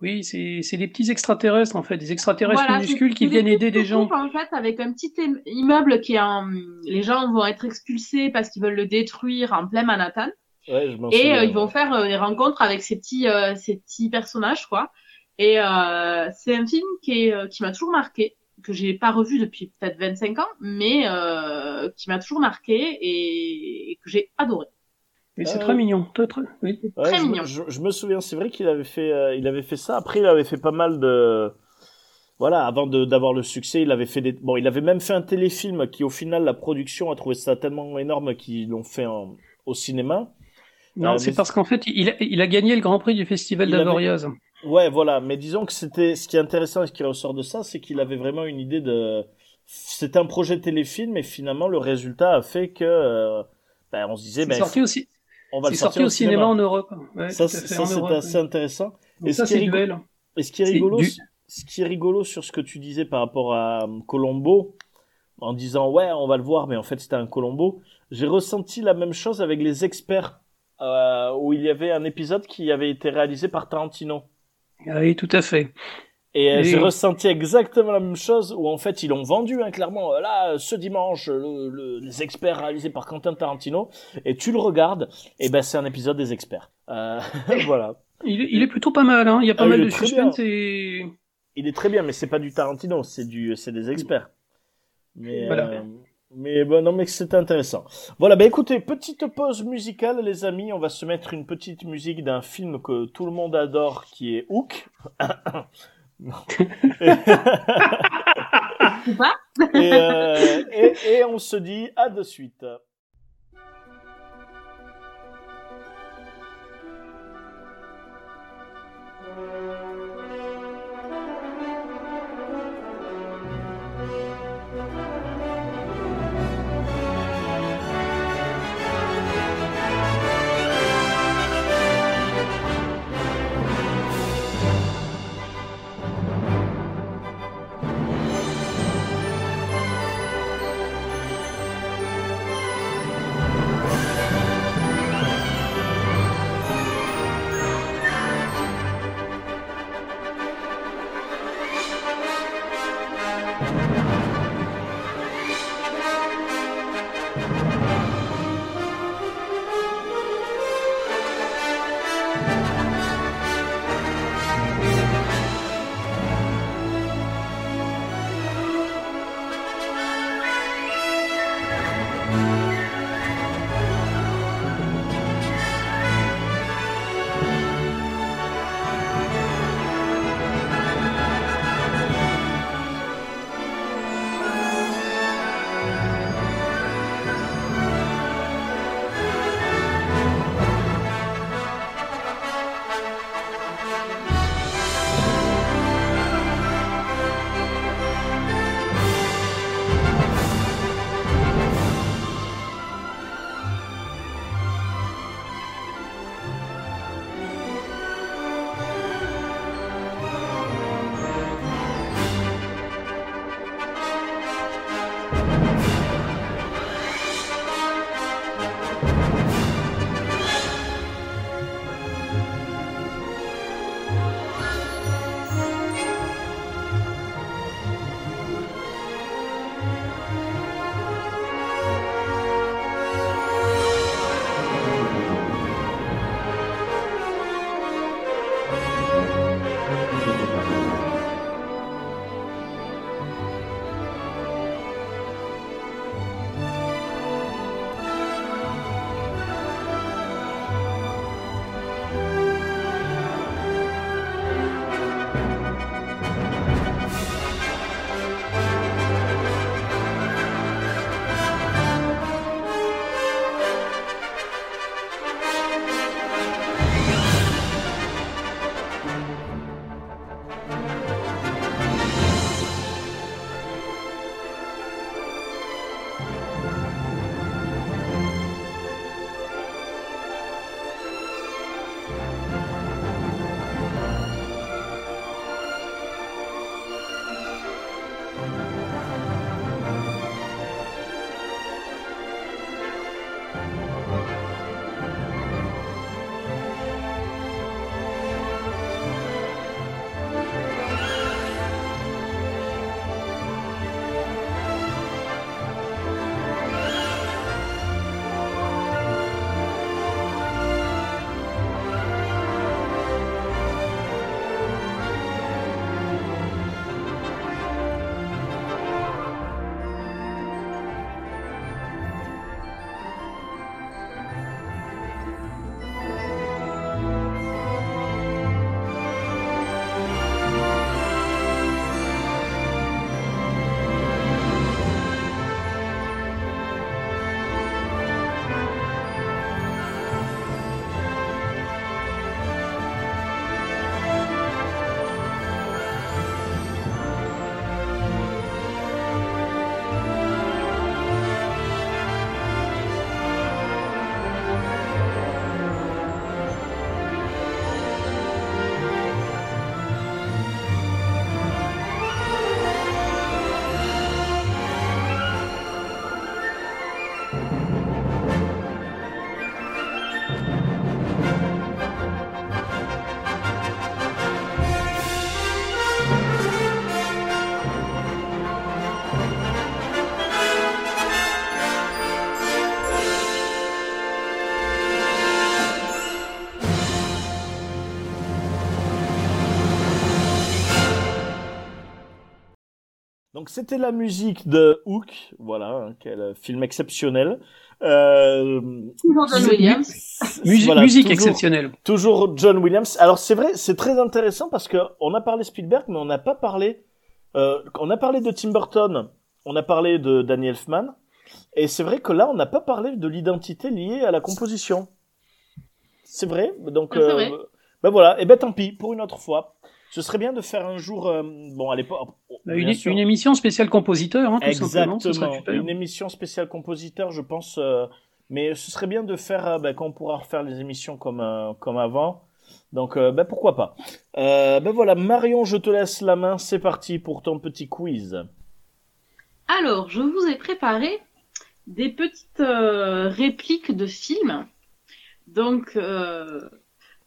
oui c'est des petits extraterrestres en fait des extraterrestres Voilà, minuscules qui viennent des aider des gens En fait, avec un petit im- immeuble qui est en, les gens vont être expulsés parce qu'ils veulent le détruire en plein Manhattan. Ouais, je m'en Et souviens, euh, ils vont ouais. faire euh, des rencontres avec ces petits, euh, ces petits personnages, quoi. Et euh, c'est un film qui, est, euh, qui m'a toujours marqué, que j'ai pas revu depuis peut-être 25 ans, mais euh, qui m'a toujours marqué et, et que j'ai adoré. et c'est très mignon très très oui. Ouais, Très je, mignon. Je, je me souviens, c'est vrai qu'il avait fait, euh, il avait fait ça. Après, il avait fait pas mal de, voilà, avant de d'avoir le succès, il avait fait des, bon, il avait même fait un téléfilm qui, au final, la production a trouvé ça tellement énorme qu'ils l'ont fait en- au cinéma. Non Euh, c'est mais- parce qu'en fait il a, il a gagné le Grand Prix du Festival Il avait- d'Avoriaz Ouais, voilà. Mais disons que c'était, ce qui est intéressant et ce qui ressort de ça, c'est qu'il avait vraiment une idée de, c'était un projet téléfilm, et finalement, le résultat a fait que, euh, ben, on se disait, c'est ben, sorti aussi on va c'est le sorti sortir au cinéma en Europe ouais, Ça, c'est- assez ouais. intéressant. Donc Et ça c'est rigolo- duel Et ce qui est C'est rigolo, du- ce qui est rigolo sur ce que tu disais par rapport à euh, Colombo, en disant ouais, on va le voir, mais en fait c'était un Colombo. J'ai ressenti la même chose avec les experts, euh, où il y avait un épisode qui avait été réalisé par Tarantino. Ah oui tout à fait Et euh, j'ai ressenti exactement la même chose où en fait ils l'ont vendu hein, clairement. Là, ce dimanche, le- le- les experts réalisés par Quentin Tarantino, et tu le regardes, et ben c'est un épisode des experts. Euh, voilà. il, est- il est plutôt pas mal hein il y a pas Ah, mal de suspense et Il est très bien, mais c'est pas du Tarantino, c'est du, c'est des experts. Mais, Voilà. euh, mais bon, non, mais c'est intéressant. Voilà, ben écoutez, petite pause musicale, les amis. On va se mettre une petite musique d'un film que tout le monde adore, qui est Hook. Euh, et, on se dit à de suite. Donc c'était la musique de Hook, voilà, hein, quel film exceptionnel. Euh, Toujours John Williams. Voilà, musique toujours- exceptionnelle. Toujours John Williams. Alors c'est vrai, c'est très intéressant parce que on a parlé Spielberg, mais on n'a pas parlé. Euh, on a parlé de Tim Burton, on a parlé de Danny Elfman, et c'est vrai que là, on n'a pas parlé de l'identité liée à la composition. C'est vrai. Donc, Ah, c'est vrai. ben voilà. Et ben tant pis pour une autre fois. Ce serait bien de faire un jour. euh, bon, à l'époque. Bah, bien Une, émission spéciale compositeur, hein, tout simplement. Ce serait Exactement. Une émission spéciale compositeur, je pense. euh, mais ce serait bien de faire euh, ben, quand on pourra refaire les émissions comme euh, comme avant. Donc euh, ben, pourquoi pas. Euh, ben voilà, Marion, je te laisse la main. C'est parti pour ton petit quiz. Alors, je vous ai préparé des petites euh, répliques de films. Donc, euh,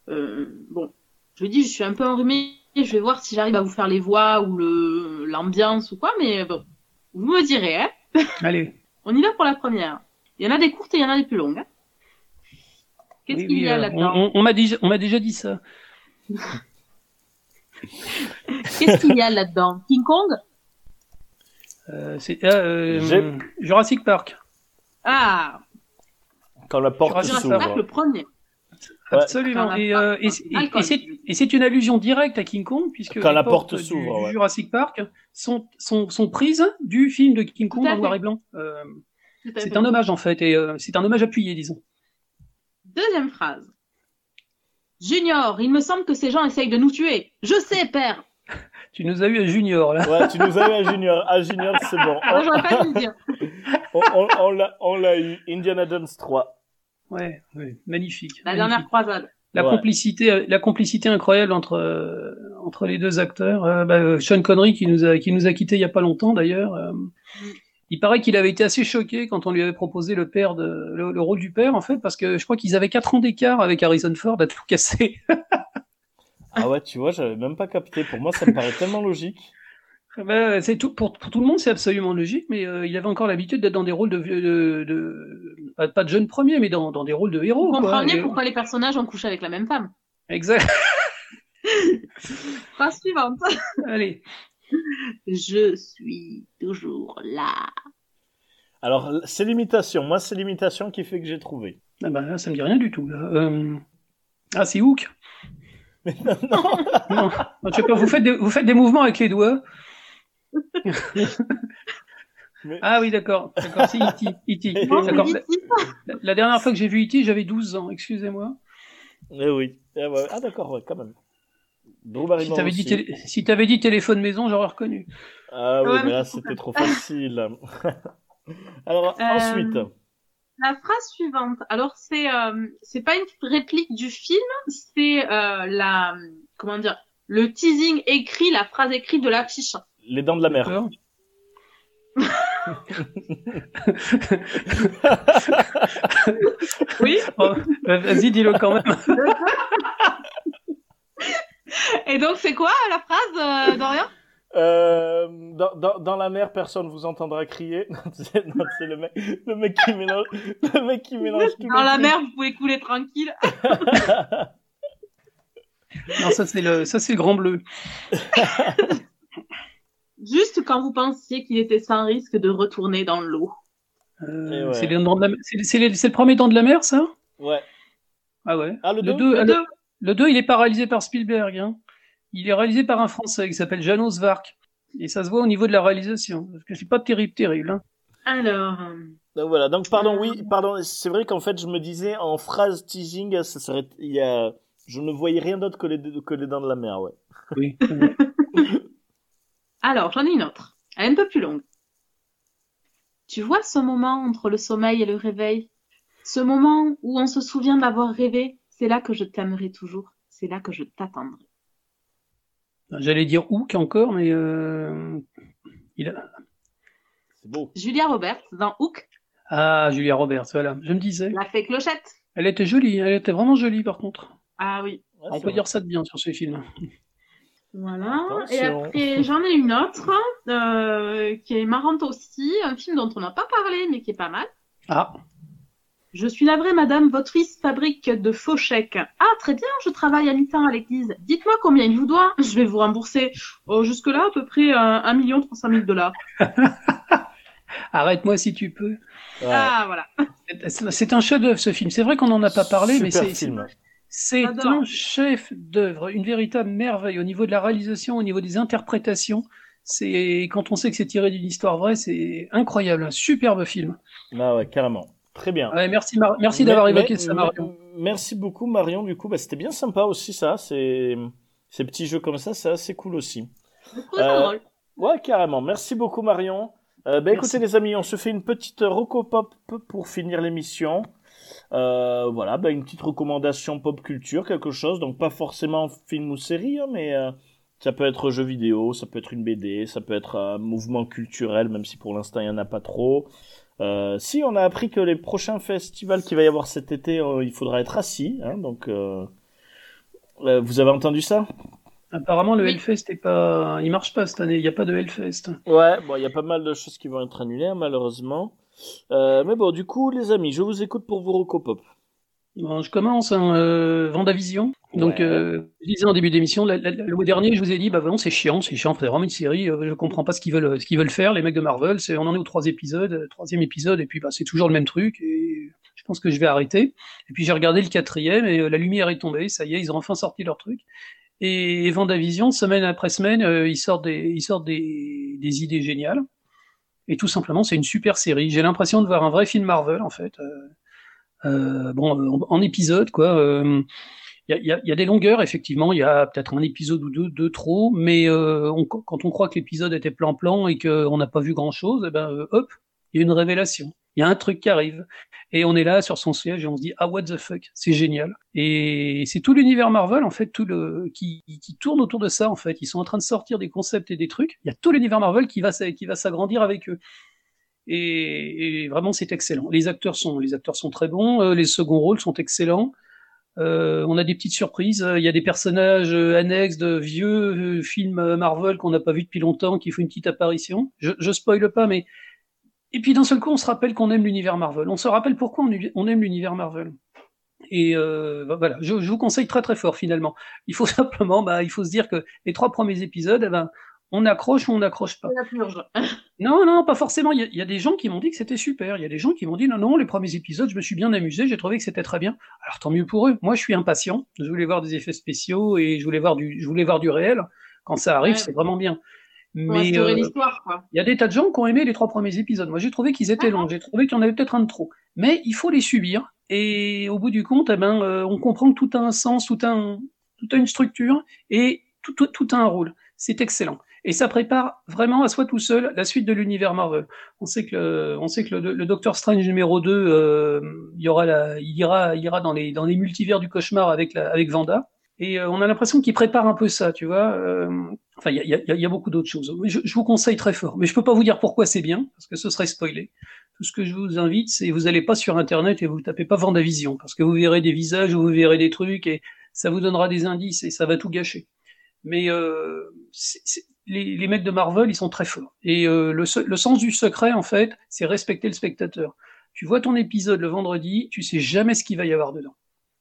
euh, bon, je vous dis, je suis un peu enrhumée. Je vais voir si j'arrive à vous faire les voix ou le l'ambiance ou quoi, mais bon, vous me direz. Hein Allez. On y va pour la première. Il y en a des courtes et il y en a des plus longues. hein. Qu'est-ce Oui, qu'il oui, y a euh, là-dedans on, on- on m'a déjà, on m'a déjà dit ça. Qu'est-ce qu'il y a là-dedans? King Kong? Euh, c'est euh, J'ai- Jurassic Park. Ah, Quand la porte Jurassic Jurassic s'ouvre. Park, le premier. Absolument. Et, euh, et, c'est- et- et une allusion directe à King Kong, puisque Quand les la porte du-. Jurassic Park sont, sont, sont prises du film de King Kong en noir et blanc. Euh, c'est un hommage en fait, et euh, c'est un hommage appuyé, disons. Deuxième phrase. Junior, il me semble que ces gens essayent de nous tuer. Je sais, père. Tu nous as eu à Junior là. Ouais, tu nous as eu à Junior. À Junior, c'est bon. On l'a eu. Indiana Jones 3. Ouais, ouais, magnifique. La magnifique. dernière croisade. La Ouais. complicité, la complicité incroyable entre euh, entre les deux acteurs. Euh, bah, euh, Sean Connery qui nous a qui nous a quitté il y a pas longtemps d'ailleurs. euh, il paraît qu'il avait été assez choqué quand on lui avait proposé le père de le, le rôle du père en fait parce que je crois qu'ils avaient quatre ans d'écart avec Harrison Ford à tout casser. Ah ouais, tu vois, j'avais même pas capté. Pour moi, ça me paraît tellement logique. Bah, c'est tout pour, pour tout le monde c'est absolument logique mais euh, il avait encore l'habitude d'être dans des rôles de, de, de pas, pas de jeune premier mais dans, dans des rôles de héros. Vous quoi. comprenez Et- pourquoi les personnages ont couché avec la même femme. Exact. Phrase suivante. Allez. Je suis toujours là. Alors, c'est l'imitation. Moi, c'est l'imitation qui fait que j'ai trouvé. Ah bah ça me dit rien du tout. Là. Euh, Ah, c'est Hook. non, Non, non, sais pas, vous faites, des, vous faites des mouvements avec les doigts. Mais- Ah oui, d'accord. D'accord, c'est E.T. E.T. D'accord. La, la dernière fois que j'ai vu E.T., j'avais 12 ans, excusez-moi. Eh oui. Eh ouais. Ah d'accord, ouais, quand même. Drew Si t'avais dit, aussi. télé- si t'avais dit téléphone maison, j'aurais reconnu. Ah oui, Ouais, mais là, c'était trop facile. Alors, Euh, ensuite. La phrase suivante. Alors c'est euh, c'est pas une réplique du film, c'est euh, la comment dire le teasing écrit, la phrase écrite de l'affiche. Les dents de la mer. Oui. Bah, Vas-y, dis-le quand même. Et donc c'est quoi la phrase, euh, Dorian? Euh, dans, dans, dans la mer, personne vous entendra crier. Non, c'est le mec, le mec qui mélange, le mec qui mélange tout. Dans la mer, vous pouvez couler tranquille. Non, ça c'est le, ça c'est le grand bleu. Juste quand vous pensiez qu'il était sans risque de retourner dans l'eau. Euh, ouais. C'est le premier dent de la mer, ça? Ouais. Ah ouais. Ah, le deux deux, Le le, deux. le deux, il est pas réalisé par Spielberg. Hein. Il est réalisé par un Français qui s'appelle Janos Vark. Et ça se voit au niveau de la réalisation. Parce que c'est pas terrible, terrible. Hein. Alors, euh, Donc voilà. Donc pardon, oui, pardon. C'est vrai qu'en fait, je me disais en phrase teasing, ça serait, il y a, je ne voyais rien d'autre que les, que les dents de la mer, ouais. Oui. alors j'en ai une autre. Elle est un peu plus longue. Tu vois ce moment entre le sommeil et le réveil? Ce moment où on se souvient d'avoir rêvé C'est là que je t'aimerai toujours. C'est là que je t'attendrai. J'allais dire Hook encore, mais euh... il a... C'est beau. Julia Roberts dans Hook Ah, Julia Roberts, voilà. Je me disais. la fée clochette. Elle était jolie. Elle était vraiment jolie, par contre. Ah oui. Ouais, On peut vrai. dire ça de bien sur ce film. Voilà. Et après, j'en ai une autre euh, qui est marrante aussi. Un film dont on n'a pas parlé, mais qui est pas mal. Ah, Je suis la vraie madame, votre fils fabrique de faux chèques. Ah, très bien, je travaille à mi-temps à l'église. Dites-moi combien il vous doit. Je vais vous rembourser. Oh, jusque-là, à peu près euh, 1 million 300 000 dollars. Arrête-moi si tu peux. Ouais. Ah, voilà. C'est un chef-d'œuvre ce film. C'est vrai qu'on n'en a pas parlé, mais Super c'est film. C'est un chef-d'œuvre, une véritable merveille au niveau de la réalisation, au niveau des interprétations. C'est quand on sait que c'est tiré d'une histoire vraie, c'est incroyable, un superbe film. Ah ouais, carrément. Très bien. Ouais, merci, Mar- merci d'avoir mais- évoqué ça, mais- Marion. Merci beaucoup Marion. Du coup, bah, c'était bien sympa aussi ça. C'est ces petits jeux comme ça, c'est assez cool aussi. Beaucoup Euh. Ouais, carrément. Merci beaucoup Marion. Euh, bah, Merci. écoutez les amis, on se fait une petite recopop pour finir l'émission. Euh, voilà, bah, une petite recommandation pop culture, quelque chose. Donc pas forcément film ou série, hein, mais euh, ça peut être jeu vidéo, ça peut être une BD, ça peut être un mouvement culturel, même si pour l'instant il y en a pas trop. Euh, si on a appris que les prochains festivals qu'il va y avoir cet été, euh, il faudra être assis. Hein, donc euh, euh, vous avez entendu ça? Apparemment, le. Hellfest est pas, il marche pas cette année. Il n'y a pas de Hellfest. Ouais, bon, il y a pas mal de choses qui vont être annulées, hein, malheureusement. Euh, mais bon, du coup, les amis, je vous écoute pour vos recopop. Bon, je commence, hein, euh, Vendavision. Donc, Ouais. euh, je disais en début d'émission, le mois dernier, je vous ai dit, bah vraiment, c'est chiant, c'est chiant, c'est vraiment une série, euh, je comprends pas ce qu'ils veulent, ce qu'ils veulent faire, les mecs de Marvel, c'est, on en est au trois épisodes, troisième épisode, et puis, bah, c'est toujours le même truc, et je pense que je vais arrêter. Et puis, j'ai regardé le quatrième, et la lumière est tombée, ça y est, ils ont enfin sorti leur truc. Et, et Vendavision, semaine après semaine, ils sortent des, ils sortent des, des idées géniales. Et tout simplement, c'est une super série. J'ai l'impression de voir un vrai film Marvel, en fait. Euh, euh, bon, en, en épisode, quoi. euh, Il y, a, des longueurs, effectivement. Il y a peut-être un épisode ou deux, deux trop, mais euh, quand on croit que l'épisode était plan-plan et qu'on n'a pas vu grand-chose, eh ben, euh, hop, il y a une révélation. Il y a un truc qui arrive. Et on est là sur son siège et on se dit, ah, what the fuck, c'est génial. Et c'est tout l'univers Marvel, en fait, tout le, qui, qui tourne autour de ça, en fait. Ils sont en train de sortir des concepts et des trucs. Il y a tout l'univers Marvel qui va, qui va s'agrandir avec eux. Et, vraiment, c'est excellent. Les acteurs sont, les acteurs sont très bons, euh, les seconds rôles sont excellents. Euh, on a des petites surprises. Il y a des personnages euh, annexes de vieux euh, films Marvel qu'on n'a pas vu depuis longtemps qui font une petite apparition. Je, je spoile pas, mais et puis d'un seul coup, on se rappelle qu'on aime l'univers Marvel. On se rappelle pourquoi on, aime l'univers Marvel. Et euh, voilà, je, je vous conseille très très fort finalement. Il faut simplement, bah, il faut se dire que les trois premiers épisodes, eh ben, on accroche ou on n'accroche pas. La purge. Non, non, pas forcément. Il y, a, il y a des gens qui m'ont dit que c'était super. Il y a des gens qui m'ont dit non, non, les premiers épisodes, je me suis bien amusé, j'ai trouvé que c'était très bien. Alors tant mieux pour eux. Moi, je suis impatient. Je voulais voir des effets spéciaux et je voulais voir du, je voulais voir du réel. Quand ça arrive, Ouais. c'est vraiment bien. Mais euh, il y a des tas de gens qui ont aimé les trois premiers épisodes. Moi, j'ai trouvé qu'ils étaient longs. J'ai trouvé qu'il y en avait peut-être un de trop. Mais il faut les subir. Et au bout du compte, eh ben, euh, on comprend que tout a un sens, tout a, un, tout a une structure et tout, tout, tout a un rôle. C'est excellent. Et ça prépare vraiment à soi tout seul la suite de l'univers Marvel. On sait que le, on sait que le, le Docteur Strange numéro 2, euh, il y aura la, il ira, il ira dans les, dans les multivers du cauchemar avec la, avec Vanda. Et on a l'impression qu'il prépare un peu ça, tu vois. Enfin, il y y, y a beaucoup d'autres choses. Je, je vous conseille très fort, mais je peux pas vous dire pourquoi c'est bien, parce que ce serait spoilé. Tout ce que je vous invite, c'est vous allez pas sur Internet et vous tapez pas Vendavision, parce que vous verrez des visages, vous verrez des trucs, et ça vous donnera des indices, et ça va tout gâcher. Mais euh, les, les mecs de Marvel, ils sont très forts. Et euh, le, le sens du secret, en fait, c'est respecter le spectateur. Tu vois ton épisode le vendredi, tu sais jamais ce qu'il va y avoir dedans.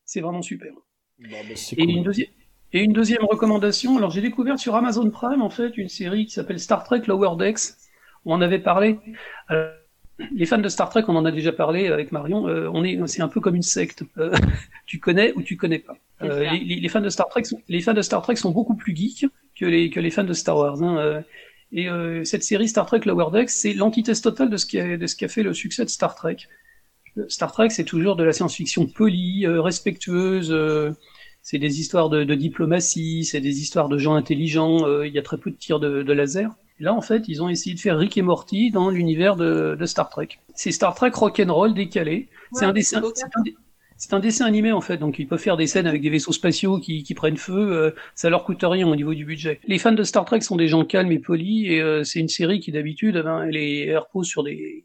C'est vraiment super. Bah, c'est Et cool. une, deuxième, et une deuxième recommandation, alors j'ai découvert sur Amazon Prime en fait une série qui s'appelle Star Trek Lower Decks. On en avait parlé. Alors, les fans de Star Trek, on en a déjà parlé avec Marion. euh, on est, c'est un peu comme une secte. Euh, tu connais ou tu connais pas. Euh, les, fans de Star Trek, sont, les fans de Star Trek sont beaucoup plus geeks que les que les fans de Star Wars. hein, et cette série Star Trek Lower Decks, c'est l'antithèse totale de ce qui a de ce qui a fait le succès de Star Trek. Star Trek, c'est toujours de la science-fiction polie, respectueuse. C'est des histoires de, de diplomatie, c'est des histoires de gens intelligents. euh, Il y a très peu de tirs de, de laser. Et là, en fait, ils ont essayé de faire Rick et Morty dans l'univers de, de Star Trek. C'est Star Trek rock'n'roll décalé. c'est Ouais, un dessin. c'est un dé- C'est un dessin animé en fait, donc ils peuvent faire des scènes avec des vaisseaux spatiaux qui, qui prennent feu, euh, ça leur coûte rien au niveau du budget. Les fans de Star Trek sont des gens calmes et polis, et euh, c'est une série qui d'habitude, eh ben, elle, est, elle repose sur des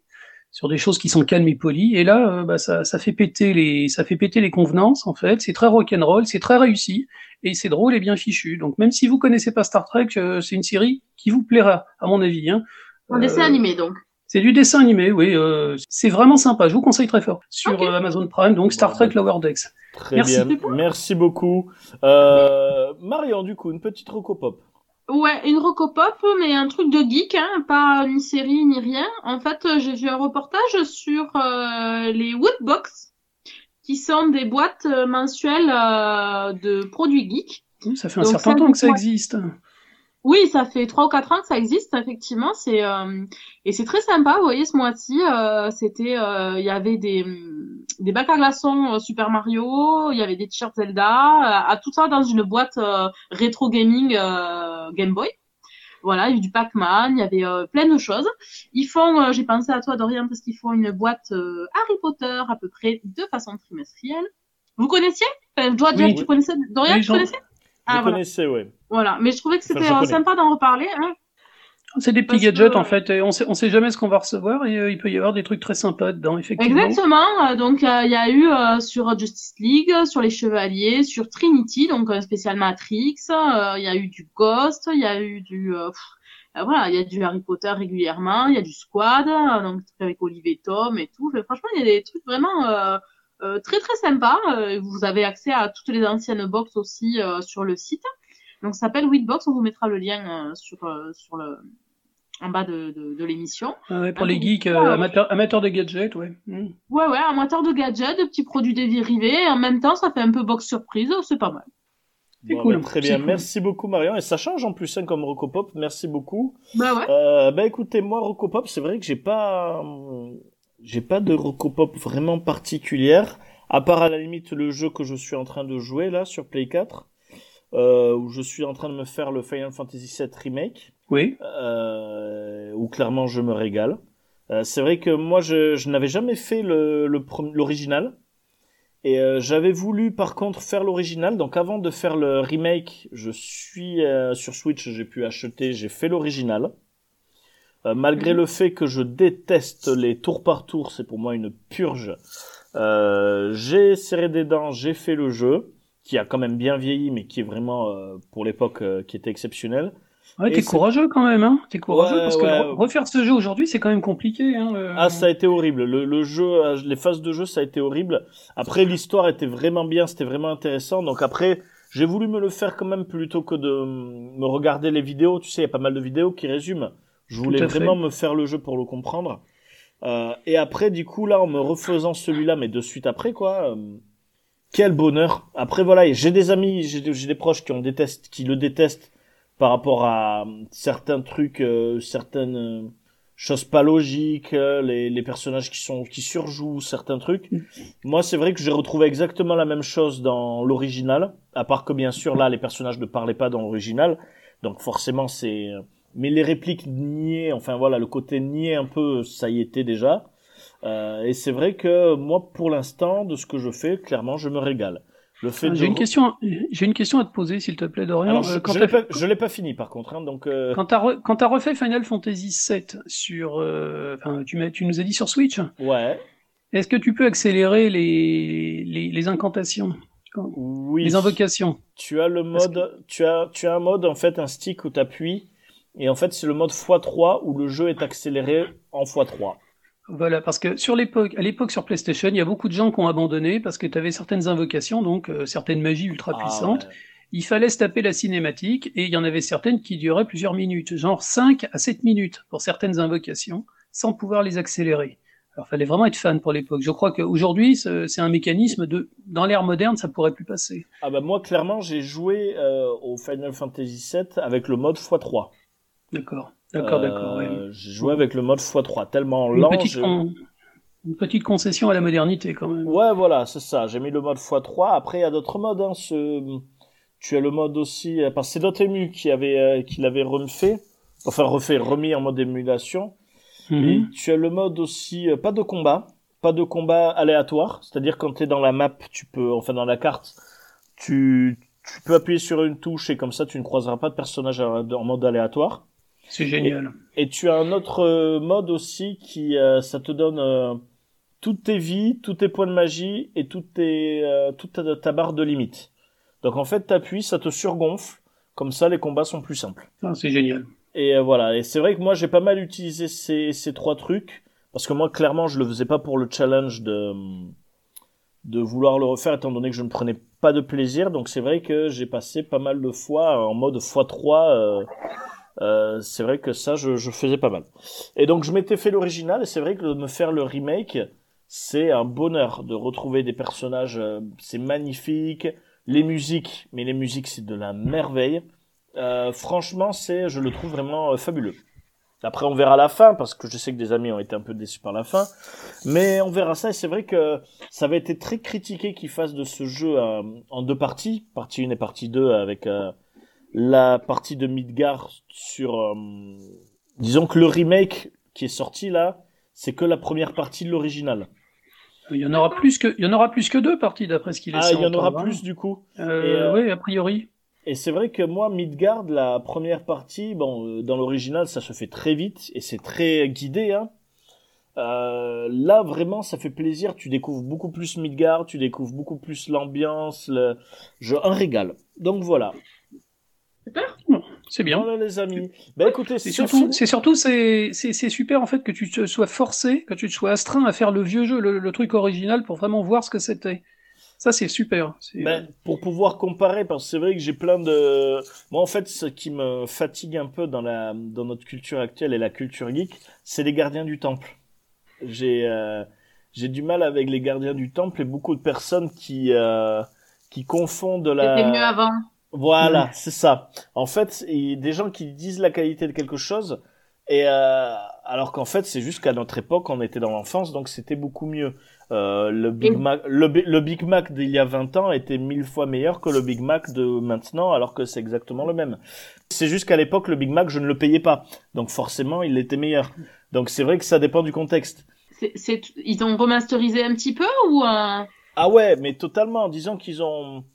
sur des choses qui sont calmes et polies, et là, euh, bah, ça, ça fait péter les ça fait péter les convenances en fait. C'est très rock'n'roll, c'est très réussi, et c'est drôle et bien fichu. Donc même si vous connaissez pas Star Trek, euh, c'est une série qui vous plaira, à mon avis. Hein. Un dessin Euh, animé, donc. C'est du dessin animé, oui. euh, c'est vraiment sympa. Je vous conseille très fort sur euh, Amazon Prime. Donc Star Trek Lower Decks. Très Merci. bien. Merci beaucoup. Euh, Marion, du coup, une petite recopop. Ouais, une rocopop, mais un truc de geek, hein, pas ni série ni rien. En fait, j'ai vu un reportage sur euh, les Woodbox, qui sont des boîtes euh, mensuelles euh, de produits geeks. Ça fait un Donc, certain temps que ça existe. Oui, ça fait trois ou quatre ans que ça existe, effectivement. C'est euh, et c'est très sympa. Vous voyez, ce mois-ci, euh, c'était, euh, il y avait des des bacs à glaçons euh, Super Mario, il y avait des t-shirts Zelda, euh, à tout ça dans une boîte euh, rétro gaming euh, Game Boy. Voilà, il y avait du Pac-Man, il y avait euh, plein de choses. Ils font, euh, j'ai pensé à toi Dorian parce qu'ils font une boîte euh, Harry Potter à peu près de façon trimestrielle. Vous connaissiez? Enfin, Je dois dire Oui. que tu connaissais Dorian, Oui, tu connaissais? Je Ah voilà. connaissais, ouais. Voilà, mais je trouvais que c'était euh, sympa d'en reparler. Hein. C'est des petits Parce gadgets que- en fait. Et on sait, on sait jamais ce qu'on va recevoir et euh, il peut y avoir des trucs très sympas dedans, effectivement. Exactement. euh, Donc euh, il y a eu euh, sur Justice League, sur les Chevaliers, sur Trinity, donc un spécial Matrix. euh, Il y a eu du Ghost, il y a eu du euh, pff, euh, voilà, il y a du Harry Potter régulièrement, il y a du Squad, euh, donc avec Olivier Tom et tout. Enfin, franchement, il y a des trucs vraiment euh, très très sympas. Euh, vous avez accès à toutes les anciennes box aussi euh, sur le site. Donc ça s'appelle Weedbox. On vous mettra le lien euh, sur euh, sur le en bas de, de, de l'émission. Ah ouais, pour Ah, les geeks euh, amateurs, amateurs de gadgets, ouais. Mm. Ouais, ouais, amateur de gadgets, de petits produits dérivés. Et en même temps, ça fait un peu box surprise. C'est pas mal. C'est Bon, cool, bah, très bien. cool. Merci beaucoup, Marion. Et ça change en plus hein, comme recopop. Merci beaucoup. Bah ouais. Euh, bah écoutez, moi Rocopop, c'est vrai que j'ai pas euh, j'ai pas de Rocopop vraiment particulière, à part à la limite le jeu que je suis en train de jouer là sur Play 4, euh, où je suis en train de me faire le Final Fantasy VII remake, Oui. euh, où clairement je me régale. Euh, c'est vrai que moi je, je n'avais jamais fait le le l'original. Et euh, j'avais voulu par contre faire l'original, donc avant de faire le remake, je suis sur Switch, j'ai pu acheter, j'ai fait l'original. Euh, malgré le fait que je déteste les tours par tour, c'est pour moi une purge. Euh, j'ai serré des dents, j'ai fait le jeu, qui a quand même bien vieilli, mais qui est vraiment euh, pour l'époque euh, qui était exceptionnel. Ouais, t'es courageux quand même, hein. T'es courageux Ouais, parce que ouais. refaire ce jeu aujourd'hui, c'est quand même compliqué, hein. le- Ah, ça a été horrible. Le, le jeu, euh, les phases de jeu, ça a été horrible. Après, l'histoire était vraiment bien, c'était vraiment intéressant. Donc après, j'ai voulu me le faire quand même plutôt que de me regarder les vidéos. Tu sais, il y a pas mal de vidéos qui résument. Je voulais fait. vraiment me faire le jeu pour le comprendre. Euh, et après, du coup, là, en me refaisant celui-là, mais de suite après, quoi. euh, quel bonheur. Après, voilà, j'ai des amis, j'ai des, proches qui, en détestent, qui le détestent par rapport à euh, certains trucs, euh, certaines euh, choses pas logiques, euh, les, les personnages qui sont qui surjouent certains trucs. Moi, c'est vrai que j'ai retrouvé exactement la même chose dans l'original, à part que bien sûr là, les personnages ne parlaient pas dans l'original, donc forcément c'est. Mais les répliques niées, enfin voilà, le côté nié un peu, ça y était déjà. Euh, et c'est vrai que moi, pour l'instant, de ce que je fais, clairement, je me régale. Le fait Ah, de J'ai une question, j'ai une question à te poser, s'il te plaît, Dorian. Alors, Euh, je, quand je l'ai pas, je l'ai pas fini par contre, hein, donc. euh, Quand t'as re- quand t'as refait Final Fantasy VII sur, euh, enfin, tu, m'as- tu nous as dit sur Switch, Ouais. est-ce que tu peux accélérer les, les, les incantations, Oui. les invocations Tu as le mode, tu as, tu as un mode en fait, un stick où tu appuies, et en fait c'est le mode x3 où le jeu est accéléré en x3. Voilà, parce que sur l'époque, à l'époque sur PlayStation, il y a beaucoup de gens qui ont abandonné parce que tu avais certaines invocations, donc euh, certaines magies ultra puissantes. Ah, ouais. Il fallait se taper la cinématique et il y en avait certaines qui duraient plusieurs minutes, genre 5 à 7 minutes pour certaines invocations, sans pouvoir les accélérer. Alors, fallait vraiment être fan pour l'époque. Je crois qu'aujourd'hui, ce- c'est un mécanisme de, dans l'ère moderne, ça pourrait plus passer. Ah bah moi clairement j'ai joué euh, au Final Fantasy VII avec le mode x3. D'accord, d'accord, Euh, d'accord. ouais. J'ai joué avec le mode x3 tellement Une lent. petite, con- une petite concession à la modernité quand même. Ouais, voilà, c'est ça. J'ai mis le mode x3. Après, il y a d'autres modes. Hein. Ce... Tu as le mode aussi. euh, Parce que c'est Dotemu qui avait euh, qui l'avait refait, enfin refait, remis en mode émulation. Mhm. Et tu as le mode aussi, euh, pas de combat, pas de combat aléatoire. C'est-à-dire quand tu es dans la map, tu peux, enfin dans la carte, tu, tu peux appuyer sur une touche et comme ça tu ne croiseras pas de personnage en mode aléatoire. C'est génial. Et tu as un autre euh, mode aussi qui, euh, ça te donne euh, toutes tes vies, tous tes points de magie et toutes tes, euh, toute ta, ta barre de limite. Donc en fait, t'appuies, ça te surgonfle. Comme ça, les combats sont plus simples. Ah, c'est génial. Et voilà. Et c'est vrai que moi, j'ai pas mal utilisé ces, ces trois trucs. Parce que moi, clairement, je le faisais pas pour le challenge de, de vouloir le refaire, étant donné que je ne prenais pas de plaisir. Donc c'est vrai que j'ai passé pas mal de fois en mode x3. Euh, c'est vrai que ça, je, faisais pas mal. Et donc je m'étais fait l'original, et c'est vrai que de me faire le remake, c'est un bonheur de retrouver des personnages. euh, c'est magnifique. Les musiques, mais les musiques, c'est de la merveille. Euh, franchement, c'est, je le trouve vraiment fabuleux. Après, on verra la fin, parce que je sais que des amis ont été un peu déçus par la fin. Mais on verra ça, et c'est vrai que ça avait été très critiqué qu'ils fassent de ce jeu en deux parties, partie 1 et partie 2, avec la partie de Midgar sur... euh, disons que le remake qui est sorti là, c'est que la première partie de l'original. Il y en aura plus que, il y en aura plus que deux parties d'après ce qu'il Ah, laisse il y en aura hein. plus du coup. Euh, euh, Oui, a priori. Et c'est vrai que moi, Midgard, la première partie, bon, euh, dans l'original, ça se fait très vite et c'est très guidé. Hein. Euh, là, vraiment, ça fait plaisir. Tu découvres beaucoup plus Midgard, tu découvres beaucoup plus l'ambiance, le... Je... un régal. Donc voilà. C'est bien. Voilà les amis. Ben écoutez, C'est surtout, c'est surtout, c'est, super en fait que tu te sois forcé, que tu te sois astreint à faire le vieux jeu, le, le truc original pour vraiment voir ce que c'était. Ça, c'est super. Ben, pour pouvoir comparer, parce que c'est vrai que j'ai plein de... Moi, en fait, ce qui me fatigue un peu dans, la... dans notre culture actuelle et la culture geek, c'est les gardiens du temple. J'ai euh, j'ai du mal avec les gardiens du temple et beaucoup de personnes qui, euh, qui confondent la... C'était mieux avant. Voilà, c'est ça. En fait, il y a des gens qui disent la qualité de quelque chose, et euh, alors qu'en fait, c'est juste qu'à notre époque, on était dans l'enfance, donc c'était beaucoup mieux. Euh, le Big Et- Mac, le, Bi- le Big Mac d'il y a 20 ans était mille fois meilleur que le Big Mac de maintenant, alors que c'est exactement le même. C'est juste qu'à l'époque, le Big Mac, je ne le payais pas, donc forcément, il était meilleur. Donc c'est vrai que ça dépend du contexte. Ils ont remasterisé un petit peu ou euh... Ah ouais, mais totalement. Disons qu'ils ont.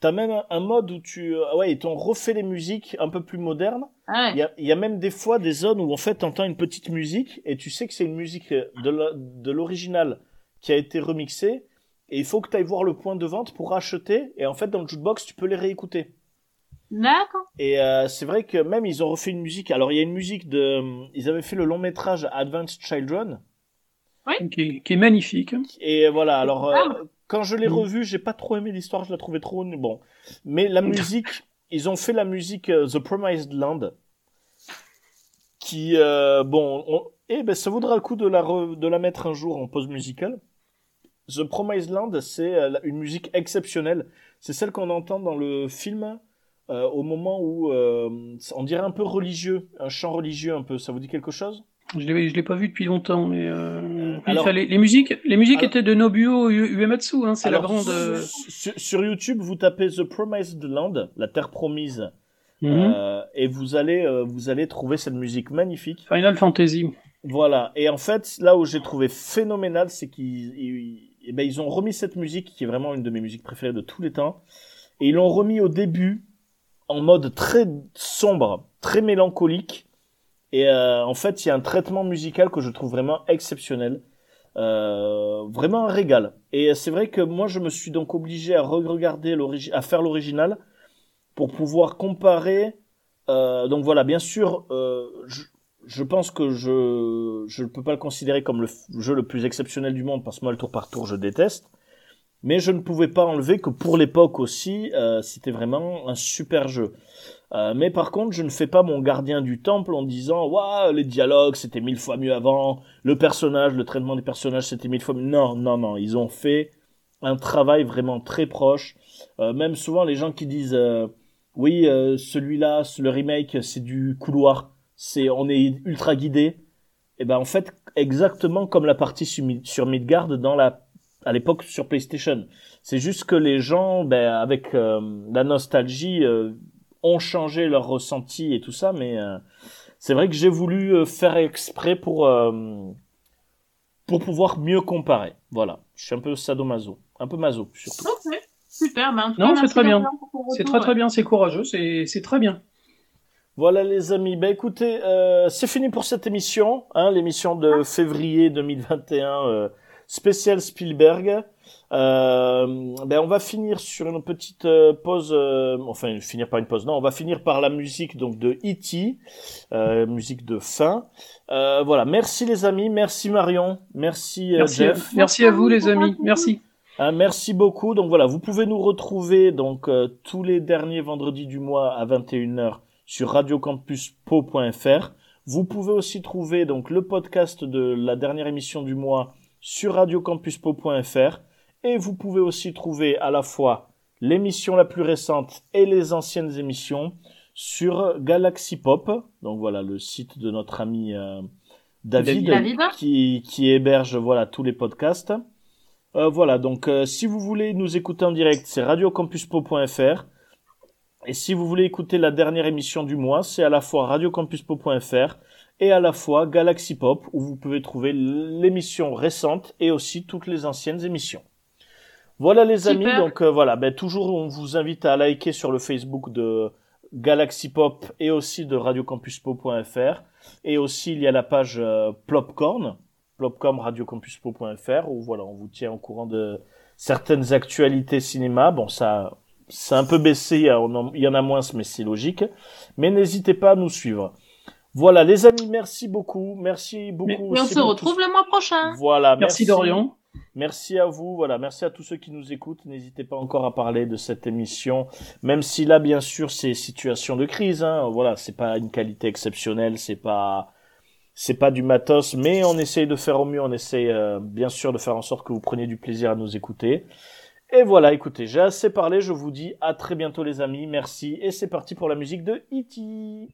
T'as même un- un mode où tu. ah Ouais, ils t'ont refait les musiques un peu plus modernes. ah Il ouais. y a, il y a même des fois des zones où en fait t'entends une petite musique et tu sais que c'est une musique de la- de l'original qui a été remixée et il faut que tu ailles voir le point de vente pour acheter et en fait dans le jukebox tu peux les réécouter. D'accord. Et euh, c'est vrai que même ils ont refait une musique. Alors il y a une musique de. Ils avaient fait le long métrage Advanced Children qui, est, qui est magnifique. et voilà. Alors euh, Ah. Quand je l'ai Mm. revu, j'ai pas trop aimé l'histoire. Je la trouvais trop bon. Mais la musique, ils ont fait la musique euh, The Promised Land qui euh, bon on- eh ben ça vaudra le coup de la re- de la mettre un jour en pause musicale. The Promised Land, c'est euh, une musique exceptionnelle. C'est celle qu'on entend dans le film euh, au moment où on dirait un peu religieux, un chant religieux un peu. Ça vous dit quelque chose? Je je l'ai pas vu depuis longtemps, mais euh, oui, alors- ça, les, les musiques, les musiques Alors- étaient de Nobuo Uematsu. Hein, c'est la grande. euh, sur, sur YouTube, vous tapez The Promised Land, la terre promise, mhm. euh, et vous allez euh, vous allez trouver cette musique magnifique. Final Fantasy. Voilà. Et en fait, là où j'ai trouvé phénoménal, c'est qu'ils ils, eh ben, ils ont remis cette musique, qui est vraiment une de mes musiques préférées de tous les temps, et ils l'ont remis au début en mode très sombre, très mélancolique. Et euh, en fait, il y a un traitement musical que je trouve vraiment exceptionnel. Euh, vraiment un régal. Et c'est vrai que moi, je me suis donc obligé à re-regarder l'origi- à faire l'original pour pouvoir comparer. Euh, donc voilà, bien sûr, euh, je, je pense que je je ne peux pas le considérer comme le jeu le plus exceptionnel du monde parce que moi le tour par tour je déteste. Mais je ne pouvais pas enlever que pour l'époque aussi, euh, c'était vraiment un super jeu. Euh, mais par contre, je ne fais pas mon gardien du temple en disant waouh les dialogues c'était mille fois mieux avant, le personnage, le traitement des personnages c'était mille fois mieux. Non, non, non, ils ont fait un travail vraiment très proche. Euh, même souvent les gens qui disent euh, oui euh, celui-là, le remake c'est du couloir, c'est on est ultra guidé. Et ben en fait exactement comme la partie sur Midgard dans la à l'époque sur PlayStation. C'est juste que les gens, ben, avec euh, la nostalgie, euh, ont changé leur ressenti et tout ça, mais euh, c'est vrai que j'ai voulu euh, faire exprès pour euh, pour pouvoir mieux comparer. Voilà, je suis un peu sadomaso, un peu maso surtout. Ok. Super. Ben, en tout Non, cas, c'est très bien. C'est très très bien, c'est courageux, c'est, c'est très bien. Voilà les amis, ben écoutez, euh, c'est fini pour cette émission, hein, l'émission de février 2021 euh, spécial Spielberg. Euh, ben on va finir sur une petite euh, pause, euh, enfin finir par une pause. Non, on va finir par la musique donc de E.T., euh, musique de fin. Euh, voilà, merci les amis, merci Marion, merci, merci Jeff. À, merci à vous les amis, merci. Hein, merci beaucoup. Donc voilà, vous pouvez nous retrouver donc tous les derniers vendredis du mois à 21h sur radiocampuspo.fr. Vous pouvez aussi trouver donc le podcast de la dernière émission du mois sur radiocampuspo.fr et vous pouvez aussi trouver à la fois l'émission la plus récente et les anciennes émissions sur Galaxy Pop. Donc voilà le site de notre ami euh, David, David, qui, qui héberge voilà tous les podcasts. Euh, voilà donc euh, si vous voulez nous écouter en direct, c'est radiocampuspo.fr. Et si vous voulez écouter la dernière émission du mois, c'est à la fois radiocampuspo.fr et à la fois Galaxy Pop où vous pouvez trouver l'émission récente et aussi toutes les anciennes émissions. Voilà les Super. amis, donc euh, voilà, ben, toujours on vous invite à liker sur le Facebook de Galaxy Pop et aussi de radiocampuspo.fr et aussi il y a la page euh, Plopcorn, Plopcorn radiocampuspo.fr où voilà, on vous tient au courant de certaines actualités cinéma. Bon, ça c'est un peu baissé, il y en a moins mais c'est logique. Mais n'hésitez pas à nous suivre. Voilà les amis, merci beaucoup, merci beaucoup. Mais- Et on se retrouve le mois prochain. Voilà, Merci Dorian. Merci à vous, voilà, merci à tous ceux qui nous écoutent. N'hésitez pas encore à parler de cette émission, même si là, bien sûr, c'est situation de crise. Hein, voilà, c'est pas une qualité exceptionnelle, c'est pas, c'est pas du matos, mais on essaye de faire au mieux. On essaye, euh, bien sûr, de faire en sorte que vous preniez du plaisir à nous écouter. Et voilà, écoutez, j'ai assez parlé. Je vous dis à très bientôt, les amis. Merci, et c'est parti pour la musique de E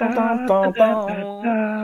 ta ta ta ta